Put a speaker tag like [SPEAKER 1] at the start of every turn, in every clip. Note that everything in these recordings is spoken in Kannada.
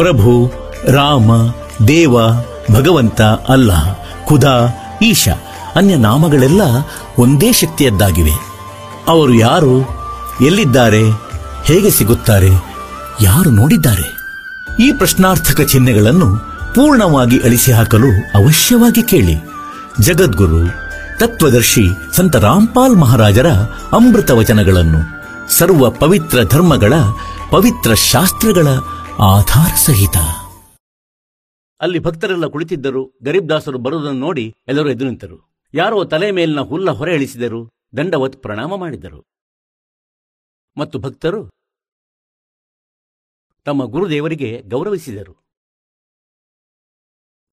[SPEAKER 1] ಪ್ರಭು, ರಾಮ, ದೇವ, ಭಗವಂತ ಅಲ್ಲಾಹ್ ಖುದಾ, ಈಶಾ. ಅನ್ಯ ನಾಮಗಳೆಲ್ಲ ಒಂದೇ ಶಕ್ತಿಯದ್ದಾಗಿವೆ. ಅವರು ಯಾರು, ಎಲ್ಲಿದ್ದಾರೆ, ಹೇಗೆ ಸಿಗುತ್ತಾರೆ, ಯಾರು ನೋಡಿದ್ದಾರೆ? ಈ ಪ್ರಶ್ನಾರ್ಥಕ ಚಿಹ್ನೆಗಳನ್ನು ಪೂರ್ಣವಾಗಿ ಅಳಿಸಿ ಹಾಕಲು ಅವಶ್ಯವಾಗಿ ಕೇಳಿ. ಜಗದ್ಗುರು, ತತ್ವದರ್ಶಿ ಸಂತ ರಾಮ್ಪಾಲ್ ಮಹಾರಾಜರ ಅಮೃತ ವಚನಗಳನ್ನು, ಸರ್ವ ಪವಿತ್ರ ಧರ್ಮಗಳ ಪವಿತ್ರ ಶಾಸ್ತ್ರಗಳ ಆಧಾರ ಸಹಿತ ಅಲ್ಲಿ ಭಕ್ತರೆಲ್ಲ ಕುಳಿತಿದ್ದರು. ಗರೀಬ್ ದಾಸರು ಬರುವುದನ್ನು ನೋಡಿ ಎಲ್ಲರೂ ಎದ್ದು ನಿಂತರು. ಯಾರೋ ತಲೆ ಮೇಲಿನ ಹುಲ್ಲ ಹೊರೆ ಇಳಿಸಿದರು ದಂಡವತ್ ಪ್ರಣಾಮ ಮಾಡಿದರು. ಮತ್ತು ಭಕ್ತರು ತಮ್ಮ ಗುರುದೇವರಿಗೆ ಗೌರವಿಸಿದರು.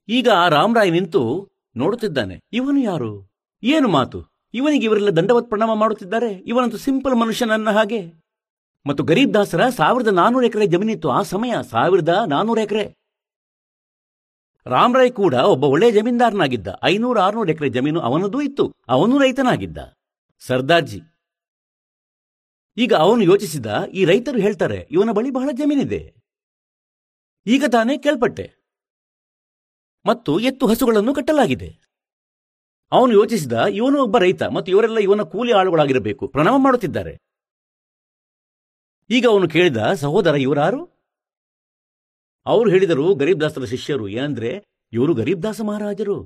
[SPEAKER 1] ಈಗ ಆ ರಾಮರಾಯ್ ನಿಂತು ನೋಡುತ್ತಿದ್ದಾನೆ. ಇವನು ಯಾರು? ಏನು ಮಾತು? ಇವನಿಗೆ ಇವರೆಲ್ಲ ದಂಡವತ್ ಪ್ರಣಾಮ ಮಾಡುತ್ತಿದ್ದಾರೆ. ಇವನಂತೂ ಸಿಂಪಲ್ ಮನುಷ್ಯನನ್ನ ಹಾಗೆ. ಮತ್ತು ಗರೀಬ್ ದಾಸರ ಸಾವಿರದ ನಾನೂರು ಎಕರೆ ಜಮೀನಿತ್ತು ಆ ಸಮಯ ಸಾವಿರದ ನಾನೂರು ಎಕರೆ. ರಾಮರಾಯ್ ಕೂಡ ಒಬ್ಬ ಒಳ್ಳೆಯ ಜಮೀನ್ದಾರನಾಗಿದ್ದ. ಐನೂರು ಆರುನೂರು ಎಕರೆ ಜಮೀನು ಅವನದೂ ಇತ್ತು. ಅವನು ರೈತನಾಗಿದ್ದ. ಸರ್ದಾರ್ಜಿ. ಈಗ ಅವನು ಯೋಚಿಸಿದ, ಈ ರೈತರು ಹೇಳ್ತಾರೆ, ಇವನ ಬಳಿ ಬಹಳ ಜಮೀನಿದೆ. ಈಗ ತಾನೇ ಕೇಳ್ಪಟ್ಟೆ. ಮತ್ತು ಎತ್ತು ಹಸುಗಳನ್ನು ಕಟ್ಟಲಾಗಿದೆ. ಅವನು ಯೋಚಿಸಿದ, ಇವನು ಒಬ್ಬ ರೈತ, ಮತ್ತು ಇವರೆಲ್ಲ ಇವನ ಕೂಲಿ ಆಳುಗಳಾಗಿರಬೇಕು. ಪ್ರಣಾಮ ಮಾಡುತ್ತಿದ್ದಾರೆ. ಈಗ ಅವನು ಕೇಳಿದ, ಸಹೋದರ, ಇವರಾರು? ಅವರು ಹೇಳಿದರು, ಗರೀಬ್ ದಾಸರ ಶಿಷ್ಯರು. ಏನಂದ್ರೆ ಇವರು ಗರೀಬ್ದಾಸ ಮಹಾರಾಜರು.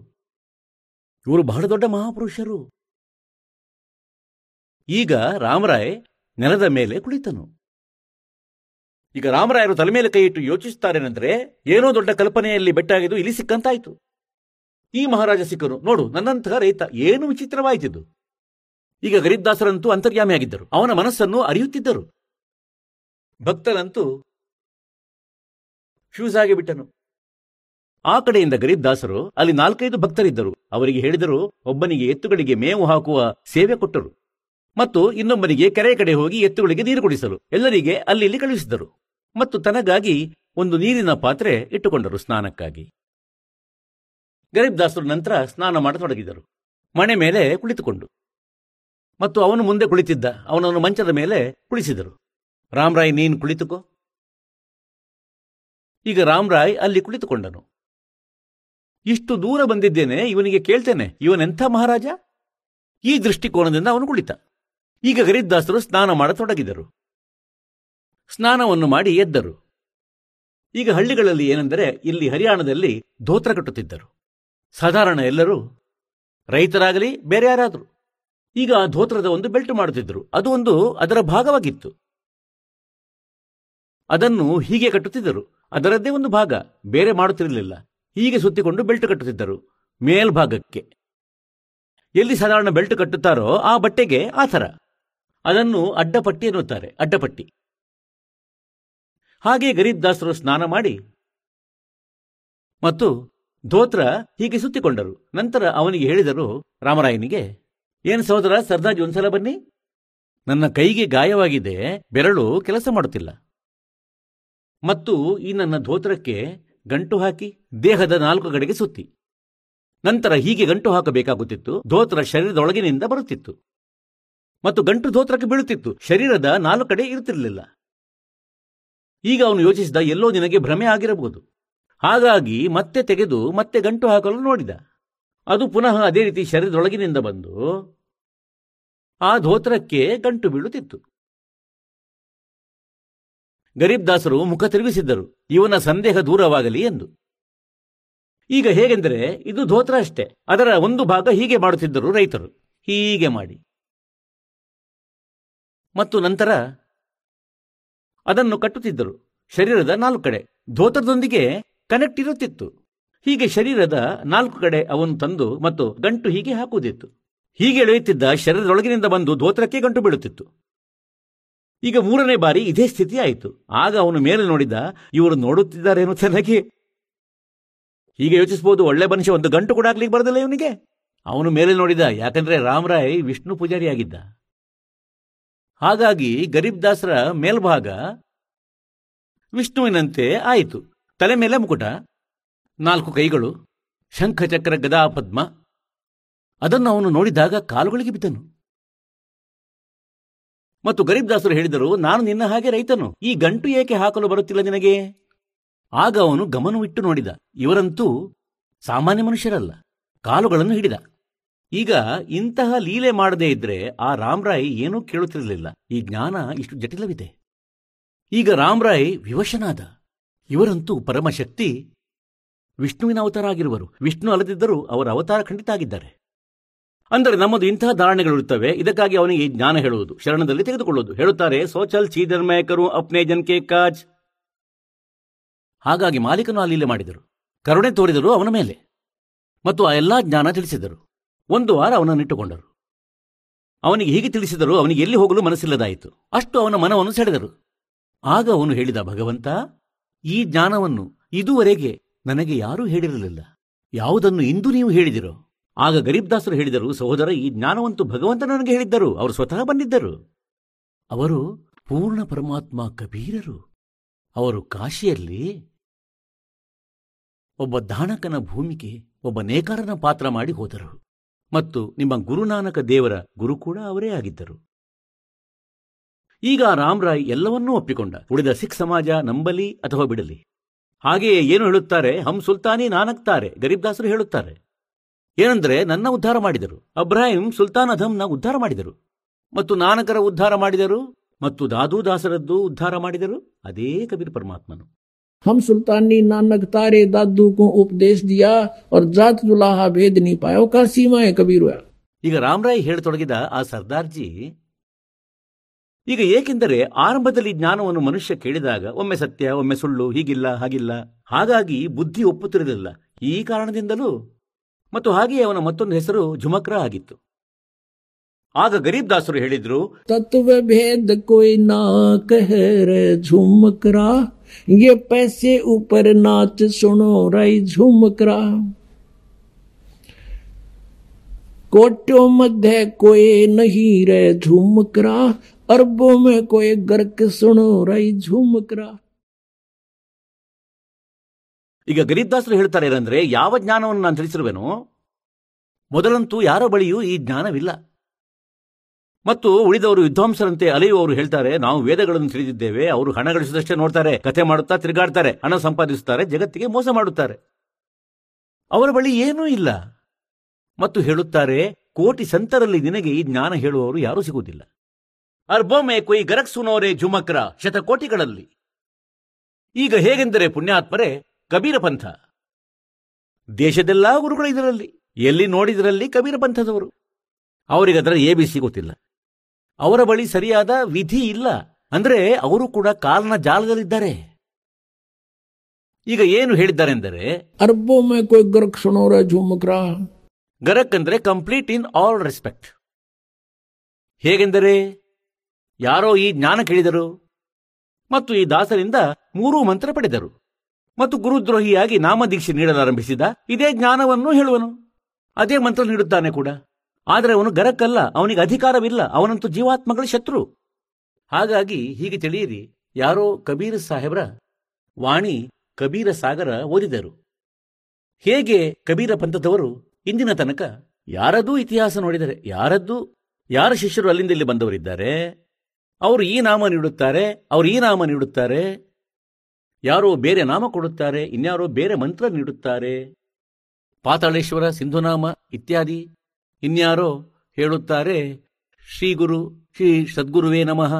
[SPEAKER 1] ಇವರು ಬಹಳ ದೊಡ್ಡ ಮಹಾಪುರುಷರು. ಈಗ ರಾಮರಾಯ್ ನೆಲದ ಮೇಲೆ ಕುಳಿತನು. ಈಗ ರಾಮರಾಯರು ತಲೆ ಮೇಲೆ ಕೈ ಇಟ್ಟು ಏನೋ ದೊಡ್ಡ ಕಲ್ಪನೆಯಲ್ಲಿ ಬೆಟ್ಟಾಗಿದ್ದು ಇಲ್ಲಿ ಸಿಕ್ಕಂತಾಯ್ತು. ಈ ಮಹಾರಾಜ ಸಿಕ್ಕನು ನೋಡು, ನನ್ನಂತಹ ರೈತ ಏನು ವಿಚಿತ್ರವಾಯಿತಿದ್ದು? ಈಗ ಗರೀಬ್ದಾಸರಂತೂ ಅಂತರ್ಯಾಮಿಯಾಗಿದ್ದರು. ಅವನ ಮನಸ್ಸನ್ನು ಅರಿಯುತ್ತಿದ್ದರು. ಭಕ್ತರಂತೂ ಫ್ಯೂಸ್ ಆಗಿ ಬಿಟ್ಟನು. ಆ ಕಡೆಯಿಂದ ಗರೀಬ್ದಾಸರು ಅಲ್ಲಿ ನಾಲ್ಕೈದು ಭಕ್ತರಿದ್ದರು. ಅವರಿಗೆ ಹೇಳಿದರು, ಒಬ್ಬನಿಗೆ ಎತ್ತುಗಳಿಗೆ ಮೇವು ಹಾಕುವ ಸೇವೆ ಕೊಟ್ಟರು ಮತ್ತು ಇನ್ನೊಬ್ಬನಿಗೆ ಕೆರೆ ಕಡೆ ಹೋಗಿ ಎತ್ತುಗಳಿಗೆ ನೀರು ಕುಡಿಸಲು. ಎಲ್ಲರಿಗೆ ಅಲ್ಲಿ ಇಲ್ಲಿ ಕಳುಹಿಸಿದರು ಮತ್ತು ತನಗಾಗಿ ಒಂದು ನೀರಿನ ಪಾತ್ರೆ ಇಟ್ಟುಕೊಂಡರು ಸ್ನಾನಕ್ಕಾಗಿ. ಗರೀಬ್ ದಾಸರು ನಂತರ ಸ್ನಾನ ಮಾಡತೊಡಗಿದರು. ಮಣೆ ಮೇಲೆ ಕುಳಿತುಕೊಂಡು ಮತ್ತು ಅವನು ಮುಂದೆ ಕುಳಿತಿದ್ದ, ಅವನನ್ನು ಮಂಚದ ಮೇಲೆ ಕುಳಿಸಿದರು. ರಾಮರಾಯ್ ನೀನು ಕುಳಿತುಕೋ. ಈಗ ರಾಮರಾಯ್ ಅಲ್ಲಿ ಕುಳಿತುಕೊಂಡನು. ಇಷ್ಟು ದೂರ ಬಂದಿದ್ದೇನೆ, ಇವನಿಗೆ ಕೇಳ್ತೇನೆ, ಇವನೆಂಥ ಮಹಾರಾಜ? ಈ ದೃಷ್ಟಿಕೋನದಿಂದ ಅವನು ಕುಳಿತ. ಈಗ ಗರೀಬ್ದಾಸರು ಸ್ನಾನ ಮಾಡತೊಡಗಿದರು. ಸ್ನಾನವನ್ನು ಮಾಡಿ ಎದ್ದರು. ಈಗ ಹಳ್ಳಿಗಳಲ್ಲಿ ಏನೆಂದರೆ, ಇಲ್ಲಿ ಹರಿಯಾಣದಲ್ಲಿ ಧೋತ್ರ ಕಟ್ಟುತ್ತಿದ್ದರು. ಸಾಧಾರಣ ಎಲ್ಲರೂ, ರೈತರಾಗಲಿ, ಬೇರೆ ಯಾರಾದರೂ, ಈಗ ಆ ಧೋತ್ರದ ಒಂದು ಬೆಲ್ಟ್ ಮಾಡುತ್ತಿದ್ದರು. ಅದು ಒಂದು ಅದರ ಭಾಗವಾಗಿತ್ತು. ಅದನ್ನು ಹೀಗೆ ಕಟ್ಟುತ್ತಿದ್ದರು. ಅದರದ್ದೇ ಒಂದು ಭಾಗ. ಬೇರೆ ಮಾಡುತ್ತಿರಲಿಲ್ಲ. ಹೀಗೆ ಸುತ್ತಿಕೊಂಡು ಬೆಲ್ಟ್ ಕಟ್ಟುತ್ತಿದ್ದರು. ಮೇಲ್ಭಾಗಕ್ಕೆ. ಎಲ್ಲಿ ಸಾಧಾರಣ ಬೆಲ್ಟ್ ಕಟ್ಟುತ್ತಾರೋ ಆ ಬಟ್ಟೆಗೆ ಆ ಥರ. ಅದನ್ನು ಅಡ್ಡಪಟ್ಟಿ ಎನ್ನುತ್ತಾರೆ. ಅಡ್ಡಪಟ್ಟಿ. ಹಾಗೆ ಗರೀಬ್ ದಾಸರು ಸ್ನಾನ ಮಾಡಿ ಮತ್ತು ಧೋತ್ರ ಹೀಗೆ ಸುತ್ತಿಕೊಂಡರು. ನಂತರ ಅವನಿಗೆ ಹೇಳಿದರು, ರಾಮರಾಯನಿಗೆ, ಏನು ಸಹೋದರ, ಸರ್ದಾಜ್ ಒಂದ್ಸಲ ಬನ್ನಿ. ನನ್ನ ಕೈಗೆ ಗಾಯವಾಗಿದೆ. ಬೆರಳು ಕೆಲಸ ಮಾಡುತ್ತಿಲ್ಲ. ಮತ್ತು ಈ ನನ್ನ ಧೋತ್ರಕ್ಕೆ ಗಂಟು ಹಾಕಿ ದೇಹದ ನಾಲ್ಕು ಕಡೆಗೆ ಸುತ್ತಿ. ನಂತರ ಹೀಗೆ ಗಂಟು ಹಾಕಬೇಕಾಗುತ್ತಿತ್ತು. ಧೋತ್ರ ಶರೀರದೊಳಗಿನಿಂದ ಬರುತ್ತಿತ್ತು. ಮತ್ತು ಗಂಟು ಧೋತ್ರಕ್ಕೆ ಬೀಳುತ್ತಿತ್ತು. ಶರೀರದ ನಾಲ್ಕು ಕಡೆ ಇರುತ್ತಿರಲಿಲ್ಲ. ಈಗ ಅವನು ಯೋಚಿಸಿದ ಎಲ್ಲೋ ನಿನಗೆ ಭ್ರಮೆ ಆಗಿರಬಹುದು. ಹಾಗಾಗಿ ಮತ್ತೆ ತೆಗೆದು ಮತ್ತೆ ಗಂಟು ಹಾಕಲು ನೋಡಿದ. ಅದು ಪುನಃ ಅದೇ ರೀತಿ ಶರೀರದೊಳಗಿನಿಂದ ಬಂದು ಆ ಧೋತ್ರಕ್ಕೆ ಗಂಟು ಬೀಳುತ್ತಿತ್ತು. ಗರೀಬ್ ದಾಸರು ಮುಖ ತಿರುಗಿಸಿದ್ದರು. ಇವನ ಸಂದೇಹ ದೂರವಾಗಲಿ ಎಂದು. ಈಗ ಹೇಗೆಂದರೆ, ಇದು ಧೋತ್ರ ಅಷ್ಟೇ. ಅದರ ಒಂದು ಭಾಗ ಹೀಗೆ ಮಾಡುತ್ತಿದ್ದರು ರೈತರು. ಹೀಗೆ ಮಾಡಿ. ಮತ್ತು ನಂತರ ಅದನ್ನು ಕಟ್ಟುತ್ತಿದ್ದರು. ಶರೀರದ ನಾಲ್ಕು ಕಡೆ. ಧೋತ್ರದೊಂದಿಗೆ ಕನೆಕ್ಟ್ ಇರುತ್ತಿತ್ತು. ಹೀಗೆ ಶರೀರದ ನಾಲ್ಕು ಕಡೆ ಅವನು ತಂದು ಮತ್ತು ಗಂಟು ಹೀಗೆ ಹಾಕುವುದಿತ್ತು. ಹೀಗೆ ಎಳೆಯುತ್ತಿದ್ದ ಶರೀರದೊಳಗಿನಿಂದ ಬಂದು ಧೋತ್ರಕ್ಕೆ ಗಂಟು ಬೀಳುತ್ತಿತ್ತು. ಈಗ ಮೂರನೇ ಬಾರಿ ಇದೇ ಸ್ಥಿತಿ ಆಯಿತು. ಆಗ ಅವನು ಮೇಲೆ ನೋಡಿದ, ಇವರು ನೋಡುತ್ತಿದ್ದಾರೇನು ಚೆನ್ನಾಗಿ. ಹೀಗೆ ಯೋಚಿಸಬಹುದು, ಒಳ್ಳೆ ಮನುಷ್ಯ ಒಂದು ಗಂಟು ಕೂಡ ಆಗ್ಲಿಕ್ಕೆ ಬರದಿಲ್ಲ ಇವನಿಗೆ. ಅವನು ಮೇಲೆ ನೋಡಿದ, ಯಾಕಂದ್ರೆ ರಾಮರಾಯ್ ವಿಷ್ಣು ಪೂಜಾರಿಯಾಗಿದ್ದ. ಹಾಗಾಗಿ ಗರೀಬ್ ದಾಸರ ಮೇಲ್ಭಾಗ ವಿಷ್ಣುವಿನಂತೆ ಆಯಿತು. ತಲೆ ಮೇಲೆ ಮುಕುಟ, ನಾಲ್ಕು ಕೈಗಳು, ಶಂಖಚಕ್ರ ಗದಾ ಪದ್ಮ ಅದನ್ನು ಅವನು ನೋಡಿದಾಗ ಕಾಲುಗಳಿಗೆ ಬಿದ್ದನು. ಮತ್ತು ಗರೀಬ್ ದಾಸರು ಹೇಳಿದರು, ನಾನು ನಿನ್ನ ಹಾಗೆ ರೈತನು. ಈ ಗಂಟು ಏಕೆ ಹಾಕಲು ಬರುತ್ತಿಲ್ಲ ನಿನಗೆ? ಆಗ ಅವನು ಗಮನವಿಟ್ಟು ನೋಡಿದ, ಇವರಂತೂ ಸಾಮಾನ್ಯ ಮನುಷ್ಯರಲ್ಲ, ಕಾಲುಗಳನ್ನು ಹಿಡಿದ. ಈಗ ಇಂತಹ ಲೀಲೆ ಮಾಡದೇ ಇದ್ರೆ ಆ ರಾಮರಾಯ್ ಏನೂ ಕೇಳುತ್ತಿರಲಿಲ್ಲ. ಈ ಜ್ಞಾನ ಇಷ್ಟು ಜಟಿಲವಿದೆ. ಈಗ ರಾಮರಾಯ್ ವಿವಶನಾದ. ಇವರಂತೂ ಪರಮಶಕ್ತಿ ವಿಷ್ಣುವಿನ ಅವತಾರ ಆಗಿರುವರು. ವಿಷ್ಣು ಅಲ್ಲದಿದ್ದರೂ ಅವರ ಅವತಾರ ಖಂಡಿತ ಆಗಿದ್ದಾರೆ. ಅಂದರೆ ನಮ್ಮದು ಇಂತಹ ಧಾರಣೆಗಳಿರುತ್ತವೆ ಇದಕ್ಕಾಗಿ ಅವನಿಗೆ ಈ ಜ್ಞಾನ ಹೇಳುವುದು. ಶರಣದಲ್ಲಿ ತೆಗೆದುಕೊಳ್ಳುವುದು. ಹೇಳುತ್ತಾರೆ, ಸೋಚಲ್ ಚೀಧರ್ಮಯಕರು ಅಪ್ನೆ ಜನಕೆ ಕಾಜ್. ಹಾಗಾಗಿ ಮಾಲೀಕನು ಅಲ್ಲಿ ಲೀಲೆ ಮಾಡಿದರು. ಕರುಣೆ ತೋರಿದರು ಅವನ ಮೇಲೆ. ಮತ್ತು ಆ ಎಲ್ಲಾ ಜ್ಞಾನ ತಿಳಿಸಿದರು. ಒಂದು ವಾರ ಅವನನ್ನಿಟ್ಟುಕೊಂಡರು ಅವನಿಗೆ ಹೀಗೆ ತಿಳಿಸಿದರು, ಅವನಿಗೆ ಎಲ್ಲಿ ಹೋಗಲು ಮನಸ್ಸಿಲ್ಲದಾಯಿತು. ಅಷ್ಟು ಅವನ ಮನವನ್ನು ಸೆಳೆದರು. ಆಗ ಅವನು ಹೇಳಿದ, ಭಗವಂತ, ಈ ಜ್ಞಾನವನ್ನು ಇದುವರೆಗೆ ನನಗೆ ಯಾರೂ ಹೇಳಿರಲಿಲ್ಲ. ಯಾವುದನ್ನು ಇಂದು ನೀವು ಹೇಳಿದಿರೋ? ಆಗ ಗರೀಬ್ದಾಸರು ಹೇಳಿದರು, ಸಹೋದರ, ಈ ಜ್ಞಾನವಂತೂ ಭಗವಂತ ನನಗೆ ಹೇಳಿದ್ದರು, ಅವರು ಸ್ವತಃ ಬಂದಿದ್ದರು. ಅವರು ಪೂರ್ಣ ಪರಮಾತ್ಮ ಕಬೀರರು. ಅವರು ಕಾಶಿಯಲ್ಲಿ ಒಬ್ಬ ದಾನಕನ ಭೂಮಿಗೆ ಒಬ್ಬ ನೇಕಾರನ ಪಾತ್ರ ಮಾಡಿ ಹೋದರು. ಮತ್ತು ನಿಮ್ಮ ಗುರುನಾನಕ ದೇವರ ಗುರು ಕೂಡ ಅವರೇ ಆಗಿದ್ದರು. ಈಗ ರಾಮ್ರಾಯ್ ಎಲ್ಲವನ್ನೂ ಒಪ್ಪಿಕೊಂಡ. ಉಳಿದ ಸಿಖ್ ಸಮಾಜ ನಂಬಲಿ ಅಥವಾ ಬಿಡಲಿ? ಹಾಗೆಯೇ ಏನು ಹೇಳುತ್ತಾರೆ? ಹಂ ಸುಲ್ತಾನಿ ನಾನಕ್ತಾರೆ ಗರೀಬ್ದಾಸರು ಹೇಳುತ್ತಾರೆ. ಏನಂದ್ರೆ ನನ್ನ ಉದ್ಧಾರ ಮಾಡಿದರು ಅಬ್ರಾಹಿಂ ಸುಲ್ತಾನ್ ಅಧಂನ ಉದ್ಧಾರ ಮಾಡಿದರು ಮತ್ತು ನಾನಕರ ಉದ್ಧಾರ ಮಾಡಿದರು ಮತ್ತು ದಾದೂ ದಾಸರದ್ದು ಉದ್ಧಾರ ಮಾಡಿದರು ಅದೇ ಕಬೀರ್ ಪರಮಾತ್ಮನು
[SPEAKER 2] हम सुल्तानी नानक तारे दादू को उपदेश दिया और जात जुलाहा भेद नहीं पाया वो का सीमा है कबीर हुआ
[SPEAKER 1] ಈಗ ರಾಮರಾಯ್ ಹೇಳತೊಡಗಿದ ಆ ಸರ್ದಾರ್ಜಿ ಈಗ ಏಕೆಂದರೆ ಆರಂಭದಲ್ಲಿ ಜ್ಞಾನವನ್ನು ಮನುಷ್ಯ ಕೇಳಿದಾಗ ಒಮ್ಮೆ ಸತ್ಯ ಒಮ್ಮೆ ಸುಳ್ಳು ಹೀಗಿಲ್ಲ ಹಾಗಿಲ್ಲ ಹಾಗಾಗಿ ಬುದ್ಧಿ ಒಪ್ಪುತ್ತಿರಲಿಲ್ಲ ಈ ಕಾರಣದಿಂದಲೂ ಮತ್ತು ಹಾಗೆಯೇ ಅವನ ಮತ್ತೊಂದು ಹೆಸರು ಝುಮಕ್ರ ಆಗಿತ್ತು ಆಗ ಗರೀಬ್ ದಾಸರು ಹೇಳಿದ್ರು
[SPEAKER 2] तत्व भेद कोई ना कह रे झुमकरा ये पैसे ऊपर नाच सुनो रई झुमकरा कोटो मध्य कोई नहीं रे झुमकरा अरबों में कोई गर्क सुनो रई झुमकरा
[SPEAKER 1] ಈಗ ಗರೀಬ್ದಾಸರು ಹೇಳ್ತಾರೆ ಏನಂದ್ರೆ, ಯಾವ ಜ್ಞಾನವನ್ನು ನಾನು ತಿಳಿಸಿರುವೆನೋ, ಮೊದಲಂತೂ ಯಾರ ಬಳಿಯೂ ಈ ಜ್ಞಾನವಿಲ್ಲ. ಮತ್ತು ಉಳಿದವರು ವಿದ್ವಾಂಸರಂತೆ ಅಲೆಯುವವರು ಹೇಳ್ತಾರೆ, ನಾವು ವೇದಗಳನ್ನು ತಿಳಿದಿದ್ದೇವೆ, ಅವರು ಹಣ ಗಳಿಸಿದಷ್ಟೇ ನೋಡ್ತಾರೆ, ಕಥೆ ಮಾಡುತ್ತಾ ತಿರುಗಾಡ್ತಾರೆ, ಹಣ ಸಂಪಾದಿಸುತ್ತಾರೆ, ಜಗತ್ತಿಗೆ ಮೋಸ ಮಾಡುತ್ತಾರೆ. ಅವರ ಬಳಿ ಏನೂ ಇಲ್ಲ. ಮತ್ತು ಹೇಳುತ್ತಾರೆ, ಕೋಟಿ ಸಂತರಲ್ಲಿ ನಿನಗೆ ಈ ಜ್ಞಾನ ಹೇಳುವವರು ಯಾರೂ ಸಿಗುವುದಿಲ್ಲ. ಅರ್ಬೊಮ್ಮೆ ಕೊಯ್ ಗರಕ್ಸುನೋರೆ ಜುಮಕ್ರ ಶತಕೋಟಿಗಳಲ್ಲಿ. ಈಗ ಹೇಗೆಂದರೆ ಪುಣ್ಯಾತ್ಮರೇ ಕಬೀರ ಪಂಥ. ದೇಶದೆಲ್ಲ ಗುರುಗಳು ಇದರಲ್ಲಿ. ಎಲ್ಲಿ ನೋಡಿದರಲ್ಲಿ ಕಬೀರ ಪಂಥದವರು. ಅವರಿಗದರ ಎ ಬಿ ಸಿ ಗೊತ್ತಿಲ್ಲ. ಅವರ ಬಳಿ ಸರಿಯಾದ ವಿಧಿ ಇಲ್ಲ. ಅಂದ್ರೆ ಅವರು ಕೂಡ ಕಾಲನ ಜಾಲದಲ್ಲಿದ್ದಾರೆ. ಈಗ ಏನು ಹೇಳಿದ್ದಾರೆಂದರೆ ಗರಕ್ ಅಂದ್ರೆ ಕಂಪ್ಲೀಟ್ ಇನ್ ಆಲ್ ರೆಸ್ಪೆಕ್ಟ್. ಹೇಗೆಂದರೆ ಯಾರೋ ಈ ಜ್ಞಾನ ಕೇಳಿದರು ಮತ್ತು ಈ ದಾಸರಿಂದ ಮೂರು ಮಂತ್ರ ಪಡೆದರು. ಮತ್ತು ಗುರುದ್ರೋಹಿಯಾಗಿ ನಾಮದೀಕ್ಷೆ ನೀಡಲಾರಂಭಿಸಿದ, ಇದೇ ಜ್ಞಾನವನ್ನು ಹೇಳುವನು. ಅದೇ ಮಂತ್ರ ನೀಡುತ್ತಾನೆ ಕೂಡ. ಆದರೆ ಅವನು ಗರಕ್ಕಲ್ಲ, ಅವನಿಗೆ ಅಧಿಕಾರವಿಲ್ಲ, ಅವನಂತೂ ಜೀವಾತ್ಮಗಳ ಶತ್ರು. ಹಾಗಾಗಿ ಹೀಗೆ ತಿಳಿಯಿರಿ, ಯಾರೋ ಕಬೀರ ಸಾಹೇಬ್ರ? ವಾಣಿ ಕಬೀರ ಸಾಗರ ಓದಿದರು. ಹೇಗೆ ಕಬೀರ ಪಂಥದವರು ಇಂದಿನ ತನಕ ಯಾರದ್ದೂ ಇತಿಹಾಸ ನೋಡಿದರೆ, ಯಾರದ್ದು, ಯಾರ ಶಿಷ್ಯರು ಅಲ್ಲಿಂದ ಇಲ್ಲಿ ಬಂದವರಿದ್ದಾರೆ? ಅವರು ಈ ನಾಮ ನೀಡುತ್ತಾರೆ, ಅವರು ಈ ನಾಮ ನೀಡುತ್ತಾರೆ? ಯಾರೋ ಬೇರೆ ನಾಮ ಕೊಡುತ್ತಾರೆ, ಇನ್ಯಾರೋ ಬೇರೆ ಮಂತ್ರ ನೀಡುತ್ತಾರೆ. ಪಾತಾಳೇಶ್ವರ, ಸಿಂಧುನಾಮ ಇತ್ಯಾದಿ ಇನ್ಯಾರೋ ಹೇಳುತ್ತಾರೆ, ಶ್ರೀ ಗುರು, ಶ್ರೀ ಸದ್ಗುರುವೇ ನಮಃ.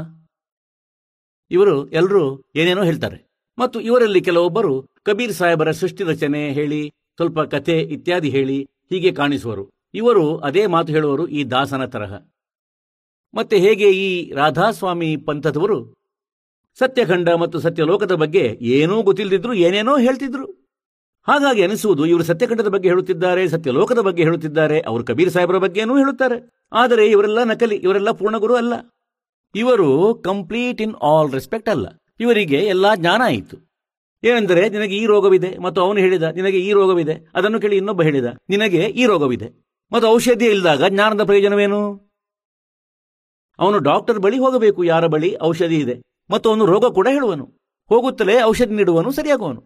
[SPEAKER 1] ಇವರು ಎಲ್ಲರೂ ಏನೇನೋ ಹೇಳ್ತಾರೆ. ಮತ್ತು ಇವರಲ್ಲಿ ಕೆಲವೊಬ್ಬರು ಕಬೀರ್ ಸಾಹೇಬರ ಸೃಷ್ಟಿ ರಚನೆ ಹೇಳಿ, ಸ್ವಲ್ಪ ಕಥೆ ಇತ್ಯಾದಿ ಹೇಳಿ, ಹೀಗೆ ಕಾಣಿಸುವರು. ಇವರು ಅದೇ ಮಾತು ಹೇಳುವರು ಈ ದಾಸನ ತರಹ. ಮತ್ತೆ ಹೇಗೆ ಈ ರಾಧಾಸ್ವಾಮಿ ಪಂಥದವರು ಸತ್ಯಖಂಡ ಮತ್ತು ಸತ್ಯಲೋಕದ ಬಗ್ಗೆ ಏನೂ ಗೊತ್ತಿಲ್ಲದಿದ್ರು ಏನೇನೋ ಹೇಳ್ತಿದ್ರು. ಹಾಗಾಗಿ ಅನಿಸುವುದು ಇವರು ಸತ್ಯಖಂಡದ ಬಗ್ಗೆ ಹೇಳುತ್ತಿದ್ದಾರೆ, ಸತ್ಯಲೋಕದ ಬಗ್ಗೆ ಹೇಳುತ್ತಿದ್ದಾರೆ, ಅವರು ಕಬೀರ್ ಸಾಹೇಬರ ಬಗ್ಗೆನೂ ಹೇಳುತ್ತಾರೆ. ಆದರೆ ಇವರೆಲ್ಲ ನಕಲಿ, ಇವರೆಲ್ಲ ಪೂರ್ಣಗುರು ಅಲ್ಲ. ಇವರು ಕಂಪ್ಲೀಟ್ ಇನ್ ಆಲ್ ರೆಸ್ಪೆಕ್ಟ್ ಅಲ್ಲ. ಇವರಿಗೆ ಎಲ್ಲಾ ಜ್ಞಾನ ಆಯಿತು. ಏನೆಂದರೆ ನಿನಗೆ ಈ ರೋಗವಿದೆ ಮತ್ತು ಅವನು ಹೇಳಿದ, ನಿನಗೆ ಈ ರೋಗವಿದೆ, ಅದನ್ನು ಕೇಳಿ ಇನ್ನೊಬ್ಬ ಹೇಳಿದ, ನಿನಗೆ ಈ ರೋಗವಿದೆ. ಮತ್ತು ಔಷಧಿ ಇಲ್ಲದಾಗ ಜ್ಞಾನದ ಪ್ರಯೋಜನವೇನು? ಅವನು ಡಾಕ್ಟರ್ ಬಳಿ ಹೋಗಬೇಕು, ಯಾರ ಬಳಿ ಔಷಧಿ ಇದೆ. ಮತ್ತು ಅವನು ರೋಗ ಕೂಡ ಹೇಳುವನು. ಹೋಗುತ್ತಲೇ ಔಷಧಿ ನೀಡುವನು, ಸರಿಯಾಗುವನು.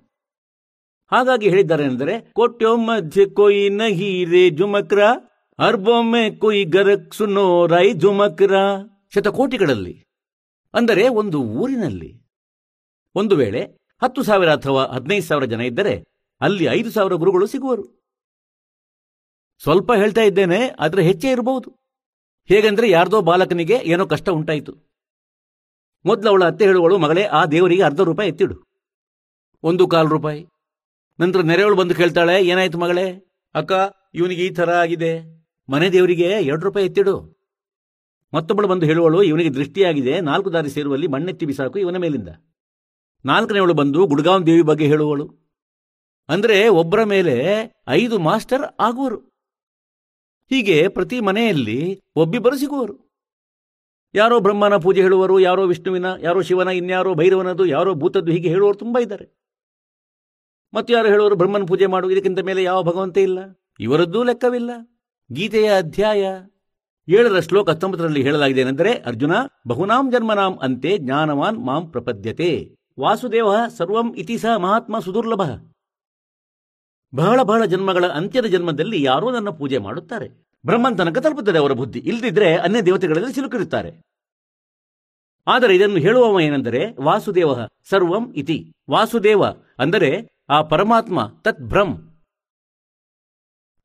[SPEAKER 1] ಹಾಗಾಗಿ ಹೇಳಿದ್ದಾರೆ ಎಂದರೆ ಮಧ್ಯ ಮಧ್ಯೆ ಕೊಯ್ ನಹೀರೆ ಜುಮಕ್ರ ಅರ್ಬೊಮ್ಮೆ ಕೊಯ್ ಗರಕ್ ಸುನೋ ರೈ ಜುಮಕ್ರ. ಶತಕೋಟಿಗಳಲ್ಲಿ, ಅಂದರೆ ಒಂದು ಊರಿನಲ್ಲಿ. ಒಂದು ವೇಳೆ ಹತ್ತು ಸಾವಿರ ಅಥವಾ ಹದಿನೈದು ಸಾವಿರ ಜನ ಇದ್ದರೆ, ಅಲ್ಲಿ ಐದು ಸಾವಿರ ಗುರುಗಳು ಸಿಗುವರು. ಸ್ವಲ್ಪ ಹೇಳ್ತಾ ಇದ್ದೇನೆ, ಆದರೆ ಹೆಚ್ಚೇ ಇರಬಹುದು. ಹೇಗೆಂದ್ರೆ, ಯಾರ್ದೋ ಬಾಲಕನಿಗೆ ಏನೋ ಕಷ್ಟ ಉಂಟಾಯಿತು. ಮೊದಲು ಅವಳ ಅತ್ತೆ ಹೇಳುವಳು ಮಗಳೇ ಆ ದೇವರಿಗೆ ಅರ್ಧ ರೂಪಾಯಿ ಎತ್ತಿಡು. ಒಂದು ಕಾಲು ರೂಪಾಯಿ. ನಂತರ ನೆರೆಯವಳು ಬಂದು ಕೇಳ್ತಾಳೆ ಏನಾಯ್ತು ಮಗಳೇ? ಅಕ್ಕ ಇವನಿಗೆ ಈ ಥರ ಆಗಿದೆ. ಮನೆ ದೇವರಿಗೆ ಎರಡು ರೂಪಾಯಿ ಎತ್ತಿಡು. ಮತ್ತೊಬ್ಬಳು ಬಂದು ಹೇಳುವಳು ಇವನಿಗೆ ದೃಷ್ಟಿಯಾಗಿದೆ ನಾಲ್ಕು ದಾರಿ ಸೇರುವಲ್ಲಿ ಮಣ್ಣೆತ್ತಿ ಬಿಸಾಕು ಇವನ ಮೇಲಿಂದ. ನಾಲ್ಕನೇವಳು ಬಂದು ಗುಡ್ಗಾಂವ್ ದೇವಿ ಬಗ್ಗೆ ಹೇಳುವಳು ಅಂದ್ರೆ ಒಬ್ಬರ ಮೇಲೆ ಐದು ಮಾಸ್ಟರ್ ಆಗುವರು. ಹೀಗೆ ಪ್ರತಿ ಮನೆಯಲ್ಲಿ ಒಬ್ಬಿಬ್ಬರು ಸಿಗುವರು. ಯಾರೋ ಬ್ರಹ್ಮನ ಪೂಜೆ ಹೇಳುವರು, ಯಾರೋ ವಿಷ್ಣುವಿನ, ಯಾರೋ ಶಿವನ, ಇನ್ಯಾರೋ ಭೈರವನದು, ಯಾರೋ ಭೂತದ್ದು ಹೀಗೆ ಹೇಳುವವರು ತುಂಬಾ ಇದ್ದಾರೆ. ಮತ್ತು ಯಾರು ಹೇಳುವರು, ಬ್ರಹ್ಮನ ಪೂಜೆ ಮಾಡು, ಇದಕ್ಕಿಂತ ಮೇಲೆ ಯಾವ ಭಗವಂತ ಇಲ್ಲ. ಇವರದ್ದೂ ಲೆಕ್ಕವಿಲ್ಲ. ಗೀತೆಯ ಅಧ್ಯಾಯ ಏಳರ ಶ್ಲೋಕ ಹತ್ತೊಂಬತ್ತರಲ್ಲಿ ಹೇಳಲಾಗಿದೆ ಏನೆಂದರೆ, ಅರ್ಜುನ, ಬಹುನಾಂ ಜನ್ಮನಾಂ ಅಂತೆ ಜ್ಞಾನವಾನ್ ಮಾಂ ಪ್ರಪದ್ಯತೆ. ವಾಸುದೇವ ಸರ್ವಂ ಇತಿ ಸಹ ಮಹಾತ್ಮ ಸುದುರ್ಲಭ. ಬಹಳ ಬಹಳ ಜನ್ಮಗಳ ಅಂತ್ಯದ ಜನ್ಮದಲ್ಲಿ ಯಾರೋ ನನ್ನ ಪೂಜೆ ಮಾಡುತ್ತಾರೆ. ಬ್ರಹ್ಮನ್ ತನಕ ತಲುಪುತ್ತದೆ ಅವರ ಬುದ್ಧಿ. ಇಲ್ಲದಿದ್ರೆ ಅನ್ಯ ದೇವತೆಗಳಲ್ಲಿ ಸಿಲುಕಿರುತ್ತಾರೆ. ಆದರೆ ಇದನ್ನು ಹೇಳುವವ ಏನೆಂದರೆ, ವಾಸುದೇವ ಸರ್ವಂ ಇತಿ. ವಾಸುದೇವ ಅಂದರೆ ಆ ಪರಮಾತ್ಮ ತತ್ ಭ್ರಂ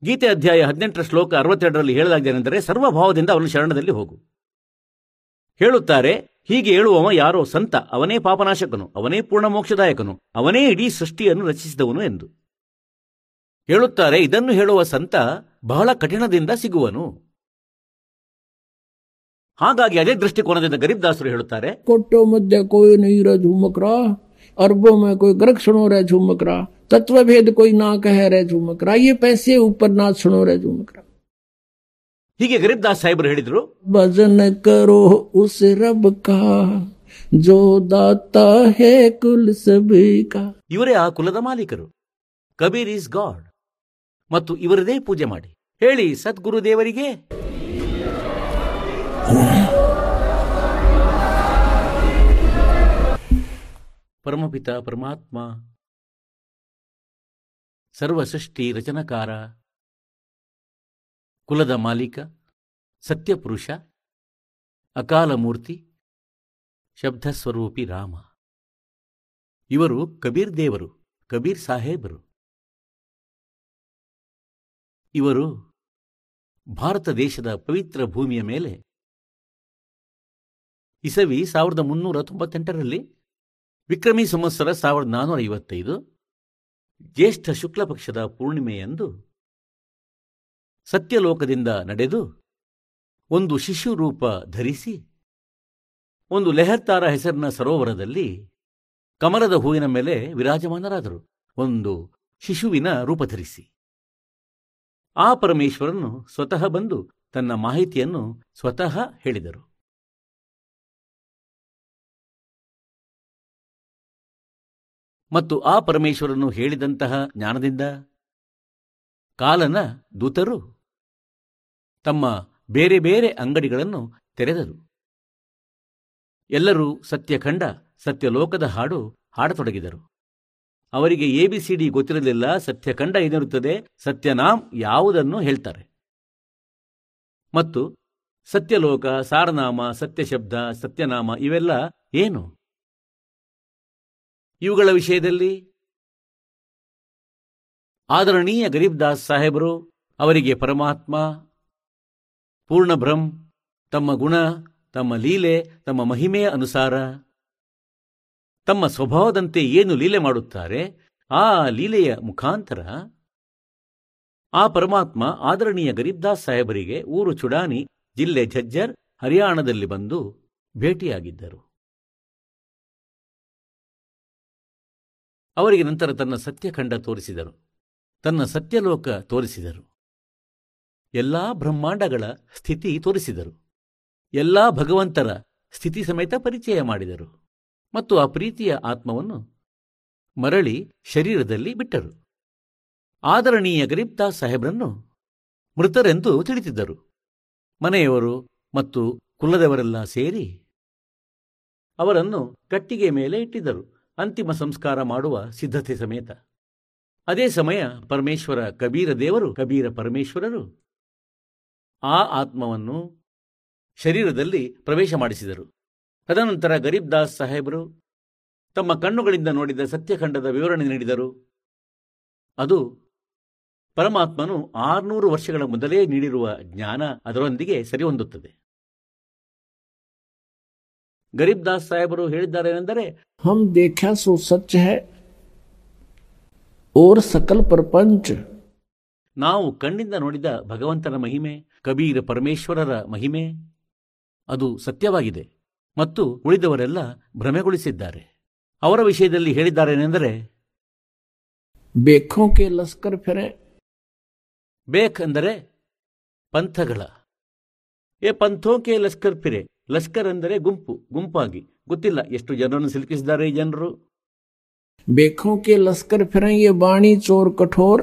[SPEAKER 1] ಗೀತೆ ಅಧ್ಯಾಯ ಹದಿನೆಂಟರ ಶ್ಲೋಕ ಅರವತ್ತೆರಡರಲ್ಲಿ ಹೇಳಲಾಗಿದೆನೆಂದರೆ ಸರ್ವಭಾವದಿಂದ ಅವನ ಶರಣದಲ್ಲಿ ಹೋಗು. ಹೇಳುತ್ತಾರೆ, ಹೀಗೆ ಹೇಳುವವ ಯಾರೋ ಸಂತ, ಅವನೇ ಪಾಪನಾಶಕನು, ಅವನೇ ಪೂರ್ಣ ಮೋಕ್ಷದಾಯಕನು, ಅವನೇ ಇಡೀ ಸೃಷ್ಟಿಯನ್ನು ರಚಿಸಿದವನು ಎಂದು. ಹೇಳುತ್ತಾರೆ, ಇದನ್ನು ಹೇಳುವ ಸಂತ ಬಹಳ ಕಠಿಣದಿಂದ ಸಿಗುವನು ಹಾಗಾಗಿ ಅದೇ ದೃಷ್ಟಿಕೋನದಿಂದ ಗರೀಬ್ದಾಸರು ಹೇಳುತ್ತಾರೆ
[SPEAKER 2] कोटो मध्य कोई नहीं रह झुमक रहा अरबों में कोई ग्रक सुनो रहे झुमक रहा तत्व भेद कोई ना कह रहे झुमक रहा ये पैसे ऊपर ना सुनो रहे झुमक रहा
[SPEAKER 1] ಹೀಗೆ ಗರೀಬ್ದಾಸ್ ಸಾಹೇಬರು ಹೇಳಿದ್ರು
[SPEAKER 2] भजन करो उस रब का जो दाता है कुल सभी का
[SPEAKER 1] ಇವರೇ ಆ ಕುಲದ ಮಾಲೀಕರು ಕಬೀರ್ ಈಸ್ ಗಾಡ್ ಮತ್ತು ಇವರದೇ ಪೂಜೆ ಮಾಡಿ. ಹೇಳಿ ಸದ್ಗುರು ದೇವರಿಗೆ ಪರಮಪಿತ ಪರಮಾತ್ಮ, ಸರ್ವಸೃಷ್ಟಿ ರಚನಕಾರ, ಕುಲದ ಮಾಲೀಕ, ಸತ್ಯಪುರುಷ, ಅಕಾಲ ಮೂರ್ತಿ, ಶಬ್ದಸ್ವರೂಪಿ ರಾಮ. ಇವರು ಕಬೀರ್ ದೇವರು, ಕಬೀರ್ ಸಾಹೇಬರು. ಇವರು ಭಾರತ ದೇಶದ ಪವಿತ್ರ ಭೂಮಿಯ ಮೇಲೆ ಇಸವಿ ಸಾವಿರದ ಮುನ್ನೂರ ತೊಂಬತ್ತೆಂಟರಲ್ಲಿ ವಿಕ್ರಮಿ ಸಂವತ್ಸರ ಸಾವಿರದ ನಾನ್ನೂರ ಐವತ್ತೈದು ಜ್ಯೇಷ್ಠ ಶುಕ್ಲ ಪಕ್ಷದ ಪೂರ್ಣಿಮೆಯಂದು ಸತ್ಯಲೋಕದಿಂದ ನಡೆದು ಒಂದು ಶಿಶು ರೂಪ ಧರಿಸಿ ಒಂದು ಲೆಹರ್ತಾರ ಹೆಸರಿನ ಸರೋವರದಲ್ಲಿ ಕಮಲದ ಹೂವಿನ ಮೇಲೆ ವಿರಾಜಮಾನರಾದರು. ಒಂದು ಶಿಶುವಿನ ರೂಪ ಧರಿಸಿ. ಆ ಪರಮೇಶ್ವರನು ಸ್ವತಃ ಬಂದು ತನ್ನ ಮಾಹಿತಿಯನ್ನು ಸ್ವತಃ ಹೇಳಿದರು. ಮತ್ತು ಆ ಪರಮೇಶ್ವರನು ಹೇಳಿದಂತಹ ಜ್ಞಾನದಿಂದ ಕಾಲನ ದೂತರು ತಮ್ಮ ಬೇರೆ ಬೇರೆ ಅಂಗಡಿಗಳನ್ನು ತೆರೆದರು. ಎಲ್ಲರೂ ಸತ್ಯಖಂಡ, ಸತ್ಯಲೋಕದ ಹಾಡು ಹಾಡತೊಡಗಿದರು. ಅವರಿಗೆ ಎ ಬಿ ಸಿ ಡಿ ಗೊತ್ತಿರಲಿಲ್ಲ. ಸತ್ಯ ಕಂಡ ಏನಿರುತ್ತದೆ? ಸತ್ಯನಾಮ್ ಯಾವುದನ್ನು ಹೇಳ್ತಾರೆ? ಮತ್ತು ಸತ್ಯಲೋಕ, ಸಾರನಾಮ, ಸತ್ಯಶಬ್ದ, ಸತ್ಯನಾಮ ಇವೆಲ್ಲ ಏನು? ಇವುಗಳ ವಿಷಯದಲ್ಲಿ ಆದರಣೀಯ ಗರೀಬ್ ದಾಸ್ ಸಾಹೇಬರು, ಅವರಿಗೆ ಪರಮಾತ್ಮ, ಪೂರ್ಣ ಬ್ರಹ್ಮ್, ತಮ್ಮ ಗುಣ, ತಮ್ಮ ಲೀಲೆ, ತಮ್ಮ ಮಹಿಮೆಯ ಅನುಸಾರ ತಮ್ಮ ಸ್ವಭಾವದಂತೆ ಏನು ಲೀಲೆ ಮಾಡುತ್ತಾರೆ, ಆ ಲೀಲೆಯ ಮುಖಾಂತರ ಆ ಪರಮಾತ್ಮ ಆದರಣೀಯ ಗರೀಬ್ದಾಸ್ ಸಾಹೇಬರಿಗೆ ಊರು ಚುಡಾನಿ ಜಿಲ್ಲೆ ಝಜ್ಜರ್, ಹರಿಯಾಣದಲ್ಲಿ ಬಂದು ಭೇಟಿಯಾಗಿದ್ದರು. ಅವರಿಗೆ ನಂತರ ತನ್ನ ಸತ್ಯಖಂಡ ತೋರಿಸಿದರು. ತನ್ನ ಸತ್ಯಲೋಕ ತೋರಿಸಿದರು. ಎಲ್ಲಾ ಬ್ರಹ್ಮಾಂಡಗಳ ಸ್ಥಿತಿ ತೋರಿಸಿದರು. ಎಲ್ಲಾ ಭಗವಂತರ ಸ್ಥಿತಿ ಸಮೇತ ಪರಿಚಯ ಮಾಡಿದರು. ಮತ್ತು ಆ ಪ್ರೀತಿಯ ಆತ್ಮವನ್ನು ಮರಳಿ ಶರೀರದಲ್ಲಿ ಬಿಟ್ಟರು. ಆದರಣೀಯ ಗರೀಬ್ತಾ ಸಾಹೇಬ್ರನ್ನು ಮೃತರೆಂದು ತಿಳಿದಿದ್ದರು ಮನೆಯವರು ಮತ್ತು ಕುಲದವರೆಲ್ಲ ಸೇರಿ ಅವರನ್ನು ಕಟ್ಟಿಗೆ ಮೇಲೆ ಇಟ್ಟಿದ್ದರು. ಅಂತಿಮ ಸಂಸ್ಕಾರ ಮಾಡುವ ಸಿದ್ಧತೆ ಸಮೇತ. ಅದೇ ಸಮಯ ಪರಮೇಶ್ವರ ಕಬೀರ ದೇವರು, ಕಬೀರ ಪರಮೇಶ್ವರರು ಆ ಆತ್ಮವನ್ನು ಶರೀರದಲ್ಲಿ ಪ್ರವೇಶ ಮಾಡಿಸಿದರು. ತದನಂತರ ಗರೀಬ್ ದಾಸ್ ಸಾಹೇಬರು ತಮ್ಮ ಕಣ್ಣುಗಳಿಂದ ನೋಡಿದ ಸತ್ಯಖಂಡದ ವಿವರಣೆ ನೀಡಿದರು. ಅದು ಪರಮಾತ್ಮನು ಆರುನೂರು ವರ್ಷಗಳ ಮೊದಲೇ ನೀಡಿರುವ ಜ್ಞಾನ ಅದರೊಂದಿಗೆ ಸರಿಹೊಂದುತ್ತದೆ. ಗರೀಬ್ ದಾಸ್ ಸಾಹೇಬರು ಹೇಳಿದ್ದಾರೆನೆಂದರೆ
[SPEAKER 2] ಹಮ್ ದೇಖ್ಯಾ ಸೋ ಸಚ್ ಹೇ ಓರ್ ಸಕಲ್ ಪ್ರಪಂಚ.
[SPEAKER 1] ನಾವು ಕಣ್ಣಿಂದ ನೋಡಿದ ಭಗವಂತನ ಮಹಿಮೆ ಕಬೀರ ಪರಮೇಶ್ವರರ ಮಹಿಮೆ ಅದು ಸತ್ಯವಾಗಿದೆ. ಮತ್ತು ಉಳಿದವರೆಲ್ಲ ಭ್ರಮೆಗೊಳಿಸಿದ್ದಾರೆ. ಅವರ ವಿಷಯದಲ್ಲಿ ಹೇಳಿದ್ದಾರೇನೆಂದರೆ
[SPEAKER 2] ಬೇಕೋಕೆ ಲಸ್ಕರ್ ಫೆರೆ.
[SPEAKER 1] ಬೇಕ್ ಅಂದರೆ ಪಂಥಗಳ. ಏ ಪಂಥೋಕೆ ಲಸ್ಕರ್ ಫಿರೆ. ಲಸ್ಕರ್ ಅಂದರೆ ಗುಂಪು ಗುಂಪಾಗಿ. ಗೊತ್ತಿಲ್ಲ ಎಷ್ಟು ಜನರನ್ನು ಸಿಲುಕಿಸಿದ್ದಾರೆ ಈ ಜನರು.
[SPEAKER 2] ಬೇಕೋಕೆ ಲಸ್ಕರ್ ಫಿರೆ ಎ ಬಾಣಿ ಚೋರ್ ಕಠೋರ್.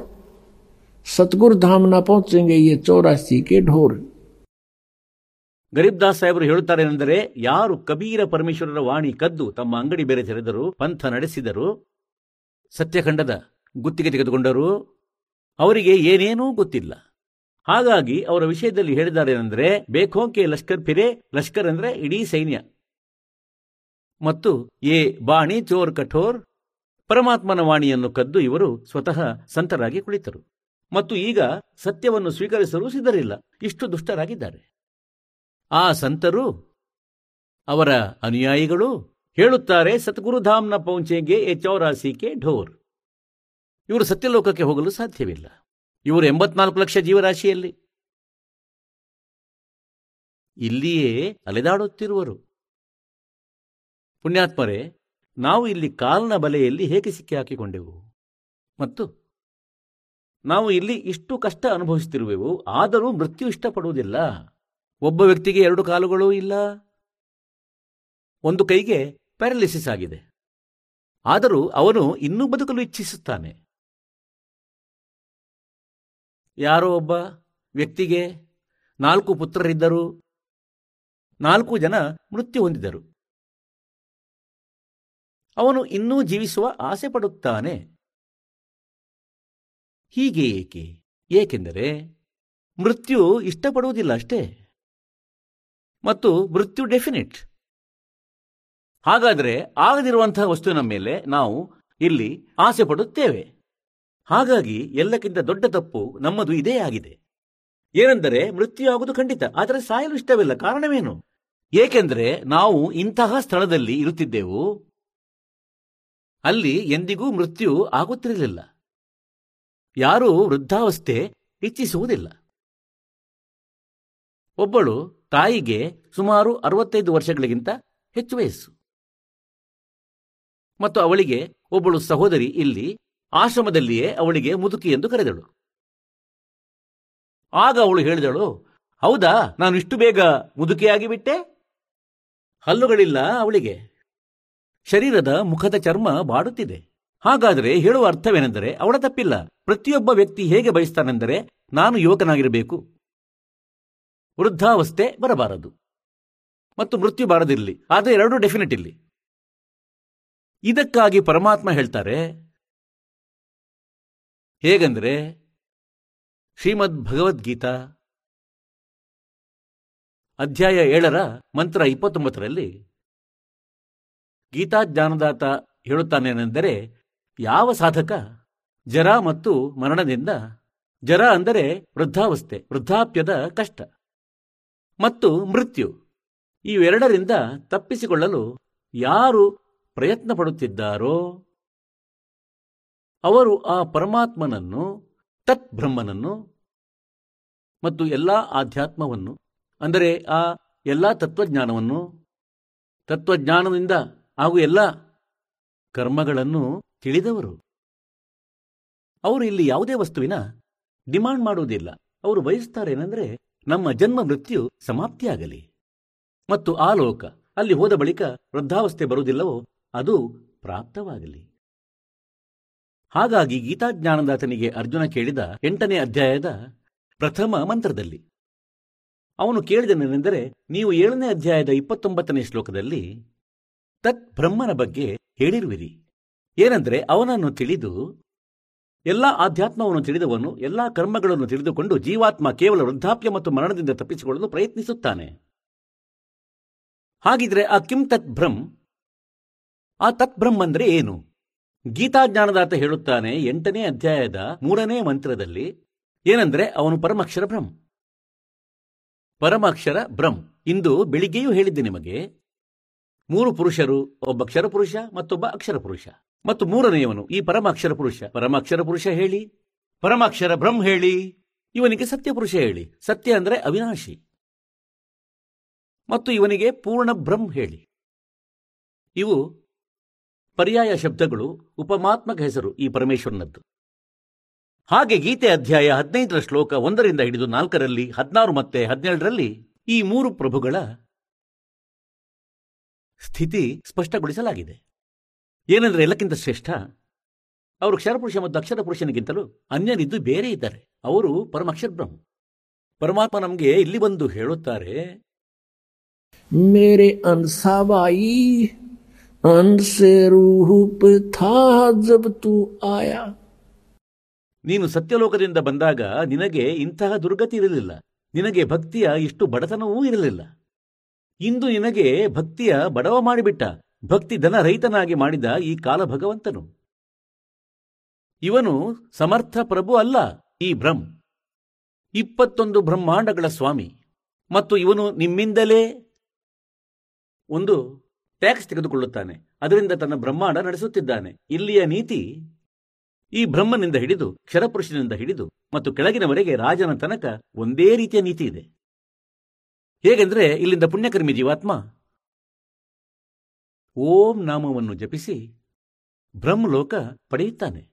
[SPEAKER 2] ಸತ್ಗುರ್ ಧಾಮ್ನ ಪಹಂಚೆಂಗೆ ಈ ಚೌರಾಸಿ ಕೆ ಢೋರ್.
[SPEAKER 1] ಗರೀಬ್ ದಾಸ್ ಸಾಹೇಬರು ಹೇಳುತ್ತಾರೆನೆಂದರೆ, ಯಾರು ಕಬೀರ ಪರಮೇಶ್ವರರ ವಾಣಿ ಕದ್ದು ತಮ್ಮ ಅಂಗಡಿ ಬೇರೆ ತೆರೆದರು, ಪಂಥ ನಡೆಸಿದರು, ಸತ್ಯಖಂಡದ ಗುತ್ತಿಗೆ ತೆಗೆದುಕೊಂಡರು, ಅವರಿಗೆ ಏನೇನೂ ಗೊತ್ತಿಲ್ಲ. ಹಾಗಾಗಿ ಅವರ ವಿಷಯದಲ್ಲಿ ಹೇಳಿದ್ದಾರೇನೆಂದರೆ, ಬೇಖೋಕೆ ಲಷ್ಕರ್ ಫಿರೆ, ಲಷ್ಕರ್ ಅಂದ್ರೆ ಇಡೀ ಸೈನ್ಯ. ಮತ್ತು ಏ ಬಾಣಿ ಚೋರ್ ಕಠೋರ್, ಪರಮಾತ್ಮನ ವಾಣಿಯನ್ನು ಕದ್ದು ಇವರು ಸ್ವತಃ ಸಂತರಾಗಿ ಕುಳಿತರು. ಮತ್ತು ಈಗ ಸತ್ಯವನ್ನು ಸ್ವೀಕರಿಸಲು ಸಿದ್ಧರಿಲ್ಲ. ಇಷ್ಟು ದುಷ್ಟರಾಗಿದ್ದಾರೆ. ಆ ಸಂತರು ಅವರ ಅನುಯಾಯಿಗಳು ಹೇಳುತ್ತಾರೆ ಸತ್ಗುರುಧಾಮ್ನ ಪೌಂಚೆಗೆ ಎ ಕೆ ಢೋರ್. ಇವರು ಸತ್ಯಲೋಕಕ್ಕೆ ಹೋಗಲು ಸಾಧ್ಯವಿಲ್ಲ. ಇವರು ಎಂಬತ್ನಾಲ್ಕು ಲಕ್ಷ ಜೀವರಾಶಿಯಲ್ಲಿ. ಇಲ್ಲಿಯೇ ಅಲೆದಾಡುತ್ತಿರುವರು. ಪುಣ್ಯಾತ್ಮರೇ, ನಾವು ಇಲ್ಲಿ ಕಾಲ್ನ ಬಲೆಯಲ್ಲಿ ಹೇಗೆ ಸಿಕ್ಕಿ ಹಾಕಿಕೊಂಡೆವು? ಮತ್ತು ನಾವು ಇಲ್ಲಿ ಇಷ್ಟು ಕಷ್ಟ ಅನುಭವಿಸುತ್ತಿರುವೆವು, ಆದರೂ ಮೃತ್ಯು ಇಷ್ಟಪಡುವುದಿಲ್ಲ. ಒಬ್ಬ ವ್ಯಕ್ತಿಗೆ ಎರಡು ಕಾಲುಗಳೂ ಇಲ್ಲ. ಒಂದು ಕೈಗೆ ಪ್ಯಾರಲಿಸಿಸ್ ಆಗಿದೆ. ಆದರೂ ಅವನು ಇನ್ನೂ ಬದುಕಲು ಇಚ್ಛಿಸುತ್ತಾನೆ. ಯಾರೋ ಒಬ್ಬ ವ್ಯಕ್ತಿಗೆ ನಾಲ್ಕು ಪುತ್ರರಿದ್ದರು. ನಾಲ್ಕು ಜನ ಮೃತ್ಯು ಹೊಂದಿದರು. ಅವನು ಇನ್ನೂ ಜೀವಿಸುವ ಆಸೆ ಪಡುತ್ತಾನೆ. ಹೀಗೆ ಏಕೆ? ಏಕೆಂದರೆ ಮೃತ್ಯು ಇಷ್ಟಪಡುವುದಿಲ್ಲ ಅಷ್ಟೇ. ಮತ್ತು ಮೃತ್ಯು ಡೆಫಿನಿಟ್. ಹಾಗಾದರೆ ಆಗದಿರುವಂತಹ ವಸ್ತುವಿನ ಮೇಲೆ ನಾವು ಇಲ್ಲಿ ಆಸೆ ಪಡುತ್ತೇವೆ. ಹಾಗಾಗಿ ಎಲ್ಲಕ್ಕಿಂತ ದೊಡ್ಡ ತಪ್ಪು ನಮ್ಮದು ಇದೇ ಆಗಿದೆ. ಏನೆಂದರೆ ಮೃತ್ಯು ಆಗುವುದು ಖಂಡಿತ, ಆದರೆ ಸಾಯಲು ಇಷ್ಟವಿಲ್ಲ. ಕಾರಣವೇನು? ಏಕೆಂದರೆ ನಾವು ಇಂತಹ ಸ್ಥಳದಲ್ಲಿ ಇರುತ್ತಿದ್ದೆವು. ಅಲ್ಲಿ ಎಂದಿಗೂ ಮೃತ್ಯು ಆಗುತ್ತಿರಲಿಲ್ಲ. ಯಾರೂ ವೃದ್ಧಾವಸ್ಥೆ ಇಚ್ಛಿಸುವುದಿಲ್ಲ. ಒಬ್ಬಳು ತಾಯಿಗೆ ಸುಮಾರು ಅರವತ್ತೈದು ವರ್ಷಗಳಿಗಿಂತ ಹೆಚ್ಚು ವಯಸ್ಸು. ಮತ್ತು ಅವಳಿಗೆ ಒಬ್ಬಳು ಸಹೋದರಿ ಇಲ್ಲಿ ಆಶ್ರಮದಲ್ಲಿಯೇ ಅವಳಿಗೆ ಮುದುಕಿ ಎಂದು ಕರೆದಳು. ಆಗ ಅವಳು ಹೇಳಿದಳು, ಹೌದಾ, ನಾನು ಇಷ್ಟು ಬೇಗ ಮುದುಕಿಯಾಗಿ ಬಿಟ್ಟೆ ಹಲ್ಲುಗಳಿಲ್ಲ ಅವಳಿಗೆ. ಶರೀರದ ಮುಖದ ಚರ್ಮ ಬಾಡುತ್ತಿದೆ. ಹಾಗಾದರೆ ಹೇಳುವ ಅರ್ಥವೇನೆಂದರೆ ಅವಳ ತಪ್ಪಿಲ್ಲ. ಪ್ರತಿಯೊಬ್ಬ ವ್ಯಕ್ತಿ ಹೇಗೆ ಬಯಸ್ತಾನೆಂದರೆ ನಾನು ಯುವಕನಾಗಿರಬೇಕು. ವೃದ್ಧಾವಸ್ಥೆ ಬರಬಾರದು. ಮತ್ತು ಮೃತ್ಯು ಬಾರದಿರಲಿ. ಆದರೆ ಎರಡೂ ಡೆಫಿನೆಟ್ ಇಲ್ಲಿ. ಇದಕ್ಕಾಗಿ ಪರಮಾತ್ಮ ಹೇಳ್ತಾರೆ, ಹೇಗೆಂದರೆ ಶ್ರೀಮದ್ ಭಗವದ್ಗೀತಾ ಅಧ್ಯಾಯ ಏಳರ ಮಂತ್ರ ಇಪ್ಪತ್ತೊಂಬತ್ತರಲ್ಲಿ ಗೀತಾಜ್ಞಾನದಾತ ಹೇಳುತ್ತಾನೇನೆಂದರೆ, ಯಾವ ಸಾಧಕ ಜರ ಮತ್ತು ಮರಣದಿಂದ, ಜರ ಅಂದರೆ ವೃದ್ಧಾವಸ್ಥೆ, ವೃದ್ಧಾಪ್ಯದ ಕಷ್ಟ. ಮತ್ತು ಮೃತ್ಯು. ಇವೆರಡರಿಂದ ತಪ್ಪಿಸಿಕೊಳ್ಳಲು ಯಾರು ಪ್ರಯತ್ನ ಪಡುತ್ತಿದ್ದಾರೋ ಅವರು ಆ ಪರಮಾತ್ಮನನ್ನು ತತ್ ಬ್ರಹ್ಮನನ್ನು ಮತ್ತು ಎಲ್ಲ ಆಧ್ಯಾತ್ಮವನ್ನು, ಅಂದರೆ ಆ ಎಲ್ಲ ತತ್ವಜ್ಞಾನವನ್ನು, ತತ್ವಜ್ಞಾನದಿಂದ ಹಾಗೂ ಎಲ್ಲ ಕರ್ಮಗಳನ್ನು ತಿಳಿದವರು. ಅವರು ಇಲ್ಲಿ ಯಾವುದೇ ವಸ್ತುವಿನ ಡಿಮಾಂಡ್ ಮಾಡುವುದಿಲ್ಲ. ಅವರು ಬಯಸುತ್ತಾರೇನೆಂದರೆ ನಮ್ಮ ಜನ್ಮ ಮೃತ್ಯು ಸಮಾಪ್ತಿಯಾಗಲಿ. ಮತ್ತು ಆ ಲೋಕ ಅಲ್ಲಿ ಹೋದ ಬಳಿಕ ವೃದ್ಧಾವಸ್ಥೆ ಬರುವುದಿಲ್ಲವೋ, ಅದು ಪ್ರಾಪ್ತವಾಗಲಿ. ಹಾಗಾಗಿ ಗೀತಾಜ್ಞಾನದಾತನಿಗೆ ಅರ್ಜುನ ಕೇಳಿದ ಎಂಟನೇ ಅಧ್ಯಾಯದ ಪ್ರಥಮ ಮಂತ್ರದಲ್ಲಿ. ಅವನು ಕೇಳಿದನೆಂದರೆ, ನೀವು ಏಳನೇ ಅಧ್ಯಾಯದ ಇಪ್ಪತ್ತೊಂಬತ್ತನೇ ಶ್ಲೋಕದಲ್ಲಿ ತತ್ ಬ್ರಹ್ಮನ ಬಗ್ಗೆ ಹೇಳಿರುವಿರಿ. ಏನೆಂದರೆ, ಅವನನ್ನು ತಿಳಿದು ಎಲ್ಲ ಆಧ್ಯಾತ್ಮವನ್ನು ತಿಳಿದವನು ಎಲ್ಲಾ ಕರ್ಮಗಳನ್ನು ತಿಳಿದುಕೊಂಡು ಜೀವಾತ್ಮ ಕೇವಲ ವೃದ್ಧಾಪ್ಯ ಮತ್ತು ಮರಣದಿಂದ ತಪ್ಪಿಸಿಕೊಳ್ಳಲು ಪ್ರಯತ್ನಿಸುತ್ತಾನೆ. ಹಾಗಿದ್ರೆ ಆ ಕಿಂ ತತ್ ಭ್ರಂ ಆ ತತ್ಬ್ರಹ್ಮ ಅಂದ್ರೆ ಏನು? ಗೀತಾಜ್ಞಾನದಾತ ಹೇಳುತ್ತಾನೆ ಎಂಟನೇ ಅಧ್ಯಾಯದ ಮೂರನೇ ಮಂತ್ರದಲ್ಲಿ ಏನಂದ್ರೆ ಅವನು ಪರಮಾಕ್ಷರ ಬ್ರಹ್ಮ. ಪರಮಾಕ್ಷರ ಬ್ರಹ್ಮ. ಇಂದು ಬೆಳಿಗ್ಗೆಯೂ ಹೇಳಿದ್ದೆ ನಿಮಗೆ, ಮೂರು ಪುರುಷರು, ಒಬ್ಬ ಕ್ಷರ ಪುರುಷ ಮತ್ತೊಬ್ಬ ಅಕ್ಷರ ಪುರುಷ ಮತ್ತು ಮೂರನೆಯವನು, ಈ ಪರಮಾಕ್ಷರ ಪುರುಷ. ಪರಮಾಕ್ಷರ ಪುರುಷ ಹೇಳಿ. ಪರಮಾಕ್ಷರ ಬ್ರಹ್ಮ ಹೇಳಿ. ಇವನಿಗೆ ಸತ್ಯ ಪುರುಷ ಹೇಳಿ. ಸತ್ಯ ಅಂದರೆ ಅವಿನಾಶಿ. ಮತ್ತು ಇವನಿಗೆ ಪೂರ್ಣ ಬ್ರಹ್ಮ ಹೇಳಿ. ಇವು ಪರ್ಯಾಯ ಶಬ್ದಗಳು, ಉಪಮಾತ್ಮಕ ಹೆಸರು ಈ ಪರಮೇಶ್ವರನದ್ದು. ಹಾಗೆ ಗೀತೆ ಅಧ್ಯಾಯ ಹದಿನೈದರ ಶ್ಲೋಕ ಒಂದರಿಂದ ಹಿಡಿದು ನಾಲ್ಕರಲ್ಲಿ, ಹದಿನಾರು ಮತ್ತೆ ಹದಿನೇಳರಲ್ಲಿ ಈ ಮೂರು ಪ್ರಭುಗಳ ಸ್ಥಿತಿ ಸ್ಪಷ್ಟಗೊಳಿಸಲಾಗಿದೆ. ಏನಂದ್ರೆ ಎಲ್ಲಕ್ಕಿಂತ ಶ್ರೇಷ್ಠ ಅವರು ಕ್ಷರಪುರುಷ ಮತ್ತು ಅಕ್ಷರ ಪುರುಷನಿಗಿಂತಲೂ ಅನ್ಯನಿದ್ದು ಬೇರೆ ಇದ್ದಾರೆ. ಅವರು ಪರಮಾಕ್ಷರ ಬ್ರಹ್ಮ. ಪರಮಾತ್ಮ ನಮಗೆ ಇಲ್ಲಿ ಬಂದು ಹೇಳುತ್ತಾರೆ
[SPEAKER 2] ಮೇರೆ ಅನ್ಸಾವಾಯಿ ಜಬ್ ತೂ ಆಯಾ.
[SPEAKER 1] ನೀನು ಸತ್ಯಲೋಕದಿಂದ ಬಂದಾಗ ನಿನಗೆ ಇಂತಹ ದುರ್ಗತಿ ಇರಲಿಲ್ಲ. ನಿನಗೆ ಭಕ್ತಿಯ ಇಷ್ಟು ಬಡತನವೂ ಇರಲಿಲ್ಲ. ಇಂದು ನಿನಗೆ ಭಕ್ತಿಯ ಬಡವ ಮಾಡಿಬಿಟ್ಟ. ಭಕ್ತಿ ರಹಿತನಾಗಿ ಮಾಡಿದ ಈ ಕಾಲ ಭಗವಂತನು ಇವನು ಸಮರ್ಥ ಪ್ರಭು ಅಲ್ಲ, ಈ ಬ್ರಹ್ಮ. ಇಪ್ಪತ್ತೊಂದು ಬ್ರಹ್ಮಾಂಡಗಳ ಸ್ವಾಮಿ. ಮತ್ತು ಇವನು ನಿಮ್ಮಿಂದಲೇ ಒಂದು ಟ್ಯಾಕ್ಸ್ ತೆಗೆದುಕೊಳ್ಳುತ್ತಾನೆ. ಅದರಿಂದ ತನ್ನ ಬ್ರಹ್ಮಾಂಡ ನಡೆಸುತ್ತಿದ್ದಾನೆ. ಇಲ್ಲಿಯ ನೀತಿ ಈ ಬ್ರಹ್ಮನಿಂದ ಹಿಡಿದು ಕ್ಷರಪುರುಷನಿಂದ ಹಿಡಿದು ಮತ್ತು ಕೆಳಗಿನವರೆಗೆ ರಾಜನ ತನಕ ಒಂದೇ ರೀತಿಯ ನೀತಿ ಇದೆ. ಹೇಗೆಂದರೆ ಇಲ್ಲಿಂದ ಪುಣ್ಯಕರ್ಮಿ ಜೀವಾತ್ಮ ಓಂ ನಾಮವನ್ನು ಜಪಿಸಿ ಬ್ರಹ್ಮಲೋಕ ಪಡೆಯುತ್ತಾನೆ.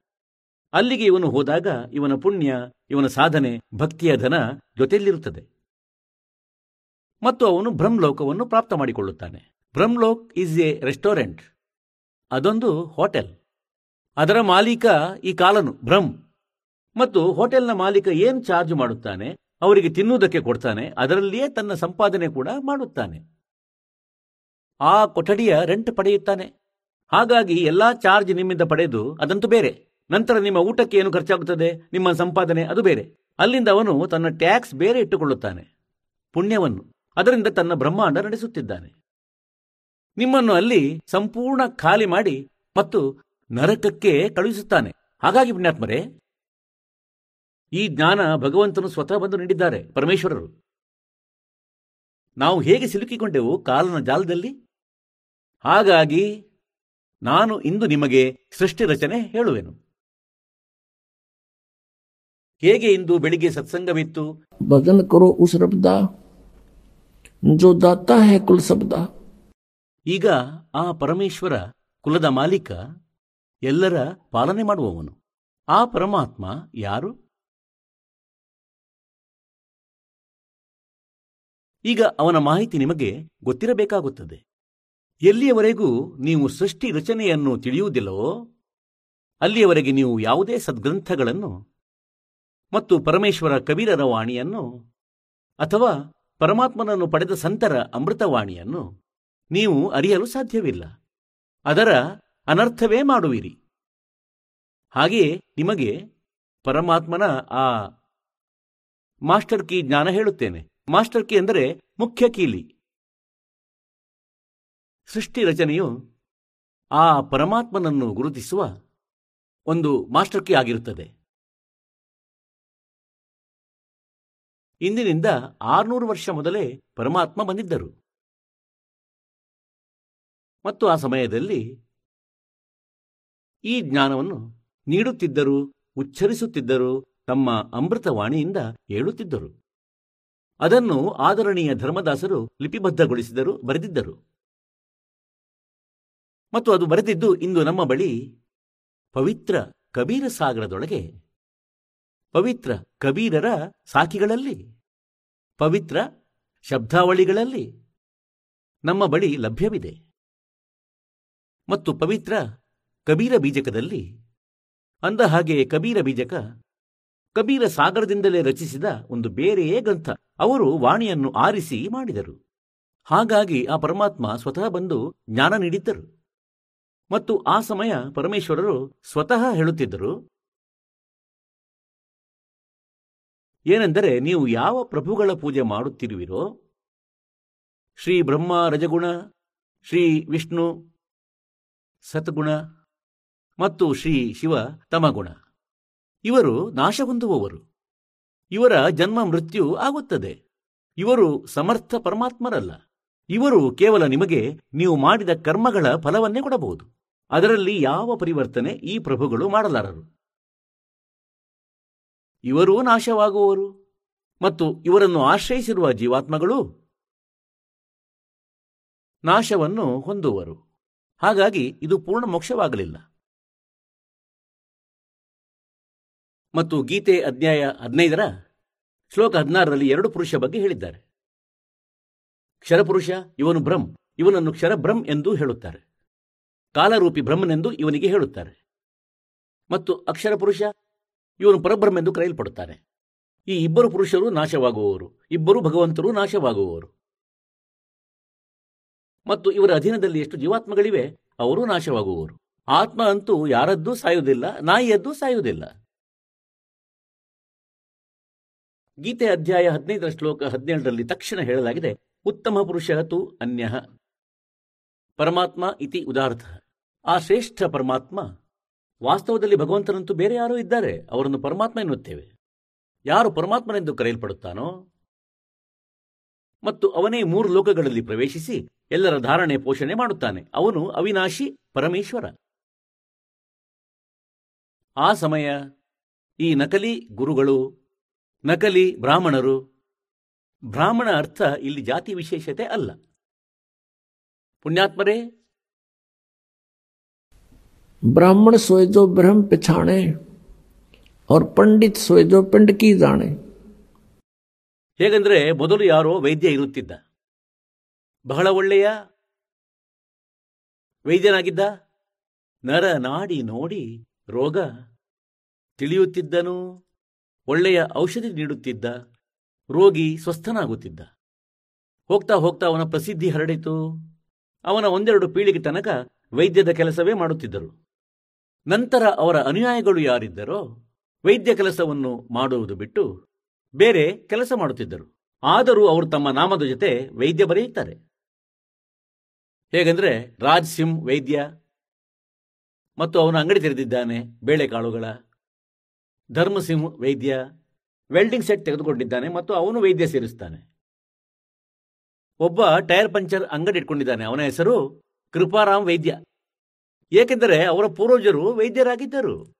[SPEAKER 1] ಅಲ್ಲಿಗೆ ಇವನು ಹೋದಾಗ ಇವನ ಪುಣ್ಯ, ಇವನ ಸಾಧನೆ, ಭಕ್ತಿಯ ಧನ ಜೊತೆಯಲ್ಲಿರುತ್ತದೆ. ಮತ್ತು ಅವನು ಬ್ರಹ್ಮಲೋಕವನ್ನು ಪ್ರಾಪ್ತ ಮಾಡಿಕೊಳ್ಳುತ್ತಾನೆ. ಬ್ರಹ್ಮಲೋಕ್ ಈಸ್ ಎ ರೆಸ್ಟೋರೆಂಟ್ ಅದೊಂದು ಹೋಟೆಲ್. ಅದರ ಮಾಲೀಕ ಈ ಕಾಲನು, ಬ್ರಹ್ಮ್. ಮತ್ತು ಹೋಟೆಲ್ನ ಮಾಲೀಕ ಏನು ಚಾರ್ಜ್ ಮಾಡುತ್ತಾನೆ, ಅವರಿಗೆ ತಿನ್ನುವುದಕ್ಕೆ ಕೊಡ್ತಾನೆ, ಅದರಲ್ಲಿಯೇ ತನ್ನ ಸಂಪಾದನೆ ಕೂಡ ಮಾಡುತ್ತಾನೆ. ಆ ಕೊಠಡಿಯ ರೆಂಟ್ ಪಡೆಯುತ್ತಾನೆ. ಹಾಗಾಗಿ ಎಲ್ಲಾ ಚಾರ್ಜ್ ನಿಮ್ಮಿಂದ ಪಡೆದು ಅದಂತೂ ಬೇರೆ. ನಂತರ ನಿಮ್ಮ ಊಟಕ್ಕೆ ಏನು ಖರ್ಚಾಗುತ್ತದೆ? ನಿಮ್ಮ ಸಂಪಾದನೆ ಅದು ಬೇರೆ. ಅಲ್ಲಿಂದ ಅವನು ತನ್ನ ಟ್ಯಾಕ್ಸ್ ಬೇರೆ ಇಟ್ಟುಕೊಳ್ಳುತ್ತಾನೆ. ಪುಣ್ಯವನ್ನು. ಅದರಿಂದ ತನ್ನ ಬ್ರಹ್ಮಾಂಡ ನಡೆಸುತ್ತಿದ್ದಾನೆ. ನಿಮ್ಮನ್ನು ಅಲ್ಲಿ ಸಂಪೂರ್ಣ ಖಾಲಿ ಮಾಡಿ ಮತ್ತು ನರಕಕ್ಕೆ ಕಳುಹಿಸುತ್ತಾನೆ. ಹಾಗಾಗಿ ಪುಣ್ಯಾತ್ಮರೇ, ಈ ಜ್ಞಾನ ಭಗವಂತನು ಸ್ವತಃ ಬಂದು ನೀಡಿದ್ದಾರೆ, ಪರಮೇಶ್ವರರು. ನಾವು ಹೇಗೆ ಸಿಲುಕಿಕೊಂಡೆವು ಕಾಲನ ಜಾಲದಲ್ಲಿ? ಹಾಗಾಗಿ ನಾನು ಇಂದು ನಿಮಗೆ ಸೃಷ್ಟಿ ರಚನೆ ಹೇಳುವೆನು. ಹೇಗೆ ಇಂದು ಬೆಳಿಗ್ಗೆ ಸತ್ಸಂಗವಿತ್ತು?
[SPEAKER 2] ಭಜನ್ ಕರೋ ಉಸ್ ಜೋ ಹೇ ಕುಲ್ ಸಬ್ದ
[SPEAKER 1] ಈಗ ಆ ಪರಮೇಶ್ವರ ಕುಲದ ಮಾಲೀಕ ಎಲ್ಲರ ಪಾಲನೆ ಮಾಡುವವನು. ಆ ಪರಮಾತ್ಮ ಯಾರು? ಈಗ ಅವನ ಮಾಹಿತಿ ನಿಮಗೆ ಗೊತ್ತಿರಬೇಕಾಗುತ್ತದೆ. ಎಲ್ಲಿಯವರೆಗೂ ನೀವು ಸೃಷ್ಟಿ ರಚನೆಯನ್ನು ತಿಳಿಯುವುದಿಲ್ಲವೋ, ಅಲ್ಲಿಯವರೆಗೆ ನೀವು ಯಾವುದೇ ಸದ್ಗ್ರಂಥಗಳನ್ನು ಮತ್ತು ಪರಮೇಶ್ವರ ಕಬೀರರ ವಾಣಿಯನ್ನು ಅಥವಾ ಪರಮಾತ್ಮನನ್ನು ಪಡೆದ ಸಂತರ ಅಮೃತವಾಣಿಯನ್ನು ನೀವು ಅರಿಯಲು ಸಾಧ್ಯವಿಲ್ಲ. ಅದರ ಅನರ್ಥವೇ ಮಾಡುವಿರಿ. ಹಾಗೆಯೇ ನಿಮಗೆ ಪರಮಾತ್ಮನ ಆ ಮಾಸ್ಟರ್ ಕೀ ಜ್ಞಾನ ಹೇಳುತ್ತೇನೆ. ಮಾಸ್ಟರ್ ಕೀ ಅಂದರೆ ಮುಖ್ಯ ಕೀಲಿ. ಸೃಷ್ಟಿ ರಚನೆಯು ಆ ಪರಮಾತ್ಮನನ್ನು ಗುರುತಿಸುವ ಒಂದು ಮಾಸ್ಟರ್ ಕೀ ಆಗಿರುತ್ತದೆ. ಇಂದಿನಿಂದ ಆರುನೂರು ವರ್ಷ ಮೊದಲೇ ಪರಮಾತ್ಮ ಬಂದಿದ್ದರು. ಮತ್ತು ಆ ಸಮಯದಲ್ಲಿ ಈ ಜ್ಞಾನವನ್ನು ನೀಡುತ್ತಿದ್ದರು, ಉಚ್ಚರಿಸುತ್ತಿದ್ದರು, ತಮ್ಮ ಅಮೃತವಾಣಿಯಿಂದ ಹೇಳುತ್ತಿದ್ದರು. ಅದನ್ನು ಆದರಣೀಯ ಧರ್ಮದಾಸರು ಲಿಪಿಬದ್ಧಗೊಳಿಸಿದರು, ಬರೆದಿದ್ದರು. ಮತ್ತು ಅದು ಬರೆದಿದ್ದು ಇಂದು ನಮ್ಮ ಬಳಿ ಪವಿತ್ರ ಕಬೀರ ಸಾಗರದೊಳಗೆ. ಪವಿತ್ರ ಕಬೀರರ ಸಾಕಿಗಳಲ್ಲಿ. ಪವಿತ್ರ ಶಬ್ದಾವಳಿಗಳಲ್ಲಿ ನಮ್ಮ ಬಳಿ ಲಭ್ಯವಿದೆ. ಮತ್ತು ಪವಿತ್ರ ಕಬೀರ ಬೀಜಕದಲ್ಲಿ. ಅಂದ ಹಾಗೆ ಕಬೀರ ಬೀಜಕ ಕಬೀರ ಸಾಗರದಿಂದಲೇ ರಚಿಸಿದ ಒಂದು ಬೇರೆಯೇ ಗ್ರಂಥ. ಅವರು ವಾಣಿಯನ್ನು ಆರಿಸಿ ಮಾಡಿದರು. ಹಾಗಾಗಿ ಆ ಪರಮಾತ್ಮ ಸ್ವತಃ ಬಂದು ಜ್ಞಾನ ನೀಡಿದ್ದರು. ಮತ್ತು ಆ ಸಮಯ ಪರಮೇಶ್ವರರು ಸ್ವತಃ ಹೇಳುತ್ತಿದ್ದರು, ಏನೆಂದರೆ ನೀವು ಯಾವ ಪ್ರಭುಗಳ ಪೂಜೆ ಮಾಡುತ್ತಿರುವಿರೋ? ಶ್ರೀ ಬ್ರಹ್ಮ ರಜಗುಣ, ಶ್ರೀ ವಿಷ್ಣು ಸತ್ಗುಣ ಮತ್ತು ಶ್ರೀ ಶಿವ ತಮಗುಣ. ಇವರು ನಾಶ ಹೊಂದುವವರು. ಇವರ ಜನ್ಮ ಮೃತ್ಯು ಆಗುತ್ತದೆ. ಇವರು ಸಮರ್ಥ ಪರಮಾತ್ಮರಲ್ಲ. ಇವರು ಕೇವಲ ನಿಮಗೆ ನೀವು ಮಾಡಿದ ಕರ್ಮಗಳ ಫಲವನ್ನೇ ಕೊಡಬಹುದು. ಅದರಲ್ಲಿ ಯಾವ ಪರಿವರ್ತನೆ ಈ ಪ್ರಭುಗಳು ಮಾಡಲಾರರು? ಇವರೂ ನಾಶವಾಗುವವರು ಮತ್ತು ಇವರನ್ನು ಆಶ್ರಯಿಸಿರುವ ಜೀವಾತ್ಮಗಳು ನಾಶವನ್ನು ಹೊಂದುವರು. ಹಾಗಾಗಿ ಇದು ಪೂರ್ಣ ಮೋಕ್ಷವಾಗಲಿಲ್ಲ. ಮತ್ತು ಗೀತೆ ಅಧ್ಯಾಯ ಹದಿನೈದರ ಶ್ಲೋಕ ಹದಿನಾರರಲ್ಲಿ ಎರಡು ಪುರುಷ ಬಗ್ಗೆ ಹೇಳಿದ್ದಾರೆ. ಕ್ಷರಪುರುಷ, ಇವನು ಬ್ರಹ್ಮ್. ಇವನನ್ನು ಕ್ಷರಬ್ರಹ್ಮ್ ಎಂದು ಹೇಳುತ್ತಾರೆ. ಕಾಲರೂಪಿ ಬ್ರಹ್ಮನೆಂದು ಇವನಿಗೆ ಹೇಳುತ್ತಾರೆ. ಮತ್ತು ಅಕ್ಷರ ಪುರುಷ ಇವನು ಪರಬ್ರಹ್ಮೆಂದು ಕರೆಯಲ್ಪಡುತ್ತಾನೆ. ಈ ಇಬ್ಬರು ಪುರುಷರು ನಾಶವಾಗುವವರು. ಇಬ್ಬರು ಭಗವಂತರು ನಾಶವಾಗುವವರು. ಮತ್ತು ಇವರ ಅಧೀನದಲ್ಲಿ ಎಷ್ಟು ಜೀವಾತ್ಮಗಳಿವೆ, ಅವರು ನಾಶವಾಗುವವರು ಆತ್ಮ ಅಂತೂ ಯಾರದ್ದೂ ಸಾಯುವುದಿಲ್ಲ, ನಾಯಿಯದ್ದು ಸಾಯುವುದಿಲ್ಲ. ಗೀತೆ ಅಧ್ಯಾಯ ಹದಿನೈದರ ಶ್ಲೋಕ ಹದಿನೇಳರಲ್ಲಿ ತಕ್ಷಣ ಹೇಳಲಾಗಿದೆ ಉತ್ತಮ ಪುರುಷ ತು ಅನ್ಯ. ಪರಮಾತ್ಮ ಇತಿ ಉದಾರ್ಥ. ಆ ಶ್ರೇಷ್ಠ ಪರಮಾತ್ಮ, ವಾಸ್ತವದಲ್ಲಿ ಭಗವಂತನಂತೂ ಬೇರೆ ಯಾರೋ ಇದ್ದಾರೆ, ಅವರನ್ನು ಪರಮಾತ್ಮ ಎನ್ನುತ್ತೇವೆ. ಯಾರು ಪರಮಾತ್ಮನೆಂದು ಕರೆಯಲ್ಪಡುತ್ತಾನೋ? ಮತ್ತು ಅವನೇ ಮೂರು ಲೋಕಗಳಲ್ಲಿ ಪ್ರವೇಶಿಸಿ ಎಲ್ಲರ ಧಾರಣೆ ಪೋಷಣೆ ಮಾಡುತ್ತಾನೆ. ಅವನು ಅವಿನಾಶಿ ಪರಮೇಶ್ವರ. ಆ ಸಮಯ ಈ ನಕಲಿ ಗುರುಗಳು, ನಕಲಿ ಬ್ರಾಹ್ಮಣರು ಬ್ರಾಹ್ಮಣ ಅರ್ಥ ಇಲ್ಲಿ ಜಾತಿ ವಿಶೇಷತೆ ಅಲ್ಲ ಪುಣ್ಯಾತ್ಮರೇ
[SPEAKER 2] ब्राह्मण सोए जो ब्रह्म पिछाणे और पंडित सोए जो पिंड की जाने
[SPEAKER 1] ಹೇಗೆಂದ್ರೆ ಮೊದಲು ಯಾರೋ ವೈದ್ಯ ಇರುತ್ತಿದ್ದ ಬಹಳ ಒಳ್ಳೆಯ ವೈದ್ಯನಾಗಿದ್ದ ನರ ನಾಡಿ ನೋಡಿ ರೋಗ ತಿಳಿಯುತ್ತಿದ್ದನು ಒಳ್ಳೆಯ ಔಷಧಿ ನೀಡುತ್ತಿದ್ದ ರೋಗಿ ಸ್ವಸ್ಥನಾಗುತ್ತಿದ್ದ. ಹೋಗ್ತಾ ಹೋಗ್ತಾ ಅವನ ಪ್ರಸಿದ್ಧಿ ಹರಡಿತು. ಅವನ ಒಂದೆರಡು ಪೀಳಿಗೆ ತನಕ ವೈದ್ಯದ ಕೆಲಸವೇ ಮಾಡುತ್ತಿದ್ದರು. ನಂತರ ಅವರ ಅನುಯಾಯಿಗಳು ಯಾರಿದ್ದರೋ ವೈದ್ಯ ಕೆಲಸವನ್ನು ಮಾಡುವುದು ಬಿಟ್ಟು ಬೇರೆ ಕೆಲಸ ಮಾಡುತ್ತಿದ್ದರು. ಆದರೂ ಅವರು ತಮ್ಮ ನಾಮದ ಜೊತೆ ವೈದ್ಯ ಬರೆಯುತ್ತಾರೆ. ಹೇಗೆಂದ್ರೆ ರಾಜ್ ಸಿಂಗ್ ವೈದ್ಯ ಮತ್ತು ಅವನ ಅಂಗಡಿ ತೆರೆದಿದ್ದಾನೆ, ಬೇಳೆಕಾಳುಗಳ. ಧರ್ಮಸಿಂಹ ವೈದ್ಯ. ವೆಲ್ಡಿಂಗ್ ಸೆಟ್ ತೆಗೆದುಕೊಂಡಿದ್ದಾನೆ ಮತ್ತು ಅವನು ವೈದ್ಯ ಸೇರಿಸ್ತಾನೆ. ಒಬ್ಬ ಟೈರ್ ಪಂಚರ್ ಅಂಗಡಿ ಇಟ್ಕೊಂಡಿದ್ದಾನೆ. ಅವನ ಹೆಸರು ಕೃಪಾರಾಮ್ ವೈದ್ಯ. ಏಕೆಂದರೆ ಅವರ ಪೂರ್ವಜರು ವೈದ್ಯರಾಗಿದ್ದರು.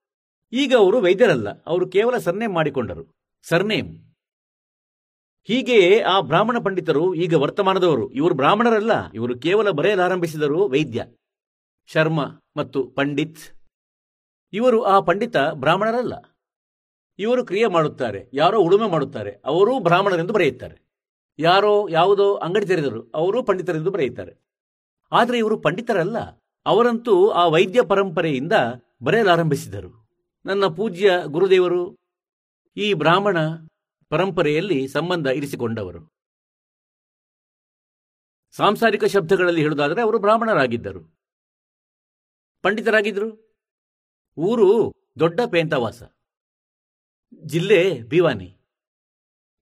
[SPEAKER 1] ಈಗ ಅವರು ವೈದ್ಯರಲ್ಲ. ಅವರು ಕೇವಲ ಸರ್ನೇಮ್ ಮಾಡಿಕೊಂಡರು. ಸರ್ನೇಮ್. ಹೀಗೆಯೇ ಆ ಬ್ರಾಹ್ಮಣ ಪಂಡಿತರು ಈಗ ವರ್ತಮಾನದವರು. ಇವರು ಬ್ರಾಹ್ಮಣರಲ್ಲ. ಇವರು ಕೇವಲ ಬರೆಯಲಾರಂಭಿಸಿದರು ವೈದ್ಯ. ಶರ್ಮ ಮತ್ತು ಪಂಡಿತ್. ಇವರು ಆ ಪಂಡಿತ ಬ್ರಾಹ್ಮಣರಲ್ಲ. ಇವರು ಕ್ರಿಯೆ ಮಾಡುತ್ತಾರೆ, ಯಾರೋ ಉಳುಮೆ ಮಾಡುತ್ತಾರೆ, ಅವರೂ ಬ್ರಾಹ್ಮಣರೆಂದು ಬರೆಯುತ್ತಾರೆ. ಯಾರೋ ಯಾವುದೋ ಅಂಗಡಿ ತೆರೆದರು ಅವರೂ ಪಂಡಿತರೆಂದು ಬರೆಯುತ್ತಾರೆ. ಆದರೆ ಇವರು ಪಂಡಿತರಲ್ಲ, ಅವರಂತೂ ಆ ವೈದ್ಯ ಪರಂಪರೆಯಿಂದ ಬರೆಯಲಾರಂಭಿಸಿದರು. ನನ್ನ ಪೂಜ್ಯ ಗುರುದೇವರು, ಈ ಬ್ರಾಹ್ಮಣ ಪರಂಪರೆಯಲ್ಲಿ ಸಂಬಂಧ ಇರಿಸಿಕೊಂಡವರು. ಸಾಂಸಾರಿಕ ಶಬ್ದಗಳಲ್ಲಿ ಹೇಳುವುದಾದರೆ ಅವರು ಬ್ರಾಹ್ಮಣರಾಗಿದ್ದರು. ಪಂಡಿತರಾಗಿದ್ದರು. ಊರು ದೊಡ್ಡ ಪೇಂತವಾಸ. ಜಿಲ್ಲೆ ಭಿವಾನಿ.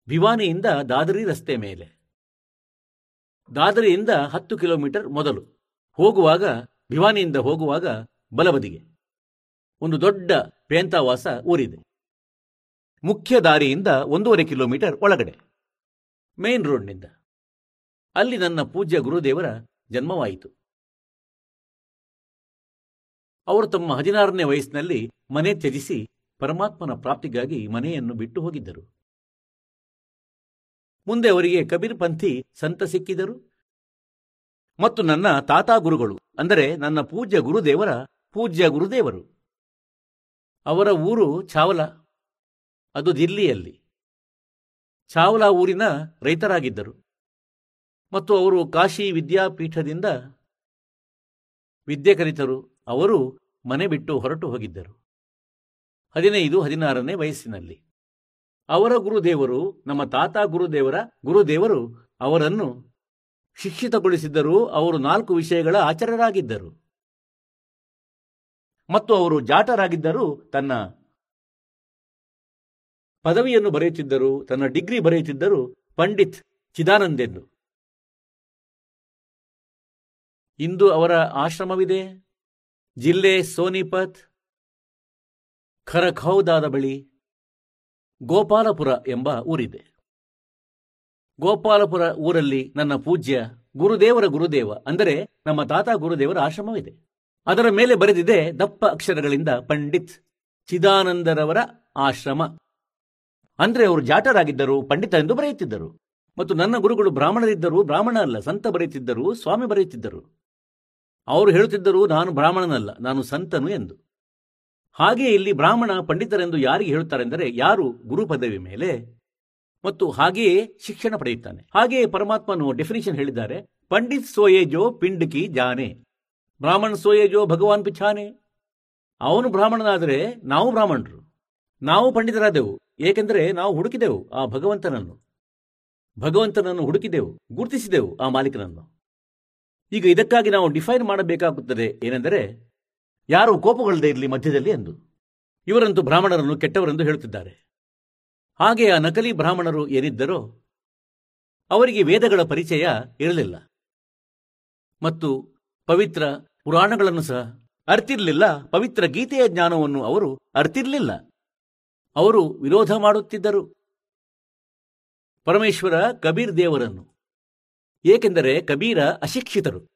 [SPEAKER 1] ಭಿವಾನಿಯಿಂದ ದಾದರಿ ರಸ್ತೆ ಮೇಲೆ. ದಾದರಿಯಿಂದ ಹತ್ತು ಕಿಲೋಮೀಟರ್ ಮೊದಲು. ಹೋಗುವಾಗ, ಭಿವಾನಿಯಿಂದ ಹೋಗುವಾಗ ಬಲಬದಿಗೆ. ಒಂದು ದೊಡ್ಡ ಪೇಂತಾವಾಸ ಊರಿದೆ. ಮುಖ್ಯ ದಾರಿಯಿಂದ ಒಂದೂವರೆ ಕಿಲೋಮೀಟರ್ ಒಳಗಡೆ. ಮೇನ್ ರೋಡ್ನಿಂದ. ಅಲ್ಲಿ ನನ್ನ ಪೂಜ್ಯ ಗುರುದೇವರ ಜನ್ಮವಾಯಿತು. ಅವರು ತಮ್ಮ ಹದಿನಾರನೇ ವಯಸ್ಸಿನಲ್ಲಿ ಮನೆ ತ್ಯಜಿಸಿ ಪರಮಾತ್ಮನ ಪ್ರಾಪ್ತಿಗಾಗಿ ಮನೆಯನ್ನು ಬಿಟ್ಟು ಹೋಗಿದ್ದರು. ಮುಂದೆ ಅವರಿಗೆ ಕಬೀರ್ ಪಂಥಿ ಸಂತ ಸಿಕ್ಕಿದರು. ಮತ್ತು ನನ್ನ ತಾತ ಗುರುಗಳು, ಅಂದರೆ ನನ್ನ ಪೂಜ್ಯ ಗುರುದೇವರ ಪೂಜ್ಯ ಗುರುದೇವರು. ಅವರ ಊರು ಚಾವಲ, ಅದು ದಿಲ್ಲಿಯಲ್ಲಿ. ಚಾವಲಾ ಊರಿನ ರೈತರಾಗಿದ್ದರು. ಮತ್ತು ಅವರು ಕಾಶಿ ವಿದ್ಯಾಪೀಠದಿಂದ ವಿದ್ಯೆ ಕಲಿತರು. ಅವರು ಮನೆ ಬಿಟ್ಟು ಹೊರಟು ಹೋಗಿದ್ದರು. ಹದಿನೈದು, ಹದಿನಾರನೇ ವಯಸ್ಸಿನಲ್ಲಿ. ಅವರ ಗುರುದೇವರು, ನಮ್ಮ ತಾತ ಗುರುದೇವರ ಗುರುದೇವರು ಅವರನ್ನು ಶಿಕ್ಷಿತಗೊಳಿಸಿದ್ದರೂ ಅವರು ನಾಲ್ಕು ವಿಷಯಗಳ ಆಚಾರ್ಯರಾಗಿದ್ದರು. ಮತ್ತು ಅವರು ಜಾಟರಾಗಿದ್ದರೂ ತನ್ನ ಪದವಿಯನ್ನು ಬರೆಯುತ್ತಿದ್ದರು, ತನ್ನ ಡಿಗ್ರಿ ಬರೆಯುತ್ತಿದ್ದರು ಪಂಡಿತ್ ಚಿದಾನಂದೆಂದು. ಇಂದು ಅವರ ಆಶ್ರಮವಿದೆ. ಜಿಲ್ಲೆ ಸೋನಿಪತ್ ಖರಖೌದಾದ ಬಳಿ ಗೋಪಾಲಪುರ ಎಂಬ ಊರಿದೆ. ಗೋಪಾಲಪುರ ಊರಲ್ಲಿ ನನ್ನ ಪೂಜ್ಯ ಗುರುದೇವರ ಗುರುದೇವ ಅಂದರೆ ನಮ್ಮ ತಾತ ಗುರುದೇವರ ಆಶ್ರಮವಿದೆ. ಅದರ ಮೇಲೆ ಬರೆದಿದೆ ದಪ್ಪ ಅಕ್ಷರಗಳಿಂದ ಪಂಡಿತ್ ಚಿದಾನಂದರವರ ಆಶ್ರಮ. ಅಂದ್ರೆ ಅವರು ಜಾಟರಾಗಿದ್ದರು ಪಂಡಿತ ಎಂದು ಬರೆಯುತ್ತಿದ್ದರು. ಮತ್ತು ನನ್ನ ಗುರುಗಳು ಬ್ರಾಹ್ಮಣರಿದ್ದರು ಬ್ರಾಹ್ಮಣ ಅಲ್ಲ, ಸಂತ ಬರೆಯುತ್ತಿದ್ದರು ಸ್ವಾಮಿ ಬರೆಯುತ್ತಿದ್ದರು. ಅವರು ಹೇಳುತ್ತಿದ್ದರು, ನಾನು ಬ್ರಾಹ್ಮಣನಲ್ಲ, ನಾನು ಸಂತನು ಎಂದು. ಹಾಗೆ ಇಲ್ಲಿ ಬ್ರಾಹ್ಮಣ ಪಂಡಿತರೆಂದು ಯಾರಿಗೆ ಹೇಳುತ್ತಾರೆಂದರೆ ಯಾರು ಗುರು ಪದವಿ ಮೇಲೆ ಮತ್ತು ಹಾಗೆಯೇ ಶಿಕ್ಷಣ ಪಡೆಯುತ್ತಾನೆ. ಹಾಗೆಯೇ ಪರಮಾತ್ಮನು ಡೆಫಿನಿಷನ್ ಹೇಳಿದ್ದಾರೆ. ಪಂಡಿತ್ ಸೋಯೇಜೋ ಪಿಂಡ್ ಕಿ ಜಾನೆ. ಬ್ರಾಹ್ಮಣ ಸೋಯೇಜೋ ಭಗವಾನ್ ಪಿಛಾನೆ ಅವನು ಬ್ರಾಹ್ಮಣನಾದರೆ ನಾವು ಬ್ರಾಹ್ಮಣರು. ನಾವು ಪಂಡಿತರಾದೆವು. ಏಕೆಂದರೆ ನಾವು ಹುಡುಕಿದೆವು ಆ ಭಗವಂತನನ್ನು. ಭಗವಂತನನ್ನು ಹುಡುಕಿದೆವು, ಗುರುತಿಸಿದೆವು ಆ ಮಾಲೀಕನನ್ನು. ಈಗ ಇದಕ್ಕಾಗಿ ನಾವು ಡಿಫೈನ್ ಮಾಡಬೇಕಾಗುತ್ತದೆ ಏನೆಂದರೆ ಯಾರು ಕೋಪಗೊಳ್ಳದೆ ಇರಲಿ ಮಧ್ಯದಲ್ಲಿ ಎಂದು. ಇವರಂತೂ ಬ್ರಾಹ್ಮಣರನ್ನು ಕೆಟ್ಟವರೆಂದು ಹೇಳುತ್ತಿದ್ದಾರೆ. ಹಾಗೆ ಆ ನಕಲಿ ಬ್ರಾಹ್ಮಣರು ಏನಿದ್ದರೋ ಅವರಿಗೆ ವೇದಗಳ ಪರಿಚಯ ಇರಲಿಲ್ಲ. ಮತ್ತು ಪವಿತ್ರ ಪುರಾಣಗಳನ್ನು ಸಹ ಅರ್ತಿರಲಿಲ್ಲ. ಪವಿತ್ರ ಗೀತೆಯ ಜ್ಞಾನವನ್ನು ಅವರು ಅರ್ತಿರಲಿಲ್ಲ. ಅವರು ವಿರೋಧ ಮಾಡುತ್ತಿದ್ದರು. ಪರಮೇಶ್ವರ ಕಬೀರ್ ದೇವರನ್ನು, ಏಕೆಂದರೆ ಕಬೀರ ಅಶಿಕ್ಷಿತರು.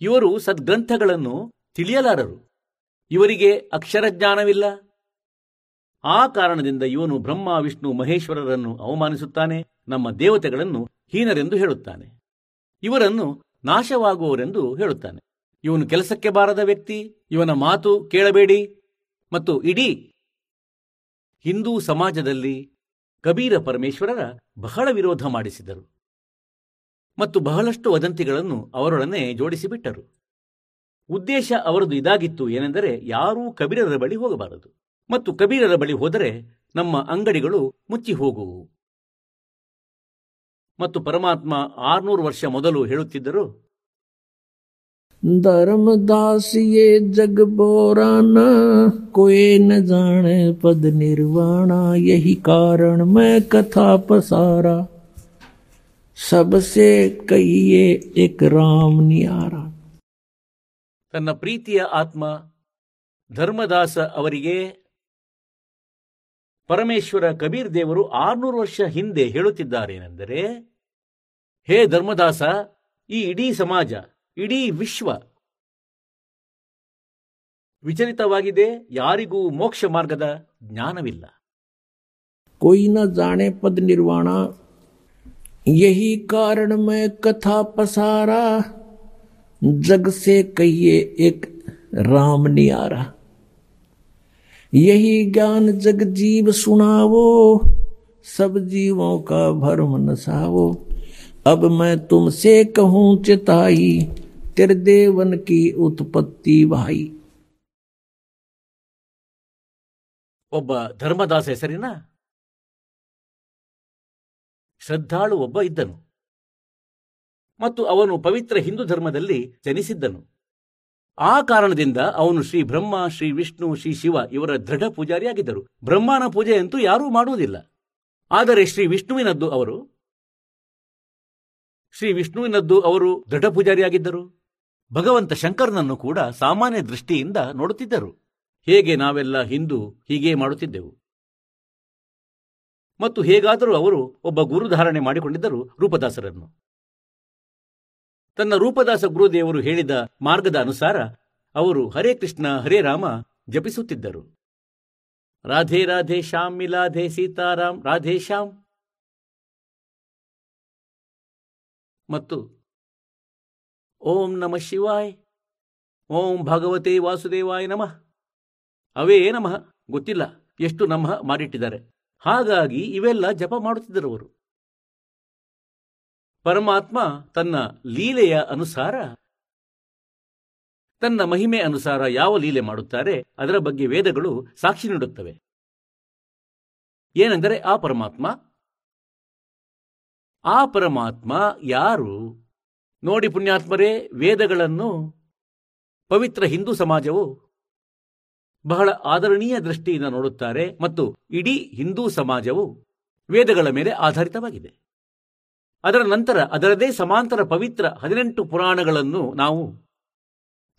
[SPEAKER 1] ಇವರು ಸದ್ಗ್ರಂಥಗಳನ್ನು ತಿಳಿಯಲಾರರು. ಇವರಿಗೆ ಅಕ್ಷರಜ್ಞಾನವಿಲ್ಲ. ಆ ಕಾರಣದಿಂದ ಇವನು ಬ್ರಹ್ಮ, ವಿಷ್ಣು, ಮಹೇಶ್ವರರನ್ನು ಅವಮಾನಿಸುತ್ತಾನೆ, ನಮ್ಮ ದೇವತೆಗಳನ್ನು ಹೀನರೆಂದು ಹೇಳುತ್ತಾನೆ. ಇವರನ್ನು ನಾಶವಾಗುವವರೆಂದು ಹೇಳುತ್ತಾನೆ. ಇವನು ಕೆಲಸಕ್ಕೆ ಬಾರದ ವ್ಯಕ್ತಿ, ಇವನ ಮಾತು ಕೇಳಬೇಡಿ. ಮತ್ತು ಇಡೀ ಹಿಂದೂ ಸಮಾಜದಲ್ಲಿ ಕಬೀರ ಪರಮೇಶ್ವರರ ಬಹಳ ವಿರೋಧ ಮಾಡಿಸಿದರು. ಮತ್ತು ಬಹಳಷ್ಟು ವದಂತಿಗಳನ್ನು ಅವರೊಡನೆ ಜೋಡಿಸಿಬಿಟ್ಟರು. ಉದ್ದೇಶ ಅವರದು ಇದಾಗಿತ್ತು ಏನೆಂದರೆ ಯಾರೂ ಕಬೀರರ ಬಳಿ ಹೋಗಬಾರದು ಮತ್ತು ಕಬೀರರ ಬಳಿ ಹೋದರೆ ನಮ್ಮ ಅಂಗಡಿಗಳು ಮುಚ್ಚಿ ಹೋಗುವು ಮತ್ತು ಪರಮಾತ್ಮ ಆರ್ನೂರು ವರ್ಷ ಮೊದಲು ಹೇಳುತ್ತಿದ್ದರು
[SPEAKER 2] धर्मदास ये जग बोराना कोई न जाने पद निर्वाणा यही कारण मैं कथा पसारा सबसे कहिए एक राम नियारा
[SPEAKER 1] ತನ್ನ ಪ್ರೀತಿಯ ಆತ್ಮ ಧರ್ಮದಾಸ ಅವರಿಗೆ ಪರಮೇಶ್ವರ ಕಬೀರ್ ದೇವರು ಆರ್ನೂರು ವರ್ಷ ಹಿಂದೆ ಹೇಳುತ್ತಿದ್ದಾರೆನೆಂದರೆ, ಹೇ ಧರ್ಮದಾಸ, ಈ ಇಡೀ ಸಮಾಜ, ಇಡೀ ವಿಶ್ವ ವಿಚಲಿತವಾಗಿದೆ, ಯಾರಿಗೂ ಮೋಕ್ಷ ಮಾರ್ಗದ ಜ್ಞಾನವಿಲ್ಲ.
[SPEAKER 2] ಕೊಯ್ನ ಜಾಣೆ ಪದ ನಿರ್ವಾಣ, ಯಹಿ ಕಾರಣ ಮೇ ಕಥಾ ಪಸಾರ. जग से कहिए एक राम नियारा यही ज्ञान जग जीव सुनावो सब जीवों का भरम नसावो अब मैं तुमसे कहूं चिताई त्रिदेवन की उत्पत्ति भाई
[SPEAKER 1] ಒಬ್ಬ ಧರ್ಮದಾಸ ಹೆಸರಿನ ಶ್ರದ್ಧಾಳು ಒಬ್ಬ ಇದ್ದನು ಮತ್ತು ಅವನು ಪವಿತ್ರ ಹಿಂದೂ ಧರ್ಮದಲ್ಲಿ ಜನಿಸಿದ್ದನು. ಆ ಕಾರಣದಿಂದ ಅವನು ಶ್ರೀ ಬ್ರಹ್ಮ, ಶ್ರೀ ವಿಷ್ಣು, ಶ್ರೀ ಶಿವ ಇವರ ದೃಢ ಪೂಜಾರಿಯಾಗಿದ್ದರು. ಬ್ರಹ್ಮನ ಪೂಜೆಯಂತೂ ಯಾರೂ ಮಾಡುವುದಿಲ್ಲ. ಆದರೆ ಶ್ರೀ ವಿಷ್ಣುವಿನದ್ದು ಅವರು? ಶ್ರೀ ವಿಷ್ಣುವಿನದ್ದು ಅವರು ದೃಢ ಪೂಜಾರಿಯಾಗಿದ್ದರು? ಭಗವಂತ ಶಂಕರನನ್ನು ಕೂಡ ಸಾಮಾನ್ಯ ದೃಷ್ಟಿಯಿಂದ ನೋಡುತ್ತಿದ್ದರು. ಹೇಗೆ ನಾವೆಲ್ಲ ಹಿಂದೂ ಹೀಗೆ ಮಾಡುತ್ತಿದ್ದೆವು? ಮತ್ತು ಹೇಗಾದರೂ ಅವರು ಒಬ್ಬ ಗುರುಧಾರಣೆ ಮಾಡಿಕೊಂಡಿದ್ದರು ರೂಪದಾಸರನ್ನು. ತನ್ನ ರೂಪದಾಸ ಗುರುದೇವರು ಹೇಳಿದ ಮಾರ್ಗದ ಅನುಸಾರ ಅವರು ಹರೇ ಕೃಷ್ಣ, ಹರೇ ರಾಮ ಜಪಿಸುತ್ತಿದ್ದರು. ರಾಧೆ ರಾಧೆ ಶ್ಯಾಮ್, ಮಿಲಾಧೆ ಸೀತಾರಾಮ್, ರಾಧೆ ಶ್ಯಾಮ್. ಮತ್ತು ಓಂ ನಮ ಶಿವಾಯ್, ಓಂ ಭಗವತೆ ವಾಸುದೇವಾಯ ನಮಃ. ಅವೇ ನಮಃ, ಗೊತ್ತಿಲ್ಲ, ಎಷ್ಟು ನಮಃ ಮಾಡಿಟ್ಟಿದ್ದಾರೆ. ಹಾಗಾಗಿ ಇವೆಲ್ಲ ಜಪ ಮಾಡುತ್ತಿದ್ದರು ಅವರು ಪರಮಾತ್ಮ ತನ್ನ ಲೀಲೆಯ ಅನುಸಾರ, ತನ್ನ ಮಹಿಮೆ ಅನುಸಾರ ಯಾವ ಲೀಲೆ ಮಾಡುತ್ತಾರೆ, ಅದರ ಬಗ್ಗೆ ವೇದಗಳು ಸಾಕ್ಷಿ ನೀಡುತ್ತವೆ. ಏನೆಂದರೆ ಆ ಪರಮಾತ್ಮ ಆ ಪರಮಾತ್ಮ ಯಾರು? ನೋಡಿ ಪುಣ್ಯಾತ್ಮರೇ, ವೇದಗಳನ್ನು ಪವಿತ್ರ ಹಿಂದೂ ಸಮಾಜವು ಬಹಳ ಆದರಣೀಯ ದೃಷ್ಟಿಯಿಂದ ನೋಡುತ್ತಾರೆ ಮತ್ತು ಇಡೀ ಹಿಂದೂ ಸಮಾಜವು ವೇದಗಳ ಮೇಲೆ ಆಧಾರಿತವಾಗಿದೆ. ಅದರ ನಂತರ ಅದರದೇ ಸಮಾಂತರ ಪವಿತ್ರ ಹದಿನೆಂಟು ಪುರಾಣಗಳನ್ನು ನಾವು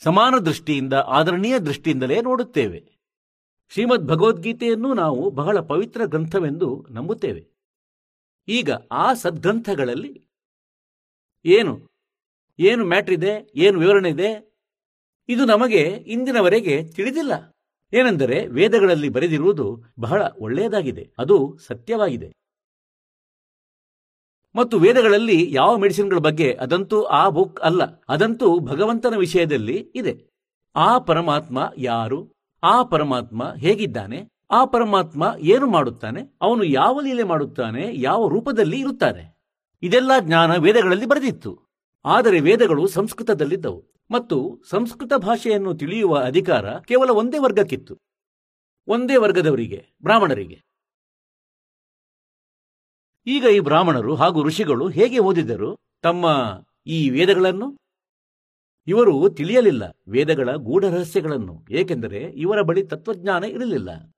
[SPEAKER 1] ಸಮಾನ ದೃಷ್ಟಿಯಿಂದ, ಆದರಣೀಯ ದೃಷ್ಟಿಯಿಂದಲೇ ನೋಡುತ್ತೇವೆ. ಶ್ರೀಮದ್ ಭಗವದ್ಗೀತೆಯನ್ನು ನಾವು ಬಹಳ ಪವಿತ್ರ ಗ್ರಂಥವೆಂದು ನಂಬುತ್ತೇವೆ. ಈಗ ಆ ಸದ್ಗ್ರಂಥಗಳಲ್ಲಿ ಏನು? ಏನು ಮ್ಯಾಟ್ರ್ ಇದೆ? ಏನು ವಿವರಣೆ ಇದೆ? ಇದು ನಮಗೆ ಇಂದಿನವರೆಗೆ ತಿಳಿದಿಲ್ಲ. ಏನೆಂದರೆ ವೇದಗಳಲ್ಲಿ ಬರೆದಿರುವುದು ಬಹಳ ಒಳ್ಳೆಯದಾಗಿದೆ. ಅದು ಸತ್ಯವಾಗಿದೆ. ಮತ್ತು ವೇದಗಳಲ್ಲಿ ಯಾವ ಮೆಡಿಸಿನ್ಗಳ ಬಗ್ಗೆ ಅದಂತೂ ಆ ಬುಕ್ ಅಲ್ಲ. ಅದಂತೂ ಭಗವಂತನ ವಿಷಯದಲ್ಲಿ ಇದೆ. ಆ ಪರಮಾತ್ಮ ಯಾರು? ಆ ಪರಮಾತ್ಮ ಹೇಗಿದ್ದಾನೆ? ಆ ಪರಮಾತ್ಮ ಏನು ಮಾಡುತ್ತಾನೆ? ಅವನು ಯಾವ ಲೀಲೆ ಮಾಡುತ್ತಾನೆ? ಯಾವ ರೂಪದಲ್ಲಿ ಇರುತ್ತಾನೆ ಇದೆಲ್ಲ ಜ್ಞಾನ ವೇದಗಳಲ್ಲಿ ಬರೆದಿತ್ತು. ಆದರೆ ವೇದಗಳು ಸಂಸ್ಕೃತದಲ್ಲಿದ್ದವು. ಮತ್ತು ಸಂಸ್ಕೃತ ಭಾಷೆಯನ್ನು ತಿಳಿಯುವ ಅಧಿಕಾರ ಕೇವಲ ಒಂದೇ ವರ್ಗಕ್ಕಿತ್ತು. ಒಂದೇ ವರ್ಗದವರಿಗೆ, ಬ್ರಾಹ್ಮಣರಿಗೆ. ಈಗ ಈ ಬ್ರಾಹ್ಮಣರು ಹಾಗೂ ಋಷಿಗಳು ಹೇಗೆ ಓದಿದರು? ತಮ್ಮ ಈ ವೇದಗಳನ್ನು? ಇವರು ತಿಳಿಯಲಿಲ್ಲ ವೇದಗಳ ಗೂಢ ರಹಸ್ಯಗಳನ್ನು ಏಕೆಂದರೆ ಇವರ ಬಳಿ ತತ್ವಜ್ಞಾನ ಇರಲಿಲ್ಲ.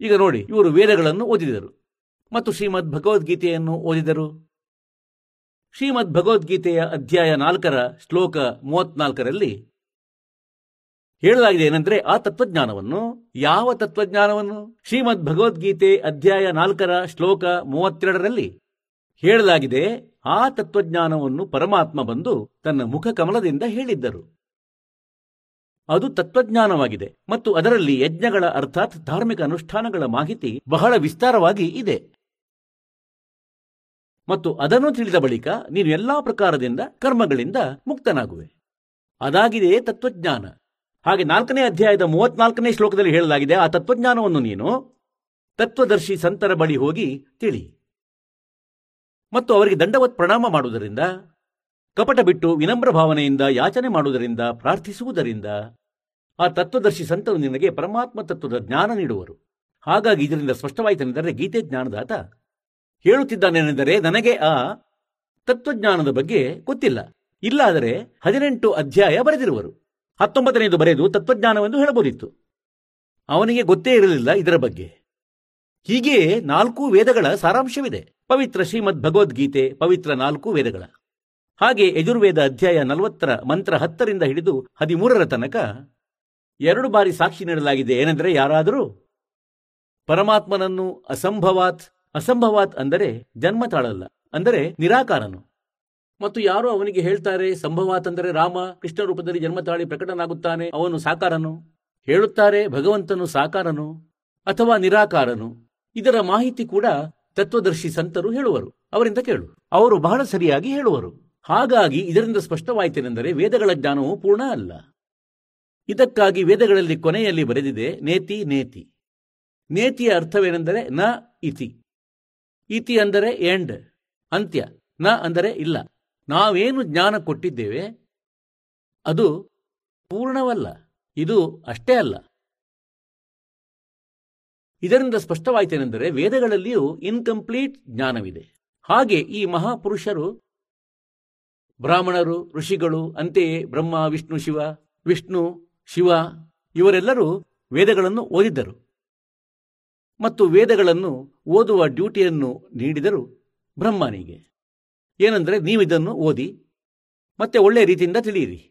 [SPEAKER 1] ಈಗ ನೋಡಿ, ಇವರು ವೇದಗಳನ್ನು ಓದಿದರು. ಮತ್ತು ಶ್ರೀಮದ್ ಭಗವದ್ಗೀತೆಯನ್ನು ಓದಿದರು. ಶ್ರೀಮದ್ ಭಗವದ್ಗೀತೆಯ ಅಧ್ಯಾಯ ನಾಲ್ಕರ ಶ್ಲೋಕ ಮೂವತ್ನಾಲ್ಕರಲ್ಲಿ ಹೇಳಲಾಗಿದೆ ಏನಂದ್ರೆ ಆ ತತ್ವಜ್ಞಾನವನ್ನು ಯಾವ ತತ್ವಜ್ಞಾನವನ್ನು? ಶ್ರೀಮದ್ ಭಗವದ್ಗೀತೆ ಅಧ್ಯಾಯ ನಾಲ್ಕರ ಶ್ಲೋಕ ಮೂವತ್ತೆರಡರಲ್ಲಿ ಹೇಳಲಾಗಿದೆ, ಆ ತತ್ವಜ್ಞಾನವನ್ನು ಪರಮಾತ್ಮ ಬಂದು ತನ್ನ ಮುಖ ಕಮಲದಿಂದ ಹೇಳಿದ್ದರು. ಅದು ತತ್ವಜ್ಞಾನವಾಗಿದೆ ಮತ್ತು ಅದರಲ್ಲಿ ಯಜ್ಞಗಳ ಅರ್ಥಾತ್ ಧಾರ್ಮಿಕ ಅನುಷ್ಠಾನಗಳ ಮಾಹಿತಿ ಬಹಳ ವಿಸ್ತಾರವಾಗಿ ಇದೆ. ಮತ್ತು ಅದನ್ನು ತಿಳಿದ ಬಳಿಕ ನೀನು ಎಲ್ಲಾ ಪ್ರಕಾರದಿಂದ ಕರ್ಮಗಳಿಂದ ಮುಕ್ತನಾಗುವೆ. ಅದಾಗಿದೆಯೇ ತತ್ವಜ್ಞಾನ. ಹಾಗೆ ನಾಲ್ಕನೇ ಅಧ್ಯಾಯದ ಮೂವತ್ನಾಲ್ಕನೇ ಶ್ಲೋಕದಲ್ಲಿ ಹೇಳಲಾಗಿದೆ, ಆ ತತ್ವಜ್ಞಾನವನ್ನು ನೀನು ತತ್ವದರ್ಶಿ ಸಂತರ ಬಳಿ ಹೋಗಿ ತಿಳಿ. ಮತ್ತು ಅವರಿಗೆ ದಂಡವತ್ ಪ್ರಣಾಮ ಮಾಡುವುದರಿಂದ, ಕಪಟ ಬಿಟ್ಟು ವಿನಮ್ರ ಭಾವನೆಯಿಂದ ಯಾಚನೆ ಮಾಡುವುದರಿಂದ, ಪ್ರಾರ್ಥಿಸುವುದರಿಂದ, ಆ ತತ್ವದರ್ಶಿ ಸಂತರು ನಿನಗೆ ಪರಮಾತ್ಮ ತತ್ವದ ಜ್ಞಾನ ನೀಡುವರು. ಹಾಗಾಗಿ ಇದರಿಂದ ಸ್ಪಷ್ಟವಾಯಿತೆಂದರೆ ಗೀತೆ ಜ್ಞಾನದಾತ ಹೇಳುತ್ತಿದ್ದಾನೆನೆಂದರೆ ನನಗೆ ಆ ತತ್ವಜ್ಞಾನದ ಬಗ್ಗೆ ಗೊತ್ತಿಲ್ಲ. ಇಲ್ಲಾದರೆ ಹದಿನೆಂಟು ಅಧ್ಯಾಯ ಬರೆದಿರುವರು. ಹತ್ತೊಂಬತ್ತನೆಯದು ಬರೆದು ತತ್ವಜ್ಞಾನವೆಂದು ಹೇಳಬಹುದಿತ್ತು. ಅವನಿಗೆ ಗೊತ್ತೇ ಇರಲಿಲ್ಲ ಇದರ ಬಗ್ಗೆ. ಹೀಗೆ ನಾಲ್ಕು ವೇದಗಳ ಸಾರಾಂಶವಿದೆ. ಪವಿತ್ರ ಶ್ರೀಮದ್ ಭಗವದ್ಗೀತೆ, ಪವಿತ್ರ ನಾಲ್ಕು ವೇದಗಳ. ಹಾಗೆ ಯಜುರ್ವೇದ ಅಧ್ಯಾಯ ನಲವತ್ತರ ಮಂತ್ರ ಹತ್ತರಿಂದ ಹಿಡಿದು ಹದಿಮೂರರ ತನಕ ಎರಡು ಬಾರಿ ಸಾಕ್ಷಿ ನೀಡಲಾಗಿದೆ. ಏನೆಂದರೆ ಯಾರಾದರೂ? ಪರಮಾತ್ಮನನ್ನು ಅಸಂಭವಾತ್ ಅಸಂಭವಾತ್ ಅಂದರೆ ಜನ್ಮ ತಾಳಲ್ಲ ಅಂದರೆ ನಿರಾಕಾರನು. ಮತ್ತು ಯಾರು ಅವನಿಗೆ ಹೇಳ್ತಾರೆ, ಸಂಭವಾತಂದರೆ ರಾಮ, ಕೃಷ್ಣ ರೂಪದಲ್ಲಿ ಜನ್ಮ ತಾಳಿ ಪ್ರಕಟನಾಗುತ್ತಾನೆ, ಅವನು ಸಾಕಾರನು? ಹೇಳುತ್ತಾರೆ, ಭಗವಂತನು ಸಾಕಾರನು ಅಥವಾ ನಿರಾಕಾರನು? ಇದರ ಮಾಹಿತಿ ಕೂಡ ತತ್ವದರ್ಶಿ ಸಂತರು ಹೇಳುವರು. ಅವರಿಂದ ಕೇಳು. ಅವರು ಬಹಳ ಸರಿಯಾಗಿ ಹೇಳುವರು. ಹಾಗಾಗಿ ಇದರಿಂದ ಸ್ಪಷ್ಟವಾಯಿತೇನೆಂದರೆ ವೇದಗಳ ಜ್ಞಾನವು ಪೂರ್ಣ ಅಲ್ಲ. ಇದಕ್ಕಾಗಿ ವೇದಗಳಲ್ಲಿ ಕೊನೆಯಲ್ಲಿ ಬರೆದಿದೆ ನೇತಿ ನೇತಿ. ನೇತಿಯ ಅರ್ಥವೇನೆಂದರೆ ನ, ಇತಿ. ಇತಿ ಅಂದರೆ ಎಂಡ್, ಅಂತ್ಯ. ನ ಅಂದರೆ ಇಲ್ಲ. ನಾವೇನು ಜ್ಞಾನ ಕೊಟ್ಟಿದ್ದೇವೆ, ಅದು ಪೂರ್ಣವಲ್ಲ, ಇದು ಅಷ್ಟೇ ಅಲ್ಲ. ಇದರಿಂದ ಸ್ಪಷ್ಟವಾಯಿತೇನೆಂದರೆ ವೇದಗಳಲ್ಲಿಯೂ ಇನ್ಕಂಪ್ಲೀಟ್ ಜ್ಞಾನವಿದೆ. ಹಾಗೆ ಈ ಮಹಾಪುರುಷರು, ಬ್ರಾಹ್ಮಣರು, ಋಷಿಗಳು, ಅಂತೆಯೇ ಬ್ರಹ್ಮ, ವಿಷ್ಣು, ಶಿವ ವಿಷ್ಣು, ಶಿವ, ಇವರೆಲ್ಲರೂ ವೇದಗಳನ್ನು ಓದಿದ್ದರು. ಮತ್ತು ವೇದಗಳನ್ನು ಓದುವ ಡ್ಯೂಟಿಯನ್ನು ನೀಡಿದರು ಬ್ರಹ್ಮನಿಗೆ. ಏನೆಂದರೆ ನೀವಿದನ್ನು ಓದಿ ಮತ್ತೆ ಒಳ್ಳೆಯ ರೀತಿಯಿಂದ ತಿಳಿಯಿರಿ.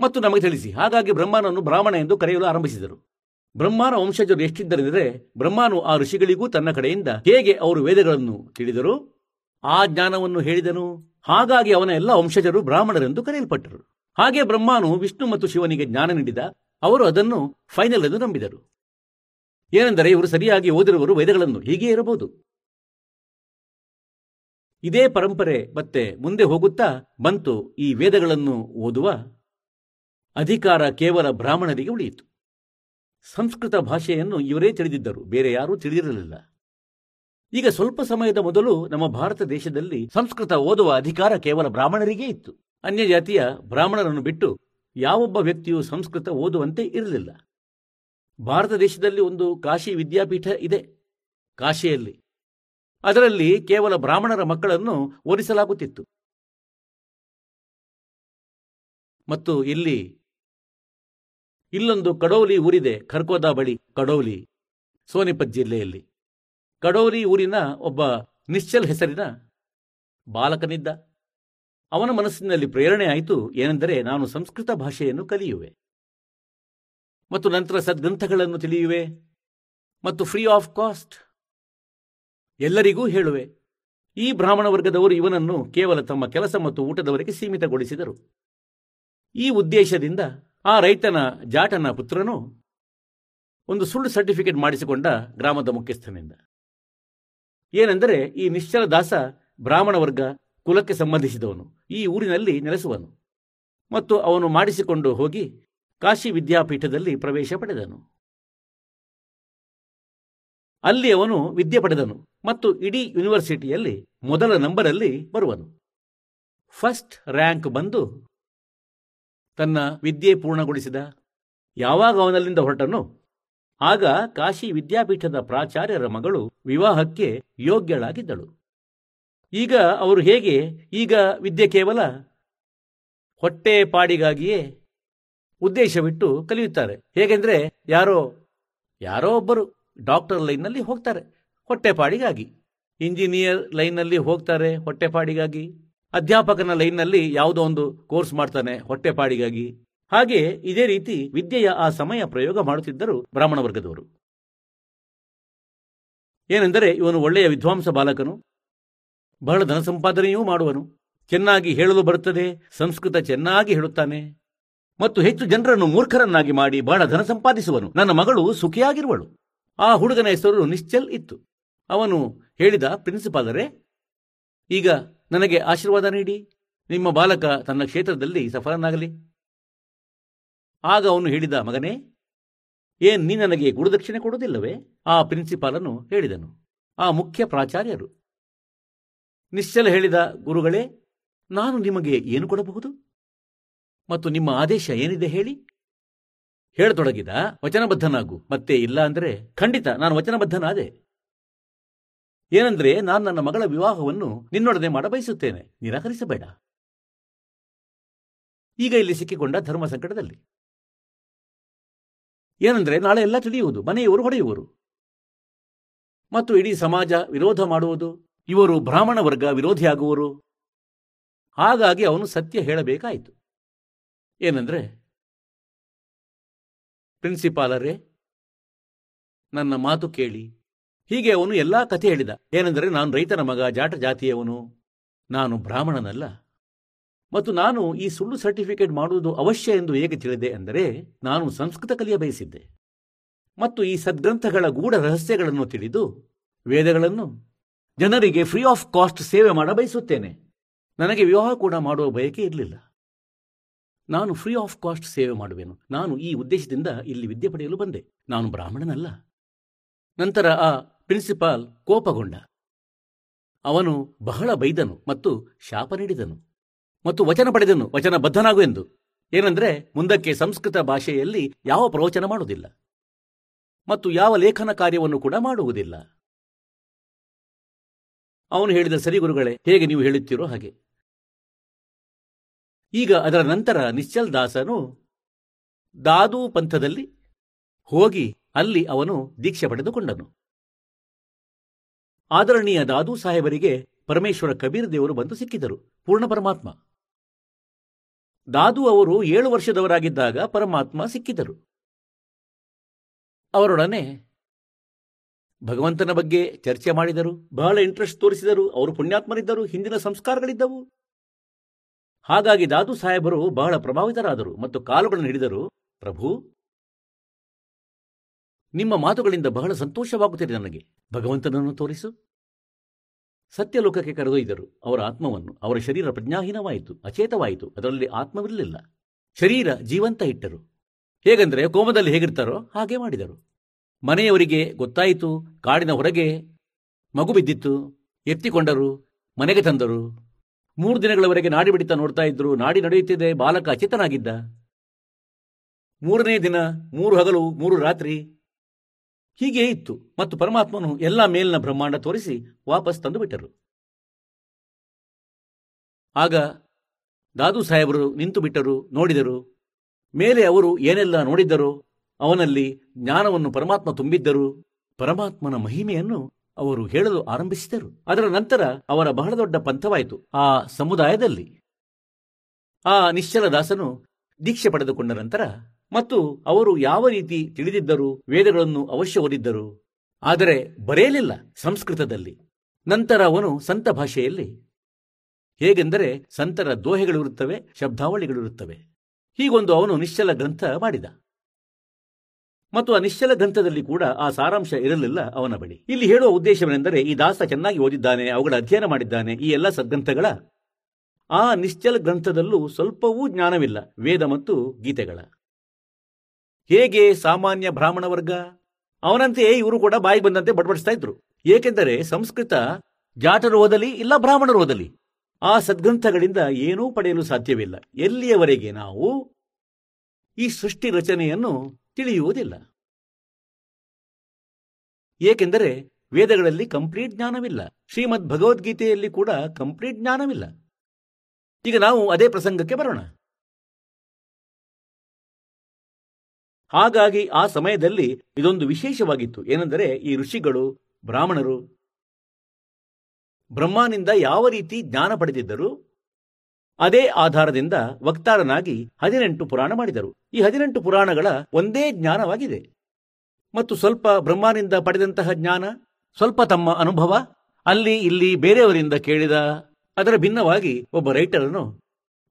[SPEAKER 1] ಮತ್ತು ನಮಗೆ ತಿಳಿಸಿ. ಹಾಗಾಗಿ ಬ್ರಹ್ಮನನ್ನು ಬ್ರಾಹ್ಮಣ ಎಂದು ಕರೆಯಲು ಆರಂಭಿಸಿದರು. ಬ್ರಹ್ಮನ ವಂಶಜರು ಎಷ್ಟಿದ್ದರೆಂದರೆ ಬ್ರಹ್ಮನು ಆ ಋಷಿಗಳಿಗೂ ತನ್ನ ಕಡೆಯಿಂದ ಹೇಗೆ ಅವರು ವೇದಗಳನ್ನು ತಿಳಿದರು? ಆ ಜ್ಞಾನವನ್ನು ಹೇಳಿದನು. ಹಾಗಾಗಿ ಅವನ ಎಲ್ಲ ವಂಶಜರು ಬ್ರಾಹ್ಮಣರೆಂದು ಕರೆಯಲ್ಪಟ್ಟರು. ಹಾಗೆ ಬ್ರಹ್ಮನು ವಿಷ್ಣು ಮತ್ತು ಶಿವನಿಗೆ ಜ್ಞಾನ ನೀಡಿದ ಅವರು ಅದನ್ನು ಫೈನಲ್ ಎಂದು ನಂಬಿದರು. ಏನೆಂದರೆ ಇವರು ಸರಿಯಾಗಿ ಓದಿರುವರು ವೇದಗಳನ್ನು ಹೀಗೆ ಇರಬಹುದು. ಇದೇ ಪರಂಪರೆ ಮತ್ತೆ ಮುಂದೆ ಹೋಗುತ್ತಾ ಬಂತು ಈ ವೇದಗಳನ್ನು ಓದುವ ಅಧಿಕಾರ ಕೇವಲ ಬ್ರಾಹ್ಮಣರಿಗೆ ಉಳಿಯಿತು. ಸಂಸ್ಕೃತ ಭಾಷೆಯನ್ನು ಇವರೇ ತಿಳಿದಿದ್ದರು, ಬೇರೆ ಯಾರೂ ತಿಳಿದಿರಲಿಲ್ಲ. ಈಗ ಸ್ವಲ್ಪ ಸಮಯದ ಮೊದಲು ನಮ್ಮ ಭಾರತ ದೇಶದಲ್ಲಿ ಸಂಸ್ಕೃತ ಓದುವ ಅಧಿಕಾರ ಕೇವಲ ಬ್ರಾಹ್ಮಣರಿಗೇ ಇತ್ತು. ಅನ್ಯ ಜಾತಿಯ ಬ್ರಾಹ್ಮಣರನ್ನು ಬಿಟ್ಟು ಯಾವೊಬ್ಬ ವ್ಯಕ್ತಿಯು ಸಂಸ್ಕೃತ ಓದುವಂತೆ ಇರಲಿಲ್ಲ. ಭಾರತ ದೇಶದಲ್ಲಿ ಒಂದು ಕಾಶಿ ವಿದ್ಯಾಪೀಠ ಇದೆ. ಕಾಶಿಯಲ್ಲಿ ಅದರಲ್ಲಿ ಕೇವಲ ಬ್ರಾಹ್ಮಣರ ಮಕ್ಕಳನ್ನು ಓದಿಸಲಾಗುತ್ತಿತ್ತು. ಮತ್ತು ಇಲ್ಲಿ, ಇಲ್ಲೊಂದು ಕಡೌಲಿ ಊರಿದೆ, ಖರ್ಕೋದಾ ಬಳಿ ಕಡೌಲಿ, ಸೋನಿಪತ್ ಜಿಲ್ಲೆಯಲ್ಲಿ. ಕಡೌಲಿ ಊರಿನ ಒಬ್ಬ ನಿಶ್ಚಲ್ ಹೆಸರಿನ ಬಾಲಕನಿದ್ದ. ಅವನ ಮನಸ್ಸಿನಲ್ಲಿ ಪ್ರೇರಣೆ ಆಯಿತು, ಏನೆಂದರೆ ನಾನು ಸಂಸ್ಕೃತ ಭಾಷೆಯನ್ನು ಕಲಿಯುವೆ. ಮತ್ತು ನಂತರ ಸದ್ಗ್ರಂಥಗಳನ್ನು ತಿಳಿಯುವೆ. ಮತ್ತು ಫ್ರೀ ಆಫ್ ಕಾಸ್ಟ್ ಎಲ್ಲರಿಗೂ ಹೇಳುವೆ. ಈ ಬ್ರಾಹ್ಮಣ ವರ್ಗದವರು ಇವನನ್ನು ಕೇವಲ ತಮ್ಮ ಕೆಲಸ ಮತ್ತು ಊಟದವರೆಗೆ ಸೀಮಿತಗೊಳಿಸಿದರು. ಈ ಉದ್ದೇಶದಿಂದ ಆ ರೈತನ, ಜಾಟನ ಪುತ್ರನು ಒಂದು ಸುಳ್ಳು ಸರ್ಟಿಫಿಕೇಟ್ ಮಾಡಿಸಿಕೊಂಡ ಗ್ರಾಮದ ಮುಖ್ಯಸ್ಥನಿಂದ. ಏನೆಂದರೆ, ಈ ನಿಶ್ಚಲ ದಾಸ ಬ್ರಾಹ್ಮಣ ವರ್ಗ ಕುಲಕ್ಕೆ ಸಂಬಂಧಿಸಿದವನು. ಈ ಊರಿನಲ್ಲಿ ನೆಲೆಸುವನು. ಮತ್ತು ಅವನು ಮಾಡಿಸಿಕೊಂಡು ಹೋಗಿ ಕಾಶಿ ವಿದ್ಯಾಪೀಠದಲ್ಲಿ ಪ್ರವೇಶ ಪಡೆದನು. ಅಲ್ಲಿ ಅವನು ವಿದ್ಯೆ ಪಡೆದನು ಮತ್ತು ಇಡೀ ಯೂನಿವರ್ಸಿಟಿಯಲ್ಲಿ ಮೊದಲ ನಂಬರಲ್ಲಿ ಬರುವನು. ಫಸ್ಟ್ ರ್ಯಾಂಕ್ ಬಂದು ತನ್ನ ವಿದ್ಯೆ ಪೂರ್ಣಗೊಳಿಸಿದ. ಯಾವಾಗ ಅವನಲ್ಲಿಂದ ಹೊರಟನು, ಆಗ ಕಾಶಿ ವಿದ್ಯಾಪೀಠದ ಪ್ರಾಚಾರ್ಯರ ಮಗಳು ವಿವಾಹಕ್ಕೆ ಯೋಗ್ಯಳಾಗಿದ್ದಳು. ಈಗ ಅವರು ಹೇಗೆ, ಈಗ ವಿದ್ಯೆ ಕೇವಲ ಹೊಟ್ಟೆ ಪಾಡಿಗಾಗಿಯೇ ಉದ್ದೇಶವಿಟ್ಟು ಕಲಿಯುತ್ತಾರೆ. ಹೇಗೆಂದ್ರೆ, ಯಾರೋ ಯಾರೋ ಒಬ್ಬರು ಡಾಕ್ಟರ್ ಲೈನ್ನಲ್ಲಿ ಹೋಗ್ತಾರೆ, ಹೊಟ್ಟೆಪಾಡಿಗಾಗಿ. ಇಂಜಿನಿಯರ್ ಲೈನ್ನಲ್ಲಿ ಹೋಗ್ತಾರೆ, ಹೊಟ್ಟೆಪಾಡಿಗಾಗಿ. ಅಧ್ಯಾಪಕನ ಲೈನ್ನಲ್ಲಿ ಯಾವುದೋ ಒಂದು ಕೋರ್ಸ್ ಮಾಡ್ತಾನೆ, ಹೊಟ್ಟೆಪಾಡಿಗಾಗಿ. ಹಾಗೆ ಇದೇ ರೀತಿ ವಿದ್ಯೆಯ ಆ ಸಮಯ ಪ್ರಯೋಗ ಮಾಡುತ್ತಿದ್ದರು ಬ್ರಾಹ್ಮಣ ವರ್ಗದವರು. ಏನೆಂದರೆ ಇವನು ಒಳ್ಳೆಯ ವಿದ್ವಾಂಸ ಬಾಲಕನು, ಬಹಳ ಧನ ಸಂಪಾದನೆಯೂ ಮಾಡುವನು, ಚೆನ್ನಾಗಿ ಹೇಳಲು ಬರುತ್ತದೆ, ಸಂಸ್ಕೃತ ಚೆನ್ನಾಗಿ ಹೇಳುತ್ತಾನೆ. ಮತ್ತು ಹೆಚ್ಚು ಜನರನ್ನು ಮೂರ್ಖರನ್ನಾಗಿ ಮಾಡಿ ಬಹಳ ಧನ ಸಂಪಾದಿಸುವನು. ನನ್ನ ಮಗಳು ಸುಖಿಯಾಗಿರುವಳು. ಆ ಹುಡುಗನ ಹೆಸರು ನಿಶ್ಚಲ್ ಇತ್ತು. ಅವನು ಹೇಳಿದ ಪ್ರಿನ್ಸಿಪಾಲರೇ, ಈಗ ನನಗೆ ಆಶೀರ್ವಾದ ನೀಡಿ. ನಿಮ್ಮ ಬಾಲಕ ತನ್ನ ಕ್ಷೇತ್ರದಲ್ಲಿ ಸಫಲನಾಗಲಿ. ಆಗ ಅವನು ಹೇಳಿದ, ಮಗನೇ, ಏನ್ ನೀ ನನಗೆ ಗುರುದಕ್ಷಿಣೆ ಕೊಡುವುದಿಲ್ಲವೇ? ಆ ಪ್ರಿನ್ಸಿಪಾಲನು ಹೇಳಿದನು. ಆ ಮುಖ್ಯ ಪ್ರಾಚಾರ್ಯರು. ನಿಶ್ಚಲ ಹೇಳಿದ, ಗುರುಗಳೇ, ನಾನು ನಿಮಗೆ ಏನು ಕೊಡಬಹುದು? ಮತ್ತು ನಿಮ್ಮ ಆದೇಶ ಏನಿದೆ ಹೇಳಿ. ಹೇಳತೊಡಗಿದ ವಚನಬದ್ಧನಾಗು. ಮತ್ತೆ ಇಲ್ಲ ಅಂದ್ರೆ ಖಂಡಿತ ನಾನು ವಚನಬದ್ಧನಾದೆ. ಏನಂದ್ರೆ ನಾನು ನನ್ನ ಮಗಳ ವಿವಾಹವನ್ನು ನಿನ್ನೊಡನೆ ಮಾಡ ಬಯಸುತ್ತೇನೆ. ನಿರಾಕರಿಸಬೇಡ. ಈಗ ಇಲ್ಲಿ ಸಿಕ್ಕಿಕೊಂಡ ಧರ್ಮ ಸಂಕಟದಲ್ಲಿ. ಏನಂದ್ರೆ ನಾಳೆ ಎಲ್ಲ ತಿಳಿಯುವುದು, ಮನೆಯವರು ಹೊಡೆಯುವರು. ಮತ್ತು ಇಡೀ ಸಮಾಜ ವಿರೋಧ ಮಾಡುವುದು, ಇವರು ಬ್ರಾಹ್ಮಣ ವರ್ಗ ವಿರೋಧಿಯಾಗುವರು. ಹಾಗಾಗಿ ಅವನು ಸತ್ಯ ಹೇಳಬೇಕಾಯಿತು. ಏನಂದ್ರೆ ಪ್ರಿನ್ಸಿಪಾಲರೇ, ನನ್ನ ಮಾತು ಕೇಳಿ. ಹೀಗೆ ಅವನು ಎಲ್ಲಾ ಕಥೆ ಹೇಳಿದ. ಏನೆಂದರೆ ನಾನು ರೈತನ ಮಗ ಜಾಟ ಜಾತಿಯವನು. ನಾನು ಬ್ರಾಹ್ಮಣನಲ್ಲ. ಮತ್ತು ನಾನು ಈ ಸುಳ್ಳು ಸರ್ಟಿಫಿಕೇಟ್ ಮಾಡುವುದು ಅವಶ್ಯ ಎಂದು ಹೇಗೆ ತಿಳಿದೆ ಅಂದರೆ, ನಾನು ಸಂಸ್ಕೃತ ಕಲಿಯ ಬಯಸಿದ್ದೆ. ಮತ್ತು ಈ ಸದ್ಗ್ರಂಥಗಳ ಗೂಢ ರಹಸ್ಯಗಳನ್ನು ತಿಳಿದು, ವೇದಗಳನ್ನು ಜನರಿಗೆ ಫ್ರೀ ಆಫ್ ಕಾಸ್ಟ್ ಸೇವೆ ಮಾಡ ಬಯಸುತ್ತೇನೆ. ನನಗೆ ವಿವಾಹ ಕೂಡ ಮಾಡುವ ಬಯಕೆ ಇರಲಿಲ್ಲ. ನಾನು ಫ್ರೀ ಆಫ್ ಕಾಸ್ಟ್ ಸೇವೆ ಮಾಡುವೆನು. ನಾನು ಈ ಉದ್ದೇಶದಿಂದ ಇಲ್ಲಿ ವಿದ್ಯೆ ಪಡೆಯಲು ಬಂದೆ. ನಾನು ಬ್ರಾಹ್ಮಣನಲ್ಲ. ನಂತರ ಆ ಪ್ರಿನ್ಸಿಪಾಲ್ ಕೋಪಗೊಂಡ. ಅವನು ಬಹಳ ಬೈದನು ಮತ್ತು ಶಾಪ ನೀಡಿದನು ಮತ್ತು ವಚನ ಪಡೆದನು. ವಚನ ಬದ್ಧನಾಗು ಎಂದು. ಏನಂದ್ರೆ ಮುಂದಕ್ಕೆ ಸಂಸ್ಕೃತ ಭಾಷೆಯಲ್ಲಿ ಯಾವ ಪ್ರವಚನ ಮಾಡುವುದಿಲ್ಲ ಮತ್ತು ಯಾವ ಲೇಖನ ಕಾರ್ಯವನ್ನು ಕೂಡ ಮಾಡುವುದಿಲ್ಲ. ಅವನು ಹೇಳಿದ ಸರಿ ಗುರುಗಳೇ, ಹೇಗೆ ನೀವು ಹೇಳುತ್ತೀರೋ ಹಾಗೆ. ಈಗ ಅದರ ನಂತರ ನಿಶ್ಚಲ್ ದಾಸನು ದಾದು ಪಂಥದಲ್ಲಿ ಹೋಗಿ ಅಲ್ಲಿ ಅವನು ದೀಕ್ಷೆ ಪಡೆದುಕೊಂಡನು. ಆದರಣೀಯ ದಾದು ಸಾಹೇಬರಿಗೆ ಪರಮೇಶ್ವರ ಕಬೀರ್ ದೇವರು ಬಂದು ಸಿಕ್ಕಿದರು, ಪೂರ್ಣ ಪರಮಾತ್ಮ. ದಾದು ಅವರು ಏಳು ವರ್ಷದವರಾಗಿದ್ದಾಗ ಪರಮಾತ್ಮ ಸಿಕ್ಕಿದರು. ಅವರೊಡನೆ ಭಗವಂತನ ಬಗ್ಗೆ ಚರ್ಚೆ ಮಾಡಿದರು, ಬಹಳ ಇಂಟ್ರೆಸ್ಟ್ ತೋರಿಸಿದರು, ಅವರು ಪುಣ್ಯಾತ್ಮರಿದ್ದರು, ಹಿಂದಿನ ಸಂಸ್ಕಾರಗಳಿದ್ದವು. ಹಾಗಾಗಿ ದಾದು ಸಾಹೇಬರು ಬಹಳ ಪ್ರಭಾವಿತರಾದರು ಮತ್ತು ಕಾಲುಗಳನ್ನು ಹಿಡಿದರು. ಪ್ರಭು, ನಿಮ್ಮ ಮಾತುಗಳಿಂದ ಬಹಳ ಸಂತೋಷವಾಗುತ್ತಿದೆ ನನಗೆ. ಭಗವಂತನನ್ನು ತೋರಿಸು. ಸತ್ಯಲೋಕಕ್ಕೆ ಕರೆದೊಯ್ದರು. ಅವರ ಆತ್ಮವನ್ನು, ಅವರ ಶರೀರ ಪ್ರಜ್ಞಾಹೀನವಾಯಿತು, ಅಚೇತವಾಯಿತು, ಅದರಲ್ಲಿ ಆತ್ಮವಿರಲಿಲ್ಲ. ಶರೀರ ಜೀವಂತ ಇಟ್ಟರು. ಹೇಗೆಂದರೆ, ಕೋಮದಲ್ಲಿ ಹೇಗಿರ್ತಾರೋ ಹಾಗೆ ಮಾಡಿದರು. ಮನೆಯವರಿಗೆ ಗೊತ್ತಾಯಿತು, ಕಾಡಿನ ಹೊರಗೆ ಮಗು ಬಿದ್ದಿತ್ತು, ಎತ್ತಿಕೊಂಡರು, ಮನೆಗೆ ತಂದರು. ಮೂರು ದಿನಗಳವರೆಗೆ ನಾಡಿ ಬಿಡಿತ ನೋಡ್ತಾ ಇದ್ರು ನಾಡಿ ನಡೆಯುತ್ತಿದೆ, ಬಾಲಕ ಅಚೇತನಾಗಿದ್ದ. ಮೂರನೇ ದಿನ, ಮೂರು ಹಗಲು, ಮೂರು ರಾತ್ರಿ. ಹೀಗೆ ಇತ್ತು. ಮತ್ತು ಪರಮಾತ್ಮನು ಎಲ್ಲ ಮೇಲಿನ ಬ್ರಹ್ಮಾಂಡ ತೋರಿಸಿ ವಾಪಸ್ ತಂದು ಬಿಟ್ಟರು ಆಗ ದಾದು ಸಾಹೇಬರು ನಿಂತು ಬಿಟ್ಟರು, ನೋಡಿದರು. ಮೇಲೆ ಅವರು ಏನೆಲ್ಲ ನೋಡಿದ್ದರೋ ಅವನಲ್ಲಿ ಜ್ಞಾನವನ್ನು ಪರಮಾತ್ಮ ತುಂಬಿದ್ದರು. ಪರಮಾತ್ಮನ ಮಹಿಮೆಯನ್ನು ಅವರು ಹೇಳಲು ಆರಂಭಿಸಿದರು. ಅದರ ನಂತರ ಅವರ ಬಹಳ ದೊಡ್ಡ ಪಂಥವಾಯಿತು. ಆ ಸಮುದಾಯದಲ್ಲಿ ಆ ನಿಶ್ಚಲ ದಾಸನು ದೀಕ್ಷೆ ಪಡೆದುಕೊಂಡ ನಂತರ ಮತ್ತು ಅವರು ಯಾವ ರೀತಿ ತಿಳಿದಿದ್ದರು ವೇದಗಳನ್ನು ಅವಶ್ಯ ಓದಿದ್ದರು. ಆದರೆ ಬರೆಯಲಿಲ್ಲ ಸಂಸ್ಕೃತದಲ್ಲಿ. ನಂತರ ಅವನು ಸಂತ ಭಾಷೆಯಲ್ಲಿ ಹೇಗೆಂದರೆ ಸಂತರ ದೋಹೆಗಳಿರುತ್ತವೆ, ಶಬ್ದಾವಳಿಗಳಿರುತ್ತವೆ. ಹೀಗೊಂದು ಅವನು ನಿಶ್ಚಲ ಗ್ರಂಥ ಮಾಡಿದ. ಮತ್ತು ಆ ನಿಶ್ಚಲ ಗ್ರಂಥದಲ್ಲಿ ಕೂಡ ಆ ಸಾರಾಂಶ ಇರಲಿಲ್ಲ ಅವನ ಬಳಿ. ಇಲ್ಲಿ ಹೇಳುವ ಉದ್ದೇಶವೇನೆಂದರೆ ಈ ದಾಸ ಚೆನ್ನಾಗಿ ಓದಿದ್ದಾನೆ, ಅವುಗಳ ಅಧ್ಯಯನ ಮಾಡಿದ್ದಾನೆ, ಈ ಎಲ್ಲ ಸದ್ಗ್ರಂಥಗಳ. ಆ ನಿಶ್ಚಲ ಗ್ರಂಥದಲ್ಲೂ ಸ್ವಲ್ಪವೂ ಜ್ಞಾನವಿಲ್ಲ, ವೇದ ಮತ್ತು ಗೀತೆಗಳ. ಹೇಗೆ ಸಾಮಾನ್ಯ ಬ್ರಾಹ್ಮಣ ವರ್ಗ? ಅವನಂತೆಯೇ ಇವರು ಕೂಡ ಬಾಯಿಗೆ ಬಂದಂತೆ ಬಡಬಡಿಸ್ತಾ ಇದ್ರು. ಏಕೆಂದರೆ ಸಂಸ್ಕೃತ ಜಾಟರು ಓದಲಿ, ಇಲ್ಲ ಬ್ರಾಹ್ಮಣರು ಓದಲಿ, ಆ ಸದ್ಗ್ರಂಥಗಳಿಂದ ಏನೂ ಪಡೆಯಲು ಸಾಧ್ಯವಿಲ್ಲ. ಎಲ್ಲಿಯವರೆಗೆ ನಾವು ಈ ಸೃಷ್ಟಿ ರಚನೆಯನ್ನು ತಿಳಿಯುವುದಿಲ್ಲ. ಏಕೆಂದರೆ ವೇದಗಳಲ್ಲಿ ಕಂಪ್ಲೀಟ್ ಜ್ಞಾನವಿಲ್ಲ. ಶ್ರೀಮದ್ ಭಗವದ್ಗೀತೆಯಲ್ಲಿ ಕೂಡ ಕಂಪ್ಲೀಟ್ ಜ್ಞಾನವಿಲ್ಲ. ಈಗ ನಾವು ಅದೇ ಪ್ರಸಂಗಕ್ಕೆ ಬರೋಣ. ಹಾಗಾಗಿ ಆ ಸಮಯದಲ್ಲಿ ಇದೊಂದು ವಿಶೇಷವಾಗಿತ್ತು. ಏನೆಂದರೆ ಈ ಋಷಿಗಳು, ಬ್ರಾಹ್ಮಣರು, ಬ್ರಹ್ಮನಿಂದ ಯಾವ ರೀತಿ ಜ್ಞಾನ ಪಡೆದಿದ್ದರು? ಅದೇ ಆಧಾರದಿಂದ ವಕ್ತಾರನಾಗಿ ಹದಿನೆಂಟು ಪುರಾಣ ಮಾಡಿದರು. ಈ ಹದಿನೆಂಟು ಪುರಾಣಗಳ ಒಂದೇ ಜ್ಞಾನವಾಗಿದೆ. ಮತ್ತು ಸ್ವಲ್ಪ ಬ್ರಹ್ಮನಿಂದ ಪಡೆದಂತಹ ಜ್ಞಾನ, ಸ್ವಲ್ಪ ತಮ್ಮ ಅನುಭವ, ಅಲ್ಲಿ ಇಲ್ಲಿ ಬೇರೆಯವರಿಂದ ಕೇಳಿದ, ಅದರ ಭಿನ್ನವಾಗಿ ಒಬ್ಬ ರೈಟರನು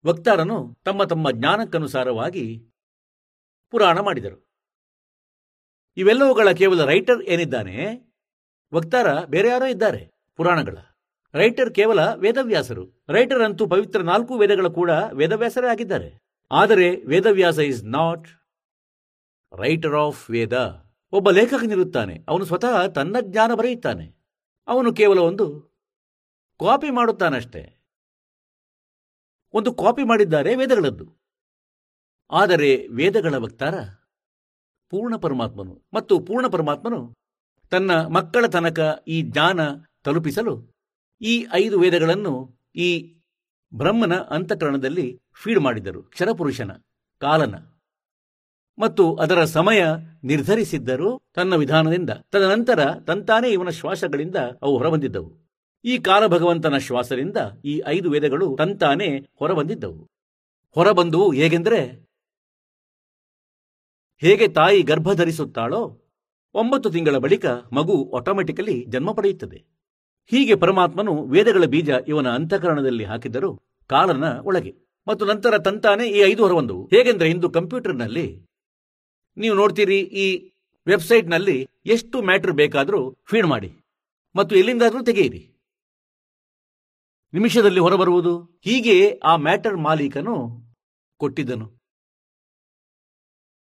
[SPEAKER 1] ವಕ್ತಾರನು ತಮ್ಮ ತಮ್ಮ ಜ್ಞಾನಕ್ಕನುಸಾರವಾಗಿ ಪುರಾಣ ಮಾಡಿದರು. ಇವೆಲ್ಲವುಗಳ ಕೇವಲ ರೈಟರ್ ಏನಿದ್ದಾನೆ? ವಕ್ತಾರ ಬೇರೆ ಯಾರೋ ಇದ್ದಾರೆ, ಪುರಾಣಗಳ. ರೈಟರ್ ಕೇವಲ ವೇದವ್ಯಾಸರು. ರೈಟರ್ ಅಂತೂ ಪವಿತ್ರ ನಾಲ್ಕು ವೇದಗಳ ಕೂಡ ವೇದವ್ಯಾಸರೇ ಆಗಿದ್ದಾರೆ. ಆದರೆ Vedavyasa is not writer of Veda ಒಬ್ಬ ಲೇಖಕನಿರುತ್ತಾನೆ. ಅವನು ಸ್ವತಃ ತನ್ನ ಜ್ಞಾನ ಬರೆಯುತ್ತಾನೆ. ಅವನು ಕೇವಲ ಒಂದು ಕಾಪಿ ಮಾಡುತ್ತಾನಷ್ಟೇ. ಒಂದು ಕಾಪಿ ಮಾಡಿದ್ದಾರೆ ವೇದಗಳದ್ದು. ಆದರೆ ವೇದಗಳ ವಕ್ತಾರ ಪೂರ್ಣ ಪರಮಾತ್ಮನು. ಮತ್ತು ಪೂರ್ಣ ಪರಮಾತ್ಮನು ತನ್ನ ಮಕ್ಕಳ ತನಕ ಈ ಜ್ಞಾನ ತಲುಪಿಸಲು ಈ ಐದು ವೇದಗಳನ್ನು ಈ ಬ್ರಹ್ಮನ ಅಂತಃಕರಣದಲ್ಲಿ ಫೀಡ್ ಮಾಡಿದರು, ಕ್ಷರಪುರುಷನ, ಕಾಲನ. ಮತ್ತು ಅದರ ಸಮಯ ನಿರ್ಧರಿಸಿದ್ದರು ತನ್ನ ವಿಧಾನದಿಂದ. ತದನಂತರ ತಂತಾನೇ ಇವನ ಶ್ವಾಸಗಳಿಂದ ಅವು ಹೊರಬಂದಿದ್ದವು. ಈ ಕಾಲ ಭಗವಂತನ ಶ್ವಾಸದಿಂದ ಈ ಐದು ವೇದಗಳು ತಂತಾನೇ ಹೊರಬಂದಿದ್ದವು. ಹೊರಬಂದುವು ಹೇಗೆಂದರೆ, ಹೇಗೆ ತಾಯಿ ಗರ್ಭಧರಿಸುತ್ತಾಳೋ ಒಂಬತ್ತು ತಿಂಗಳ ಬಳಿಕ ಮಗು ಆಟೋಮೆಟಿಕಲಿ ಜನ್ಮ ಪಡೆಯುತ್ತದೆ. ಹೀಗೆ ಪರಮಾತ್ಮನು ವೇದಗಳ ಬೀಜ ಇವನ ಅಂತಃಕರಣದಲ್ಲಿ ಹಾಕಿದ್ದರು ಕಾಲನ ಒಳಗೆ. ಮತ್ತು ನಂತರ ತಂತಾನೆ ಈ ಐದು ಹೊರವೊಂದು. ಹೇಗೆಂದ್ರೆ ಇಂದು ಕಂಪ್ಯೂಟರ್ನಲ್ಲಿ ನೀವು ನೋಡ್ತೀರಿ ಈ ವೆಬ್ಸೈಟ್ನಲ್ಲಿ ಎಷ್ಟು ಮ್ಯಾಟ್ರ್ ಬೇಕಾದರೂ ಫೀಡ್ ಮಾಡಿ. ಮತ್ತು ಎಲ್ಲಿಂದಾದರೂ ತೆಗೆಯಿರಿ. ನಿಮಿಷದಲ್ಲಿ ಹೊರಬರುವುದು. ಹೀಗೆ ಆ ಮ್ಯಾಟರ್ ಮಾಲೀಕನು ಕೊಟ್ಟಿದ್ದನು.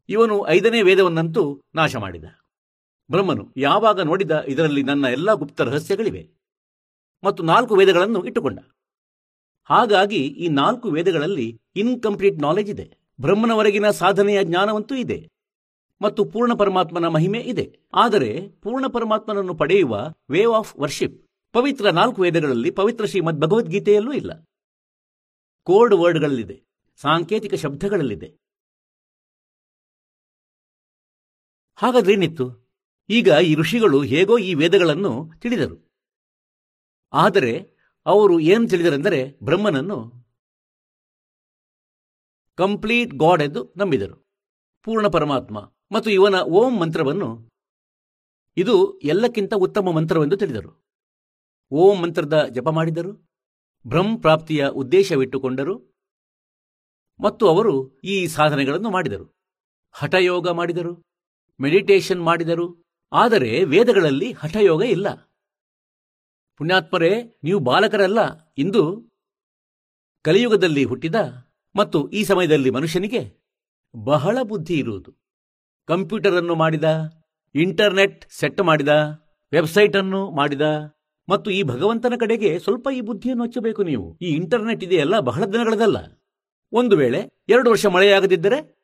[SPEAKER 1] ಇವನು ಐದನೇ ವೇದವನ್ನಂತೂ ನಾಶ ಮಾಡಿದ. ಬ್ರಹ್ಮನು ಯಾವಾಗ ನೋಡಿದ ಇದರಲ್ಲಿ ನನ್ನ ಎಲ್ಲ ಗುಪ್ತ ರಹಸ್ಯಗಳಿವೆ. ಮತ್ತು ನಾಲ್ಕು ವೇದಗಳನ್ನು ಇಟ್ಟುಕೊಂಡ. ಹಾಗಾಗಿ ಈ ನಾಲ್ಕು ವೇದಗಳಲ್ಲಿ ಇನ್ಕಂಪ್ಲೀಟ್ ನಾಲೆಜ್ ಇದೆ. ಬ್ರಹ್ಮನವರೆಗಿನ ಸಾಧನೆಯ ಜ್ಞಾನವಂತೂ ಇದೆ. ಮತ್ತು ಪೂರ್ಣ ಪರಮಾತ್ಮನ ಮಹಿಮೆ ಇದೆ. ಆದರೆ ಪೂರ್ಣ ಪರಮಾತ್ಮನನ್ನು ಪಡೆಯುವ ವೇವ್ ಆಫ್ ವರ್ಷಿಪ್ ಪವಿತ್ರ ನಾಲ್ಕು ವೇದಗಳಲ್ಲಿ ಪವಿತ್ರ ಶ್ರೀಮದ್ ಭಗವದ್ಗೀತೆಯಲ್ಲೂ ಇಲ್ಲ. ಕೋಡ್ ವರ್ಡ್ಗಳಲ್ಲಿದೆ. ಸಾಂಕೇತಿಕ ಶಬ್ದಗಳಲ್ಲಿದೆ. ಹಾಗಾದ್ರೆ ಏನಿತ್ತು? ಈಗ ಈ ಋಷಿಗಳು ಹೇಗೋ ಈ ವೇದಗಳನ್ನು ತಿಳಿದರು. ಆದರೆ ಅವರು ಏನು ತಿಳಿದರೆಂದರೆ ಬ್ರಹ್ಮನನ್ನು ಕಂಪ್ಲೀಟ್ ಗಾಡ್ ಎಂದು ನಂಬಿದರು. ಪೂರ್ಣ ಪರಮಾತ್ಮ ಮತ್ತು ಇವನ ಓಂ ಮಂತ್ರವನ್ನು ಇದು ಎಲ್ಲಕ್ಕಿಂತ ಉತ್ತಮ ಮಂತ್ರವೆಂದು ತಿಳಿದರು. ಓಂ ಮಂತ್ರದ ಜಪ ಮಾಡಿದರು, ಬ್ರಹ್ಮ ಪ್ರಾಪ್ತಿಯ ಉದ್ದೇಶವಿಟ್ಟುಕೊಂಡರು ಮತ್ತು ಅವರು ಈ ಸಾಧನೆಗಳನ್ನು ಮಾಡಿದರು. ಹಠಯೋಗ ಮಾಡಿದರು, ಮೆಡಿಟೇಷನ್ ಮಾಡಿದರು, ಆದರೆ ವೇದಗಳಲ್ಲಿ ಹಠಯೋಗ ಇಲ್ಲ. ಪುಣ್ಯಾತ್ಮರೇ, ನೀವು ಬಾಲಕರಲ್ಲ. ಇಂದು ಕಲಿಯುಗದಲ್ಲಿ ಹುಟ್ಟಿದ ಮತ್ತು ಈ ಸಮಯದಲ್ಲಿ ಮನುಷ್ಯನಿಗೆ ಬಹಳ ಬುದ್ಧಿ ಇರುವುದು. ಕಂಪ್ಯೂಟರ್ ಅನ್ನು ಮಾಡಿದ, ಇಂಟರ್ನೆಟ್ ಸೆಟ್ ಮಾಡಿದ ವೆಬ್ಸೈಟ್ ಅನ್ನು ಮಾಡಿದ ಮತ್ತು ಈ ಭಗವಂತನ ಕಡೆಗೆ ಸ್ವಲ್ಪ ಈ ಬುದ್ಧಿಯನ್ನು ಹಚ್ಚಬೇಕು ನೀವು. ಈ ಇಂಟರ್ನೆಟ್ ಇದೆಯಲ್ಲ, ಬಹಳ ದಿನಗಳದಲ್ಲ. ಒಂದು ವೇಳೆ ಎರಡು ವರ್ಷ ಮಳೆಯಾಗದಿದ್ದರೆ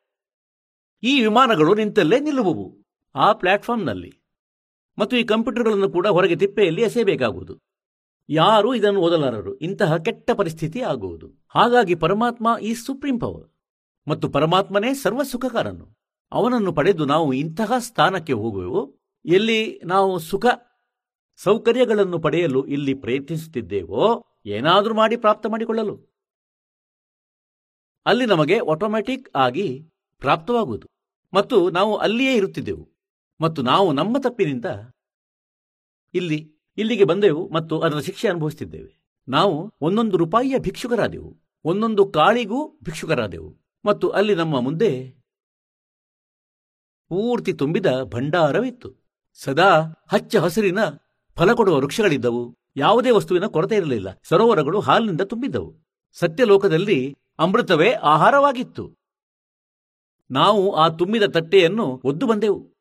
[SPEAKER 1] ಈ ವಿಮಾನಗಳು ನಿಂತಲ್ಲೇ ನಿಲ್ಲುವವು ಆ ಪ್ಲಾಟ್ಫಾರ್ಮ್ನಲ್ಲಿ. ಮತ್ತು ಈ ಕಂಪ್ಯೂಟರ್ಗಳನ್ನು ಕೂಡ ಹೊರಗೆ ತಿಪ್ಪೆಯಲ್ಲಿ ಎಸೆಯಬೇಕಾಗುವುದು. ಯಾರೂ ಇದನ್ನು ಓದಲಾರರು. ಇಂತಹ ಕೆಟ್ಟ ಪರಿಸ್ಥಿತಿ ಆಗುವುದು. ಹಾಗಾಗಿ ಪರಮಾತ್ಮ ಈ ಸುಪ್ರೀಂ ಪವರ್. ಮತ್ತು ಪರಮಾತ್ಮನೇ ಸರ್ವ ಸುಖಕಾರನು. ಅವನನ್ನು ಪಡೆದು ನಾವು ಇಂತಹ ಸ್ಥಾನಕ್ಕೆ ಹೋಗುವೆವು, ಎಲ್ಲಿ ನಾವು ಸುಖ ಸೌಕರ್ಯಗಳನ್ನು ಪಡೆಯಲು ಇಲ್ಲಿ ಪ್ರಯತ್ನಿಸುತ್ತಿದ್ದೇವೋ, ಏನಾದರೂ ಮಾಡಿ ಪ್ರಾಪ್ತ ಮಾಡಿಕೊಳ್ಳಲು. ಅಲ್ಲಿ ನಮಗೆ ಆಟೋಮ್ಯಾಟಿಕ್ ಆಗಿ ಪ್ರಾಪ್ತವಾಗುವುದು. ಮತ್ತು ನಾವು ಅಲ್ಲಿಯೇ ಇರುತ್ತಿದ್ದೆವು. ಮತ್ತು ನಾವು ನಮ್ಮ ತಪ್ಪಿನಿಂದ ಇಲ್ಲಿ, ಇಲ್ಲಿಗೆ ಬಂದೆವು ಮತ್ತು ಅದರ ಶಿಕ್ಷೆ ಅನುಭವಿಸುತ್ತಿದ್ದೇವೆ. ನಾವು ಒಂದೊಂದು ರೂಪಾಯಿಯ ಭಿಕ್ಷುಕರಾದೆವು, ಒಂದೊಂದು ಕಾಳಿಗೂ ಭಿಕ್ಷುಕರಾದೆವು ಮತ್ತು ಅಲ್ಲಿ ನಮ್ಮ ಮುಂದೆ ಪೂರ್ತಿ ತುಂಬಿದ ಭಂಡಾರವಿತ್ತು. ಸದಾ ಹಚ್ಚ ಹಸಿರಿನ ಫಲ ಕೊಡುವ ವೃಕ್ಷಗಳಿದ್ದವು, ಯಾವುದೇ ವಸ್ತುವಿನ ಕೊರತೆ ಇರಲಿಲ್ಲ, ಸರೋವರಗಳು ಹಾಲಿನಿಂದ ತುಂಬಿದ್ದವು. ಸತ್ಯಲೋಕದಲ್ಲಿ ಅಮೃತವೇ ಆಹಾರವಾಗಿತ್ತು. ನಾವು ಆ ತುಂಬಿದ ತಟ್ಟೆಯನ್ನು ಒದ್ದು ಬಂದೆವು.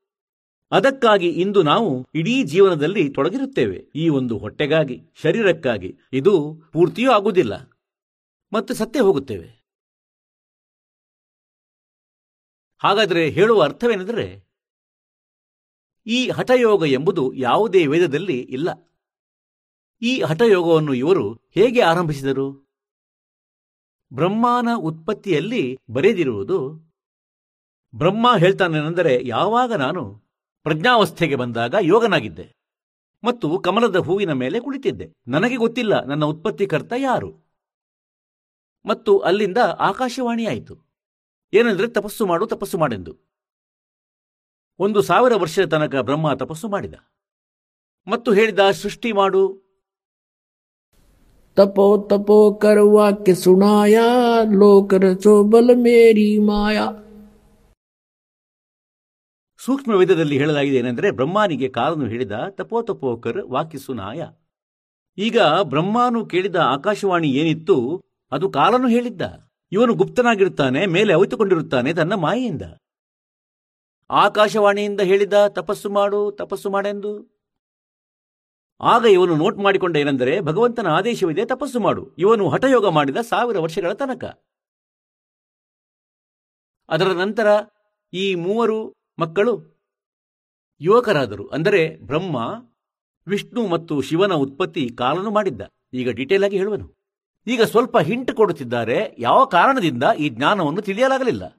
[SPEAKER 1] ಅದಕ್ಕಾಗಿ ಇಂದು ನಾವು ಇಡೀ ಜೀವನದಲ್ಲಿ ತೊಡಗಿರುತ್ತೇವೆ. ಈ ಒಂದು ಹೊಟ್ಟೆಗಾಗಿ, ಶರೀರಕ್ಕಾಗಿ ಇದು ಪೂರ್ತಿಯೂ ಆಗುವುದಿಲ್ಲ. ಮತ್ತೆ ಸತ್ತೇ ಹೋಗುತ್ತೇವೆ. ಹಾಗಾದರೆ ಹೇಳುವ ಅರ್ಥವೇನೆಂದರೆ, ಈ ಹಠಯೋಗ ಎಂಬುದು ಯಾವುದೇ ವೇದದಲ್ಲಿ ಇಲ್ಲ. ಈ ಹಠಯೋಗವನ್ನು ಇವರು ಹೇಗೆ ಆರಂಭಿಸಿದರು? ಬ್ರಹ್ಮನ ಉತ್ಪತ್ತಿಯಲ್ಲಿ ಬರೆದಿರುವುದು, ಬ್ರಹ್ಮ ಹೇಳ್ತಾನೆಂದರೆ ಯಾವಾಗ ನಾನು ಪ್ರಜ್ಞಾವಸ್ಥೆಗೆ ಬಂದಾಗ ಯೋಗನಾಗಿದ್ದೆ. ಮತ್ತು ಕಮಲದ ಹೂವಿನ ಮೇಲೆ ಕುಳಿತಿದ್ದೆ. ನನಗೆ ಗೊತ್ತಿಲ್ಲ ನನ್ನ ಉತ್ಪತ್ತಿ ಕರ್ತ ಯಾರು. ಮತ್ತು ಅಲ್ಲಿಂದ ಆಕಾಶವಾಣಿಯಾಯಿತು ಏನೆಂದರೆ ತಪಸ್ಸು ಮಾಡು, ತಪಸ್ಸು ಮಾಡೆಂದು. ಒಂದು ಸಾವಿರ ವರ್ಷದ ತನಕ ಬ್ರಹ್ಮ ತಪಸ್ಸು ಮಾಡಿದ. ಮತ್ತು ಹೇಳಿದ, ಸೃಷ್ಟಿ ಮಾಡು.
[SPEAKER 2] ತಪೋ ತಪೋ, ಕರ್ವಾಕ್ಯ ಸುಣಾಯ ಲೋಕರ ಚೋಬಲ ಮೇರಿ ಮಾಯಾ.
[SPEAKER 1] ಸೂಕ್ಷ್ಮ ವೇದದಲ್ಲಿ ಹೇಳಲಾಗಿದೆ ಏನೆಂದರೆ ಬ್ರಹ್ಮಾನಿಗೆ ಕಾಲನು ಹೇಳಿದ ತಪೋ ತಪೋಕರ್ ವಾಕ್ಯಸು ನಾಯ ಈಗ ಬ್ರಹ್ಮಾನು ಕೇಳಿದ ಆಕಾಶವಾಣಿ ಏನಿತ್ತು, ಅದು ಕಾಲನು ಹೇಳಿದ್ದ. ಇವನು ಗುಪ್ತನಾಗಿರುತ್ತಾನೆ, ಮೇಲೆ ಅವಿತುಕೊಂಡಿರುತ್ತಾನೆ ತನ್ನ ಮಾಯೆಯಿಂದ. ಆಕಾಶವಾಣಿಯಿಂದ ಹೇಳಿದ, ತಪಸ್ಸು ಮಾಡು, ತಪಸ್ಸು ಮಾಡೆಂದು. ಆಗ ಇವನು ನೋಟ್ ಮಾಡಿಕೊಂಡ ಏನೆಂದರೆ, ಭಗವಂತನ ಆದೇಶವಿದೆ, ತಪಸ್ಸು ಮಾಡು. ಇವನು ಹಠಯೋಗ ಮಾಡಿದ ಸಾವಿರ ವರ್ಷಗಳ ತನಕ. ಅದರ ನಂತರ ಈ ಮೂವರು ಮಕ್ಕಳು, ಯುವಕರಾದರು. ಅಂದರೆ ಬ್ರಹ್ಮ, ವಿಷ್ಣು ಮತ್ತು ಶಿವನ ಉತ್ಪತ್ತಿ ಕಾಲನು ಮಾಡಿದ್ದ. ಈಗ ಡೀಟೇಲ್ ಆಗಿ ಹೇಳುವನು. ಈಗ ಸ್ವಲ್ಪ ಹಿಂಟ್ ಕೊಡುತ್ತಿದ್ದಾರೆ. ಯಾವ ಕಾರಣದಿಂದ ಈ ಜ್ಞಾನವನ್ನು ತಿಳಿಯಲಾಗಲಿಲ್ಲ?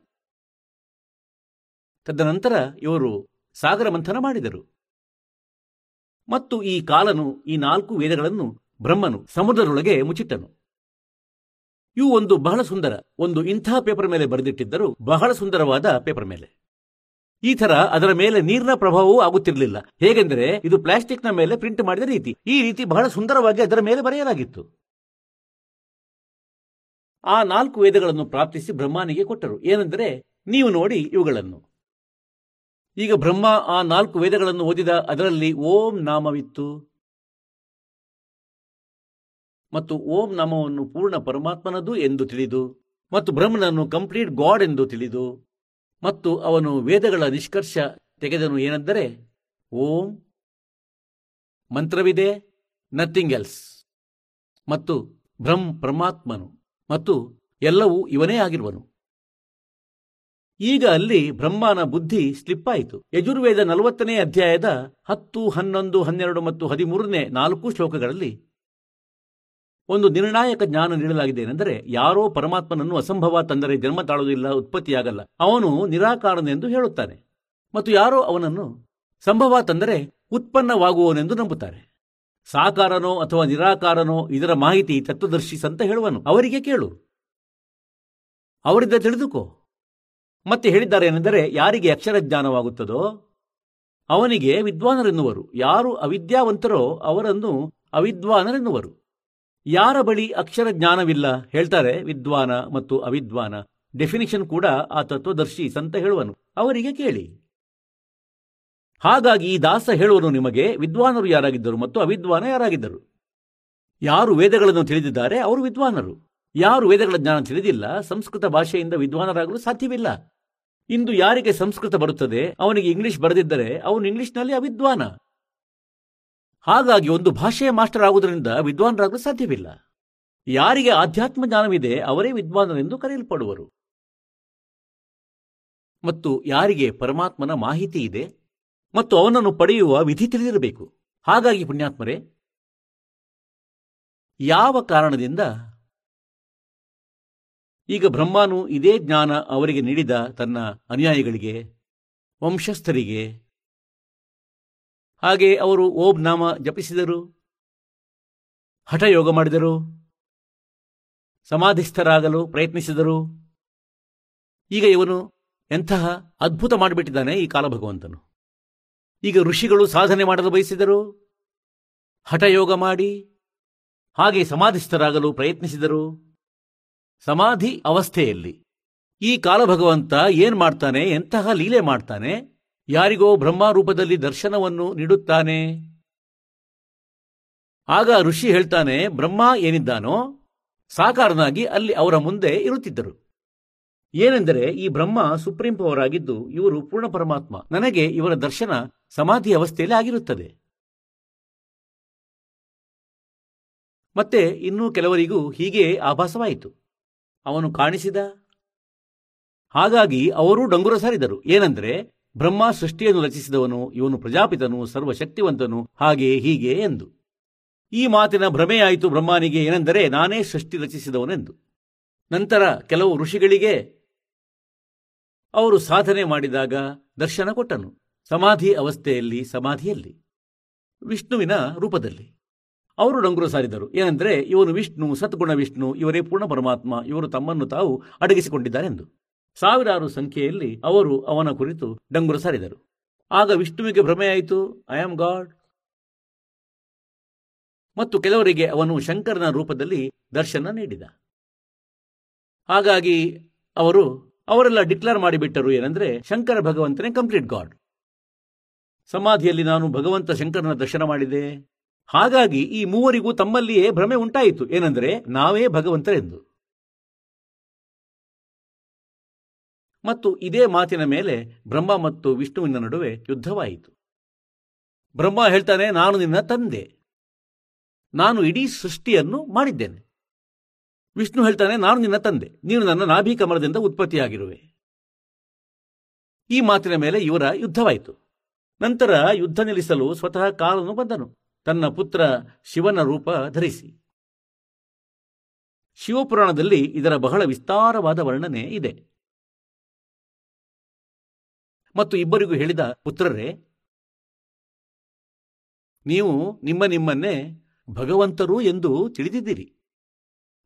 [SPEAKER 1] ತದನಂತರ ಇವರು ಸಾಗರ ಮಂಥನ ಮಾಡಿದರು. ಮತ್ತು ಈ ಕಾಲನು, ಈ ನಾಲ್ಕು ವೇದಗಳನ್ನು ಬ್ರಹ್ಮನು ಸಮುದ್ರದೊಳಗೆ ಮುಚ್ಚಿಟ್ಟನು. ಇವು ಒಂದು ಬಹಳ ಸುಂದರ, ಒಂದು ಇಂಥ ಪೇಪರ್ ಮೇಲೆ ಬರೆದಿಟ್ಟಿದ್ದರು ಬಹಳ ಸುಂದರವಾದ ಪೇಪರ್ ಮೇಲೆ. ಈ ತರ ಅದರ ಮೇಲೆ ನೀರಿನ ಪ್ರಭಾವವೂ ಆಗುತ್ತಿರಲಿಲ್ಲ. ಹೇಗೆಂದರೆ, ಇದು ಪ್ಲಾಸ್ಟಿಕ್ನ ಮೇಲೆ ಪ್ರಿಂಟ್ ಮಾಡಿದ ರೀತಿ. ಈ ರೀತಿ ಬಹಳ ಸುಂದರವಾಗಿ ಅದರ ಮೇಲೆ ಬರೆಯಲಾಗಿತ್ತು. ಆ ನಾಲ್ಕು ವೇದಗಳನ್ನು ಪ್ರಾಪ್ತಿಸಿ ಬ್ರಹ್ಮನಿಗೆ ಕೊಟ್ಟರು. ಏನೆಂದರೆ, ನೀವು ನೋಡಿ ಇವುಗಳನ್ನು. ಈಗ ಬ್ರಹ್ಮ ಆ ನಾಲ್ಕು ವೇದಗಳನ್ನು ಓದಿದ ಅದರಲ್ಲಿ ಓಂ ನಾಮವಿತ್ತು. ಮತ್ತು ಓಂ ನಾಮವನ್ನು ಪೂರ್ಣ ಪರಮಾತ್ಮನದು ಎಂದು ತಿಳಿದು, ಮತ್ತು ಬ್ರಹ್ಮನನ್ನು ಕಂಪ್ಲೀಟ್ ಗಾಡ್ ಎಂದು ತಿಳಿದು ಮತ್ತು ಅವನು ವೇದಗಳ ನಿಷ್ಕರ್ಷ ತೆಗೆದನು ಏನೆಂದರೆ, ಓಂ ಮಂತ್ರವಿದೆ ನಥಿಂಗ್ ಎಲ್ಸ್ ಮತ್ತು ಬ್ರಹ್ಮ ಪರಮಾತ್ಮನು. ಮತ್ತು ಎಲ್ಲವೂ ಇವನೇ ಆಗಿರುವನು. ಈಗ ಅಲ್ಲಿ ಬ್ರಹ್ಮನ ಬುದ್ಧಿ ಸ್ಲಿಪ್ ಆಯಿತು ಯಜುರ್ವೇದ ನಲವತ್ತನೇ ಅಧ್ಯಾಯದ ಹತ್ತು, ಹನ್ನೊಂದು, ಹನ್ನೆರಡು ಮತ್ತು ಹದಿಮೂರನೇ ನಾಲ್ಕು ಶ್ಲೋಕಗಳಲ್ಲಿ ಒಂದು ನಿರ್ಣಾಯಕ ಜ್ಞಾನ ನೀಡಲಾಗಿದೆ ಏನೆಂದರೆ ಯಾರೋ ಪರಮಾತ್ಮನನ್ನು ಅಸಂಭವ ತಂದರೆ ಜನ್ಮ ತಾಳುವುದಿಲ್ಲ, ಉತ್ಪತ್ತಿಯಾಗಲ್ಲ. ಅವನು ನಿರಾಕಾರನೆಂದು ಹೇಳುತ್ತಾನೆ. ಮತ್ತು ಯಾರೋ ಅವನನ್ನು ಸಂಭವ ತಂದರೆ ಉತ್ಪನ್ನವಾಗುವವನೆಂದು ನಂಬುತ್ತಾರೆ. ಸಾಕಾರನೋ ಅಥವಾ ನಿರಾಕಾರನೋ ಇದರ ಮಾಹಿತಿ ತತ್ವದರ್ಶಿ ಸಂತ ಹೇಳುವನು. ಅವರಿಗೆ ಕೇಳು. ಅವರಿಂದ ತಿಳಿದುಕೋ. ಮತ್ತೆ ಹೇಳಿದ್ದಾರೆ ಏನೆಂದರೆ ಯಾರಿಗೆ ಅಕ್ಷರ ಜ್ಞಾನವಾಗುತ್ತದೋ ಅವನಿಗೆ ವಿದ್ವಾನರೆನ್ನುವರು. ಯಾರು ಅವಿದ್ಯಾವಂತರೋ ಅವರನ್ನು ಅವಿದ್ವಾನರೆನ್ನುವರು. ಯಾರ ಬಳಿ ಅಕ್ಷರ ಜ್ಞಾನವಿಲ್ಲ ಹೇಳ್ತಾರೆ ವಿದ್ವಾನ ಮತ್ತು ಅವಿದ್ವಾನ. ಡೆಫಿನಿಷನ್ ಕೂಡ ಆ ತತ್ವದರ್ಶಿ ಸಂತ ಹೇಳುವನು. ಅವರಿಗೆ ಕೇಳಿ. ಹಾಗಾಗಿ ದಾಸ ಹೇಳುವನು ನಿಮಗೆ ವಿದ್ವಾನರು ಯಾರಾಗಿದ್ದರು ಮತ್ತು ಅವಿದ್ವಾನ ಯಾರಾಗಿದ್ದರು? ಯಾರು ವೇದಗಳನ್ನು ತಿಳಿದಿದ್ದಾರೆ ಅವರು ವಿದ್ವಾನರು. ಯಾರು ವೇದಗಳ ಜ್ಞಾನ ತಿಳಿದಿಲ್ಲ ಸಂಸ್ಕೃತ ಭಾಷೆಯಿಂದ ವಿದ್ವಾನರಾಗಲು ಸಾಧ್ಯವಿಲ್ಲ. ಇಂದು ಯಾರಿಗೆ ಸಂಸ್ಕೃತ ಬರುತ್ತದೆ, ಅವನಿಗೆ ಇಂಗ್ಲಿಷ್ ಬರೆದಿದ್ದರೆ ಅವನು ಇಂಗ್ಲಿಷ್ನಲ್ಲಿ ಅವಿದ್ವಾನ. ಹಾಗಾಗಿ ಒಂದು ಭಾಷೆಯ ಮಾಸ್ಟರ್ ಆಗುವುದರಿಂದ ವಿದ್ವಾನರಾಗಲು ಸಾಧ್ಯವಿಲ್ಲ. ಯಾರಿಗೆ ಆಧ್ಯಾತ್ಮ ಜ್ಞಾನವಿದೆ, ಅವರೇ ವಿದ್ವಾನರೆಂದು ಕರೆಯಲ್ಪಡುವರು. ಮತ್ತು ಯಾರಿಗೆ ಪರಮಾತ್ಮನ ಮಾಹಿತಿ ಇದೆ, ಮತ್ತು ಅವನನ್ನು ಪಡೆಯುವ ವಿಧಿ ತಿಳಿದಿರಬೇಕು. ಹಾಗಾಗಿ ಪುಣ್ಯಾತ್ಮರೇ, ಯಾವ ಕಾರಣದಿಂದ? ಈಗ ಬ್ರಹ್ಮನು ಇದೇ ಜ್ಞಾನ ಅವರಿಗೆ ನೀಡಿದ ತನ್ನ ಅನುಯಾಯಿಗಳಿಗೆ, ವಂಶಸ್ಥರಿಗೆ ಹಾಗೆ ಅವರು ಓಂ ನಾಮ ಜಪಿಸಿದರು. ಹಠಯೋಗ ಮಾಡಿದರು. ಸಮಾಧಿಸ್ಥರಾಗಲು ಪ್ರಯತ್ನಿಸಿದರು. ಈಗ ಇವನು ಎಂತಹ ಅದ್ಭುತ ಮಾಡಿಬಿಟ್ಟಿದ್ದಾನೆ ಈ ಕಾಲಭಗವಂತನು. ಈಗ ಋಷಿಗಳು ಸಾಧನೆ ಮಾಡಲು ಬಯಸಿದರು. ಹಠಯೋಗ ಮಾಡಿ, ಹಾಗೆ ಸಮಾಧಿಸ್ಥರಾಗಲು ಪ್ರಯತ್ನಿಸಿದರು. ಸಮಾಧಿ ಅವಸ್ಥೆಯಲ್ಲಿ ಈ ಕಾಲಭಗವಂತ ಏನ್ ಮಾಡ್ತಾನೆ, ಎಂತಹ ಲೀಲೆ ಮಾಡ್ತಾನೆ ಯಾರಿಗೋ ಬ್ರಹ್ಮ ರೂಪದಲ್ಲಿ ದರ್ಶನವನ್ನು ನೀಡುತ್ತಾನೆ? ಆಗ ಋಷಿ ಹೇಳ್ತಾನೆ, ಬ್ರಹ್ಮ ಏನಿದ್ದಾನೋ ಸಾಕಾರನಾಗಿ ಅಲ್ಲಿ ಅವರ ಮುಂದೆ ಇರುತ್ತಿದ್ದರು. ಏನೆಂದರೆ ಈ ಬ್ರಹ್ಮ ಸುಪ್ರೀಂ ಪವರ್ ಆಗಿದ್ದು ಇವರು ಪೂರ್ಣ ಪರಮಾತ್ಮ. ನನಗೆ ಇವರ ದರ್ಶನ ಸಮಾಧಿ ಅವಸ್ಥೆಯಲ್ಲಿ ಆಗಿರುತ್ತದೆ. ಮತ್ತೆ ಇನ್ನೂ ಕೆಲವರಿಗೂ ಹೀಗೆ ಆಭಾಸವಾಯಿತು. ಅವನು ಕಾಣಿಸಿದ? ಹಾಗಾಗಿ ಅವರೂ ಡಂಗುರ ಸಾರಿದರು. ಏನೆಂದರೆ ಬ್ರಹ್ಮ ಸೃಷ್ಟಿಯನ್ನು ರಚಿಸಿದವನು, ಇವನು ಪ್ರಜಾಪಿತನು, ಸರ್ವಶಕ್ತಿವಂತನು, ಹಾಗೆ ಹೀಗೆ ಎಂದು. ಈ ಮಾತಿನ ಭ್ರಮೆಯಾಯಿತು ಬ್ರಹ್ಮನಿಗೆ, ಏನೆಂದರೆ ನಾನೇ ಸೃಷ್ಟಿ ರಚಿಸಿದವನೆಂದು. ನಂತರ ಕೆಲವು ಋಷಿಗಳಿಗೆ ಅವರು ಸಾಧನೆ ಮಾಡಿದಾಗ ದರ್ಶನ ಕೊಟ್ಟನು. ಸಮಾಧಿ ಅವಸ್ಥೆಯಲ್ಲಿ, ಸಮಾಧಿಯಲ್ಲಿ, ವಿಷ್ಣುವಿನ ರೂಪದಲ್ಲಿ. ಅವರು ಡಂಗುರು ಸಾರಿದರು. ಏನೆಂದರೆ, ಇವನು ವಿಷ್ಣು, ಸತ್ಗುಣ ವಿಷ್ಣು, ಇವರೇ ಪೂರ್ಣ ಪರಮಾತ್ಮ, ಇವರು ತಮ್ಮನ್ನು ತಾವು ಅಡಗಿಸಿಕೊಂಡಿದ್ದಾರೆಂದು. ಸಾವಿರಾರು ಸಂಖ್ಯೆಯಲ್ಲಿ ಅವರು ಅವನ ಕುರಿತು ಡಂಗುರ ಸಾರಿದರು. ಆಗ ವಿಷ್ಣುವಿಗೆ ಭ್ರಮೆಯಾಯಿತು ಐ ಆಮ್ ಗಾಡ್ ಮತ್ತು ಕೆಲವರಿಗೆ ಅವನು ಶಂಕರನ ರೂಪದಲ್ಲಿ ದರ್ಶನ ನೀಡಿದ. ಹಾಗಾಗಿ ಅವರು, ಅವರೆಲ್ಲ ಡಿಕ್ಲೇರ್ ಮಾಡಿಬಿಟ್ಟರು ಏನಂದ್ರೆ, ಶಂಕರ ಭಗವಂತನೇ ಕಂಪ್ಲೀಟ್ ಗಾಡ್. ಸಮಾಧಿಯಲ್ಲಿ ನಾನು ಭಗವಂತ ಶಂಕರನ ದರ್ಶನ ಮಾಡಿದೆ. ಹಾಗಾಗಿ ಈ ಮೂವರಿಗೂ ತಮ್ಮಲ್ಲಿಯೇ ಭ್ರಮೆ ಉಂಟಾಯಿತು. ಏನೆಂದರೆ, ನಾವೇ ಭಗವಂತರೆಂದು. ಮತ್ತು ಇದೇ ಮಾತಿನ ಮೇಲೆ ಬ್ರಹ್ಮ ಮತ್ತು ವಿಷ್ಣುವಿನ ನಡುವೆ ಯುದ್ಧವಾಯಿತು. ಬ್ರಹ್ಮ ಹೇಳ್ತಾನೆ, ನಾನು ನಿನ್ನ ತಂದೆ. ನಾನು ಇಡೀ ಸೃಷ್ಟಿಯನ್ನು ಮಾಡಿದ್ದೇನೆ. ವಿಷ್ಣು ಹೇಳ್ತಾನೆ, ನಾನು ನಿನ್ನ ತಂದೆ. ನೀನು ನನ್ನ ನಾಭಿ ಕಮಲದಿಂದ ಉತ್ಪತ್ತಿಯಾಗಿರುವೆ. ಈ ಮಾತಿನ ಮೇಲೆ ಇವರ ಯುದ್ಧವಾಯಿತು. ನಂತರ ಯುದ್ಧ ನಿಲ್ಲಿಸಲು ಸ್ವತಃ ಕಾಲನು ಬಂದನು. ತನ್ನ ಪುತ್ರ ಶಿವನ ರೂಪ ಧರಿಸಿ. ಶಿವಪುರಾಣದಲ್ಲಿ ಇದರ ಬಹಳ ವಿಸ್ತಾರವಾದ ವರ್ಣನೆ ಇದೆ. ಮತ್ತು ಇಬ್ಬರಿಗೂ ಹೇಳಿದ ಪುತ್ರರೇ, ನೀವು ನಿಮ್ಮ ನಿಮ್ಮನ್ನೇ ಭಗವಂತರು ಎಂದು ತಿಳಿದಿದ್ದೀರಿ.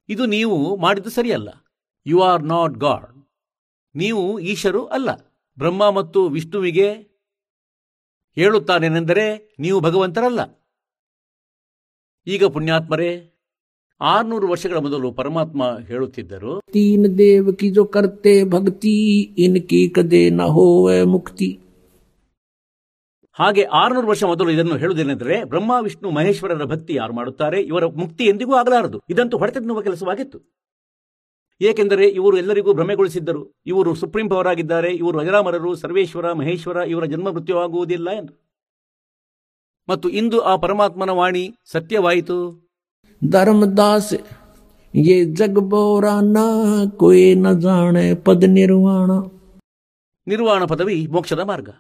[SPEAKER 1] ಇದು ನೀವು ಮಾಡಿದ್ದು ಸರಿಯಲ್ಲ. ಯು ಆರ್ ನಾಟ್ ಗಾಡ್ ನೀವು ಈಶರು ಅಲ್ಲ. ಬ್ರಹ್ಮ ಮತ್ತು ವಿಷ್ಣುವಿಗೆ ಹೇಳುತ್ತಾನೇನೆಂದರೆ, ನೀವು ಭಗವಂತರಲ್ಲ. ಈಗ ಪುಣ್ಯಾತ್ಮರೇ ಆರ್ನೂರು ವರ್ಷಗಳ ಮೊದಲು ಪರಮಾತ್ಮ ಹೇಳುತ್ತಿದ್ದರು
[SPEAKER 2] ತೀನ್ ದೇವ್ ಕಿ ಜೋ ಕರ್ತೆ ಭಕ್ತಿ ಇನ್ಕಿ ಕದೆ ನ ಹೋವೆ ಮುಕ್ತಿ.
[SPEAKER 1] ಹಾಗೆ ಆರ್ನೂರು ವರ್ಷ ಮೊದಲು ಇದನ್ನು ಹೇಳುವುದೇನೆಂದರೆ ಬ್ರಹ್ಮ ವಿಷ್ಣು ಮಹೇಶ್ವರರ ಭಕ್ತಿ ಯಾರು ಮಾಡುತ್ತಾರೆ ಇವರ ಮುಕ್ತಿ ಎಂದಿಗೂ ಆಗಲಾರದು. ಇದಂತೂ ಹೊಡೆತನ್ನುವ ಕೆಲಸವಾಗಿತ್ತು. ಏಕೆಂದರೆ ಇವರು ಎಲ್ಲರಿಗೂ ಭ್ರಮೆಗೊಳಿಸಿದ್ದರು. ಇವರು ಸುಪ್ರೀಂ ಪವರ್ ಆಗಿದ್ದಾರೆ ಇವರು ಅಜರಾಮರರು ಸರ್ವೇಶ್ವರ ಮಹೇಶ್ವರ ಇವರ ಜನ್ಮ ಮೃತ್ಯುವಾಗುವುದಿಲ್ಲ ಎಂದು. ಮತ್ತು ಇಂದು ಆ ಪರಮಾತ್ಮನ ವಾಣಿ ಸತ್ಯವಾಯಿತು.
[SPEAKER 2] धर्मदास ये जग बोराना कोई न जाने पद निर्वाण
[SPEAKER 1] ನಿರ್ವಾಣ ಪದವಿ ಮೋಕ್ಷದ ಮಾರ್ಗ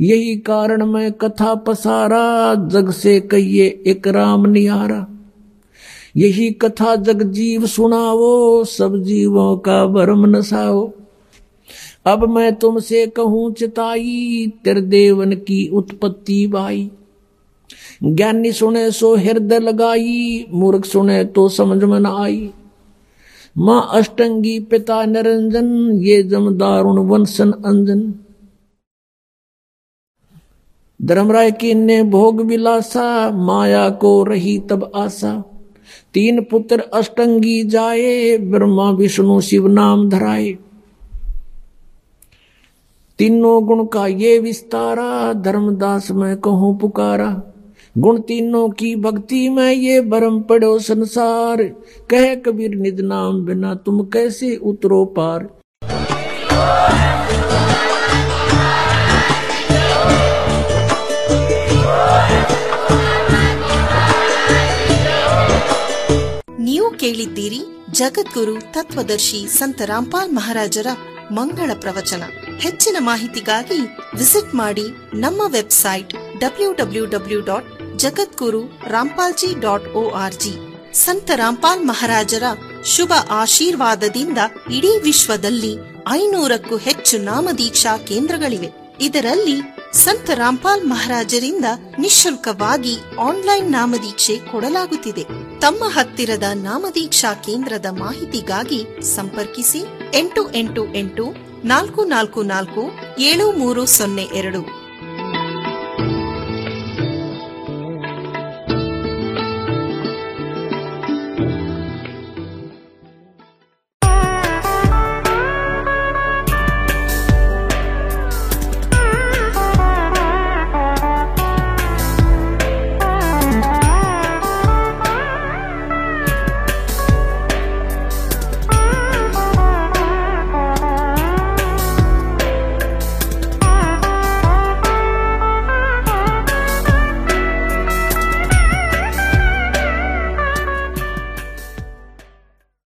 [SPEAKER 2] यही कारण मैं कथा पसारा जग से कहिए एक राम निहारा यही कथा जग जीव सुनाओ सब जीवों का भरम नसाओ अब मैं तुमसे कहूं चिताई तेरे देवन की उत्पत्ति बाई ज्ञानी सुने सो हृदय लगाई, मूर्ख सुने तो समझ में न आई। माँ अष्टंगी पिता निरंजन, ये जम दारुण वंशन अंजन। धर्मराय की ने भोग विलासा, माया को रही तब आशा। तीन पुत्र अष्टंगी जाए, ब्रह्मा विष्णु शिव नाम धराए। तीनों गुण का ये विस्तारा, धर्मदास मैं कहूँ पुकारा। गुण तीनों की भक्ति में ये भरम पड़ो संसार कह कबीर निज नाम बिना तुम कैसे उतरो पार
[SPEAKER 3] ನೀವು ಕೇಳಿದ್ದೀರಿ ಜಗದ್ಗುರು ತತ್ವದರ್ಶಿ ಸಂತ ರಾಮ್ಪಾಲ್ ಮಹಾರಾಜರ ಮಂಗಳ ಪ್ರವಚನ ಹೆಚ್ಚಿನ ಮಾಹಿತಿಗಾಗಿ ವಿಸಿಟ್ ಮಾಡಿ ನಮ್ಮ website W W W dot Jagadguru Rampalji dot O R G. ಸಂತ ರಾಮ್ಪಾಲ್ ಮಹಾರಾಜರ ಶುಭ ಆಶೀರ್ವಾದದಿಂದ ಇಡೀ ವಿಶ್ವದಲ್ಲಿ ಐನೂರಕ್ಕೂ ಹೆಚ್ಚು ನಾಮದೀಕ್ಷಾ ಕೇಂದ್ರಗಳಿವೆ. ಇದರಲ್ಲಿ ಸಂತ ರಾಮ್ಪಾಲ್ ಮಹಾರಾಜರಿಂದ ನಿಶುಲ್ಕವಾಗಿ ಆನ್ಲೈನ್ ನಾಮದೀಕ್ಷೆ ಕೊಡಲಾಗುತ್ತಿದೆ. ತಮ್ಮ ಹತ್ತಿರದ ನಾಮದೀಕ್ಷಾ ಕೇಂದ್ರದ ಮಾಹಿತಿಗಾಗಿ ಸಂಪರ್ಕಿಸಿ ಎಂಟು ಎಂಟು ಎಂಟು ನಾಲ್ಕು ನಾಲ್ಕು ನಾಲ್ಕು ಏಳು ಮೂರು ಸೊನ್ನೆ ಎರಡು.